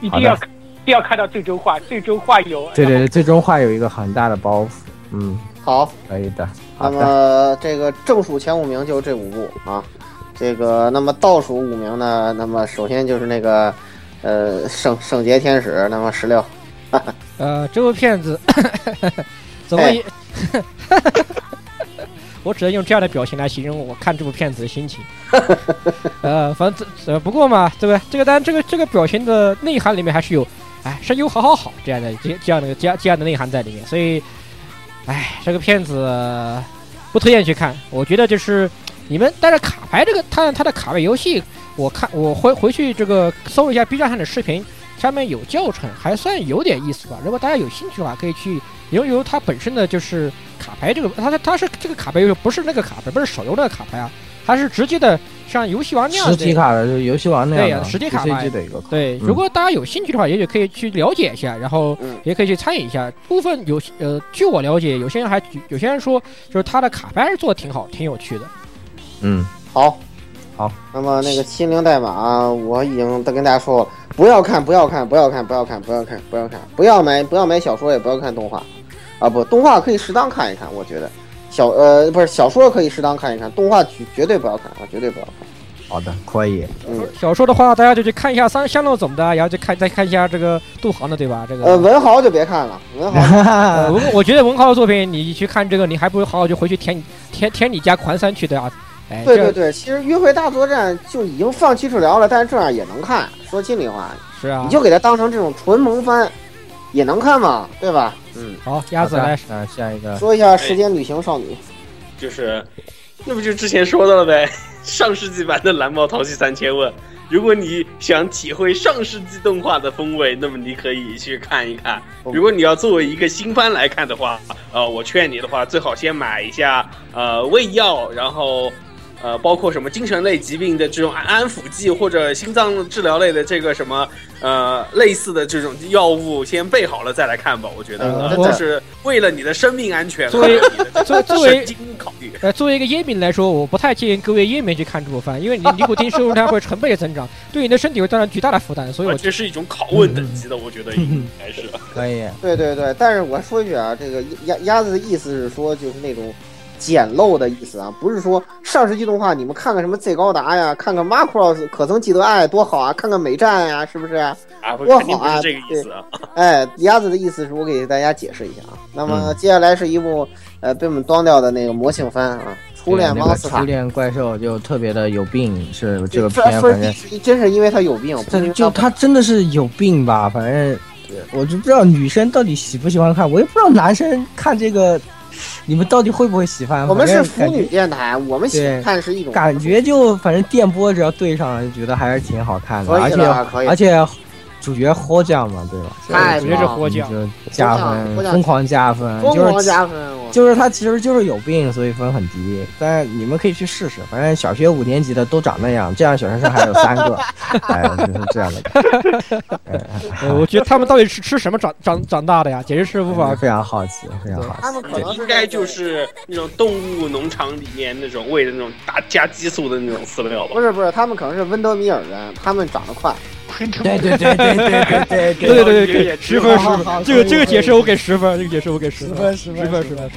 一定要一定要看到最终话，最终话有。对对对，最终话有一个很大的包袱。嗯，好，可以的。那么这个正数前五名就是这五部啊，这个那么倒数五名呢？那么首先就是那个呃圣圣洁天使，那么十六。呃，这部片子 怎么也，我只能用这样的表情来形容我看这部片子的心情。呃，反正呃不过嘛，对不对？这个当然这个这个表情的内涵里面还是有，哎，声优好好好这样的这这样的这样这样的内涵在里面，所以。哎，这个片子不推荐去看。我觉得就是你们带着卡牌这个，它它的卡牌游戏，我看我回回去这个搜一下 B 站上的视频，上面有教程，还算有点意思吧。如果大家有兴趣的话，可以去由由它本身的就是卡牌这个，它它它是这个卡牌游戏，不是那个卡牌，不是手游那个卡牌啊，它是直接的像游戏王那样实体卡的，就是游戏王那样对呀，实体卡牌的一个。对，如果大家有兴趣的话，也许可以去了解一下，然后也可以去参与一下。部分有呃，据我了解，有些人还有些人说，就是他的卡牌还是做的挺好，挺有趣的。嗯，好，好。那么那个心灵代码，我已经都跟大家说了，不要看，不要看，不要看，不要看，不要看，不要看，不要买，不要买小说，也不要看动画。啊，不，动画可以适当看一看，我觉得。小呃不是小说可以适当看一看，动画绝绝对不要看啊，绝对不要看。好的，可以。嗯，小说的话，大家就去看一下三香乐总的，然后就看再看一下这个杜航的，对吧？这个呃文豪就别看了，文豪。我我觉得文豪的作品，你去看这个，你还不如好好就回去填填填你家环三去的啊。哎，对对对，其实约会大作战就已经放弃治疗了，但是这样也能看。说心里话，是啊，你就给它当成这种纯萌番，也能看嘛，对吧？嗯，好，鸭子来，啊，下一个说一下时间旅行少女。就是，那不就之前说到了呗？上世纪版的蓝猫淘气三千问，如果你想体会上世纪动画的风味，那么你可以去看一看。如果你要作为一个新番来看的话，呃，我劝你的话，最好先买一下呃胃药，然后。呃，包括什么精神类疾病的这种安安抚剂，或者心脏治疗类的这个什么呃类似的这种药物，先备好了再来看吧。我觉得这是为了你的生命安全，作为作 作为考虑。呃，作为一个烟民来说，我不太建议各位烟民去看这部番，因为你 尼古丁摄入量会成倍的增长，对你的身体会造成巨大的负担。所以，我这是一种拷问等级的，我觉得应该是可以。对对对，但是我说一句啊，这个鸭鸭子的意思是说，就是那种。简陋的意思啊，不是说上世纪动画，你们看看什么 Z 高达呀，看看 Macross 可曾记得爱多好啊，看看美战呀，是不是？啊，多好啊！这个意思啊。哎，鸭子的意思是我给大家解释一下啊。那么接下来是一部呃被我们端掉的那个魔性番啊，初恋猫斯塔。初恋怪兽就特别的有病，是这个片反正真是因为他有病，就他真的是有病吧？反正我就不知道女生到底喜不喜欢看，我也不知道男生看这个。你们到底会不会喜欢？我们是腐女电台，我们喜欢是一种感觉，就反正电波只要对上了，就觉得还是挺好看的，而且而且。主角获奖嘛，对吧？太主角是霍酱，加分，疯狂加分，疯狂加分。就是他其实就是有病，所以分很低。但你们可以去试试，反正小学五年级的都长那样，这样小学生还有三个，哎，就是这样的。我觉得他们到底是吃什么长长长大的呀？简直是无法非常好奇，非常好奇。他们可能应该就是那种动物农场里面那种喂的那种大加激素的那种饲料吧？不是不是，他们可能是温德米尔人，他们长得快。对对对对对对对对 对对，十分十分，这个这个解释我给十分，这个解释我给十分十分十分十分。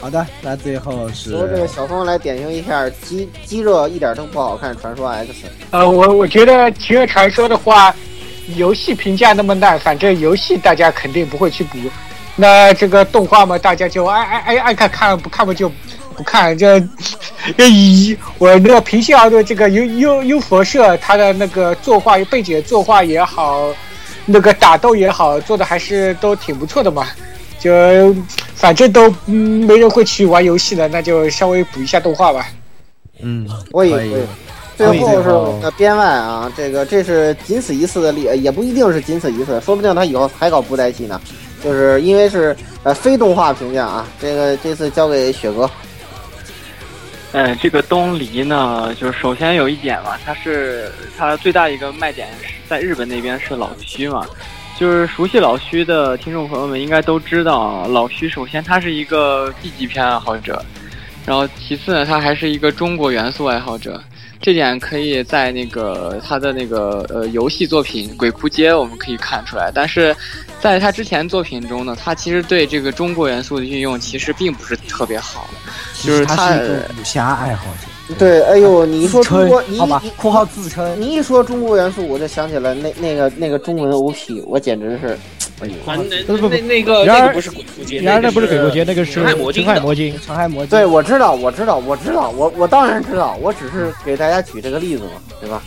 好的，那最后是由这个小峰来点评一下《激激热一点都不好看》传说 X。呃，我我觉得《极热传说》的话，游戏评价那么烂，反正游戏大家肯定不会去补。那这个动画嘛，大家就爱爱爱爱看看不看不就。不看这，以我那个平心而论，这个优优优佛社他的那个作画背景作画也好，那个打斗也好，做的还是都挺不错的嘛。就反正都没人会去玩游戏的，那就稍微补一下动画吧。嗯，可以。最后是那编外啊，这个这是仅此一次的例，也不一定是仅此一次，说不定他以后还搞布袋戏呢。就是因为是呃非动画评价啊，这个这次交给雪哥。呃，这个东篱呢，就是首先有一点嘛，它是它最大一个卖点是在日本那边是老虚嘛，就是熟悉老虚的听众朋友们应该都知道，老虚首先他是一个 B 级片爱好者，然后其次呢，他还是一个中国元素爱好者，这点可以在那个他的那个呃游戏作品《鬼哭街》我们可以看出来。但是在他之前作品中呢，他其实对这个中国元素的运用其实并不是特别好，就是他他是武侠爱好者。对，哎呦，你一说中国，你好吧你，括号自称。你一说中国元素，我就想起来那那个那个中文 OP，我简直是，哎呦，不不不那那个不是鬼哭街，然而那不是鬼鬼哭街，那个是陈海魔晶陈海。魔镜。长海魔镜，对，我知道，我知道，我知道，我我当然知道，我只是给大家举这个例子嘛，对吧？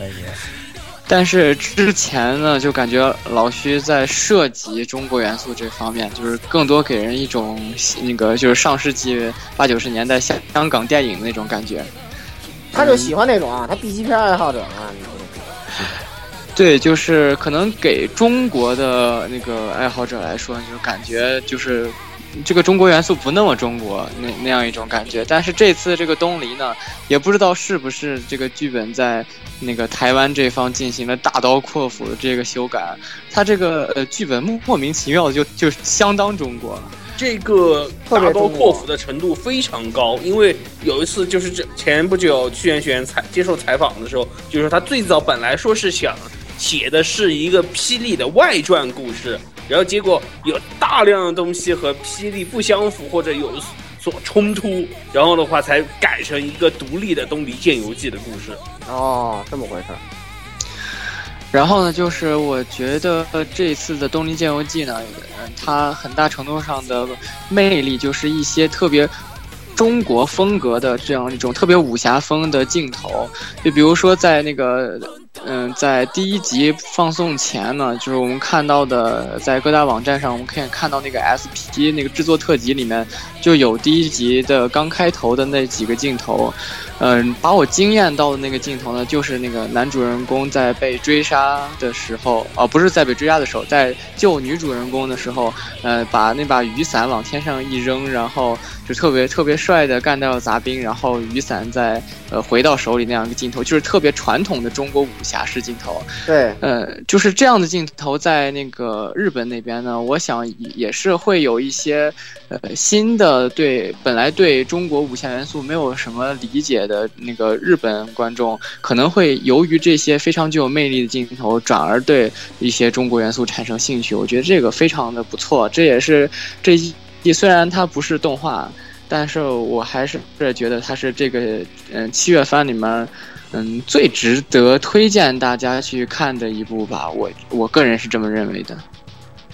但是之前呢，就感觉老徐在涉及中国元素这方面，就是更多给人一种那个就是上世纪八九十年代香香港电影的那种感觉。他就喜欢那种啊，他 B 级片爱好者啊，你对，就是可能给中国的那个爱好者来说，就感觉就是这个中国元素不那么中国那那样一种感觉。但是这次这个东篱呢，也不知道是不是这个剧本在那个台湾这方进行了大刀阔斧的这个修改，它这个呃剧本莫莫名其妙的就就相当中国了。这个大刀阔斧的程度非常高，因为有一次就是这前不久屈原玄采接受采访的时候，就说他最早本来说是想写的是一个霹雳的外传故事，然后结果有大量的东西和霹雳不相符或者有所冲突，然后的话才改成一个独立的《东篱剑游记》的故事。哦，这么回事儿。然后呢，就是我觉得这次的《东篱剑游记》呢，它很大程度上的魅力就是一些特别中国风格的这样一种特别武侠风的镜头，就比如说在那个，嗯、在第一集放送前呢，就是我们看到的，在各大网站上我们可以看到那个 SP 那个制作特辑里面就有第一集的刚开头的那几个镜头，嗯，把我惊艳到的那个镜头呢，就是那个男主人公在被追杀的时候，哦，不是在被追杀的时候，在救女主人公的时候，呃，把那把雨伞往天上一扔，然后就特别 特别帅的干掉了杂兵，然后雨伞再呃回到手里那样一个镜头，就是特别传统的中国武侠式镜头。对，呃，就是这样的镜头，在那个日本那边呢，我想也是会有一些呃新的对本来对中国武侠元素没有什么理解的那个日本观众，可能会由于这些非常具有魅力的镜头，转而对一些中国元素产生兴趣。我觉得这个非常的不错，这也是这一季虽然它不是动画，但是我还是觉得它是这个嗯七月番里面。嗯，最值得推荐大家去看的一部吧，我我个人是这么认为的。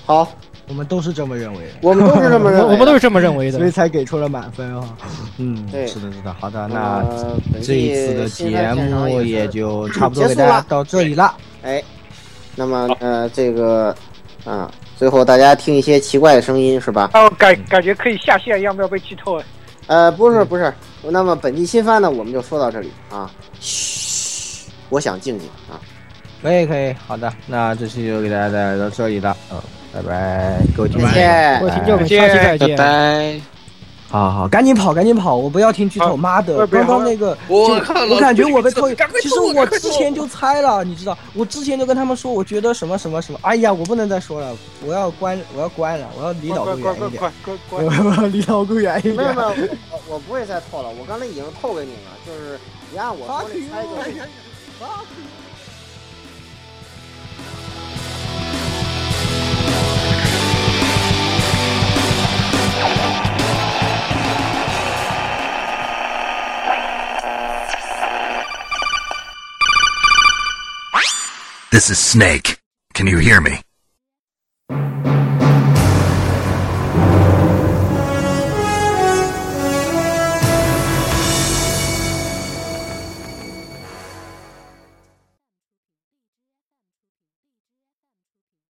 好，我们都是这么认为的，我们都是这么认为，我们都是这么认为的。所以才给出了满分啊。嗯，对是的，是的。好的，那这一次的节目也也就差不多结束了给大家到这里了。哎，那么呃，这个啊，最后大家听一些奇怪的声音是吧？哦，感感觉可以下线，要不要被剧透啊？呃，不是不是，那么本季新番呢，我们就说到这里啊。嘘，我想静静啊。可以，可以，好的，那这期就给大家带来到这里了。嗯，拜拜，各位听众再。见各位听众们，下期再拜见。拜。好好，赶紧跑，赶紧跑！我不要听剧透，妈的！刚刚那个，就我感觉我被透，其实我之前就猜了，你知道，我之前就跟他们说，我觉得什么什么什么，哎呀，我不能再说了，我要关，我要关了，我要离老快顾远一点！我要离老顾远一点没有没。有，我我不会再透了，我刚才已经透给你了，就是你按我说的猜就 This is Snake. Can you hear me?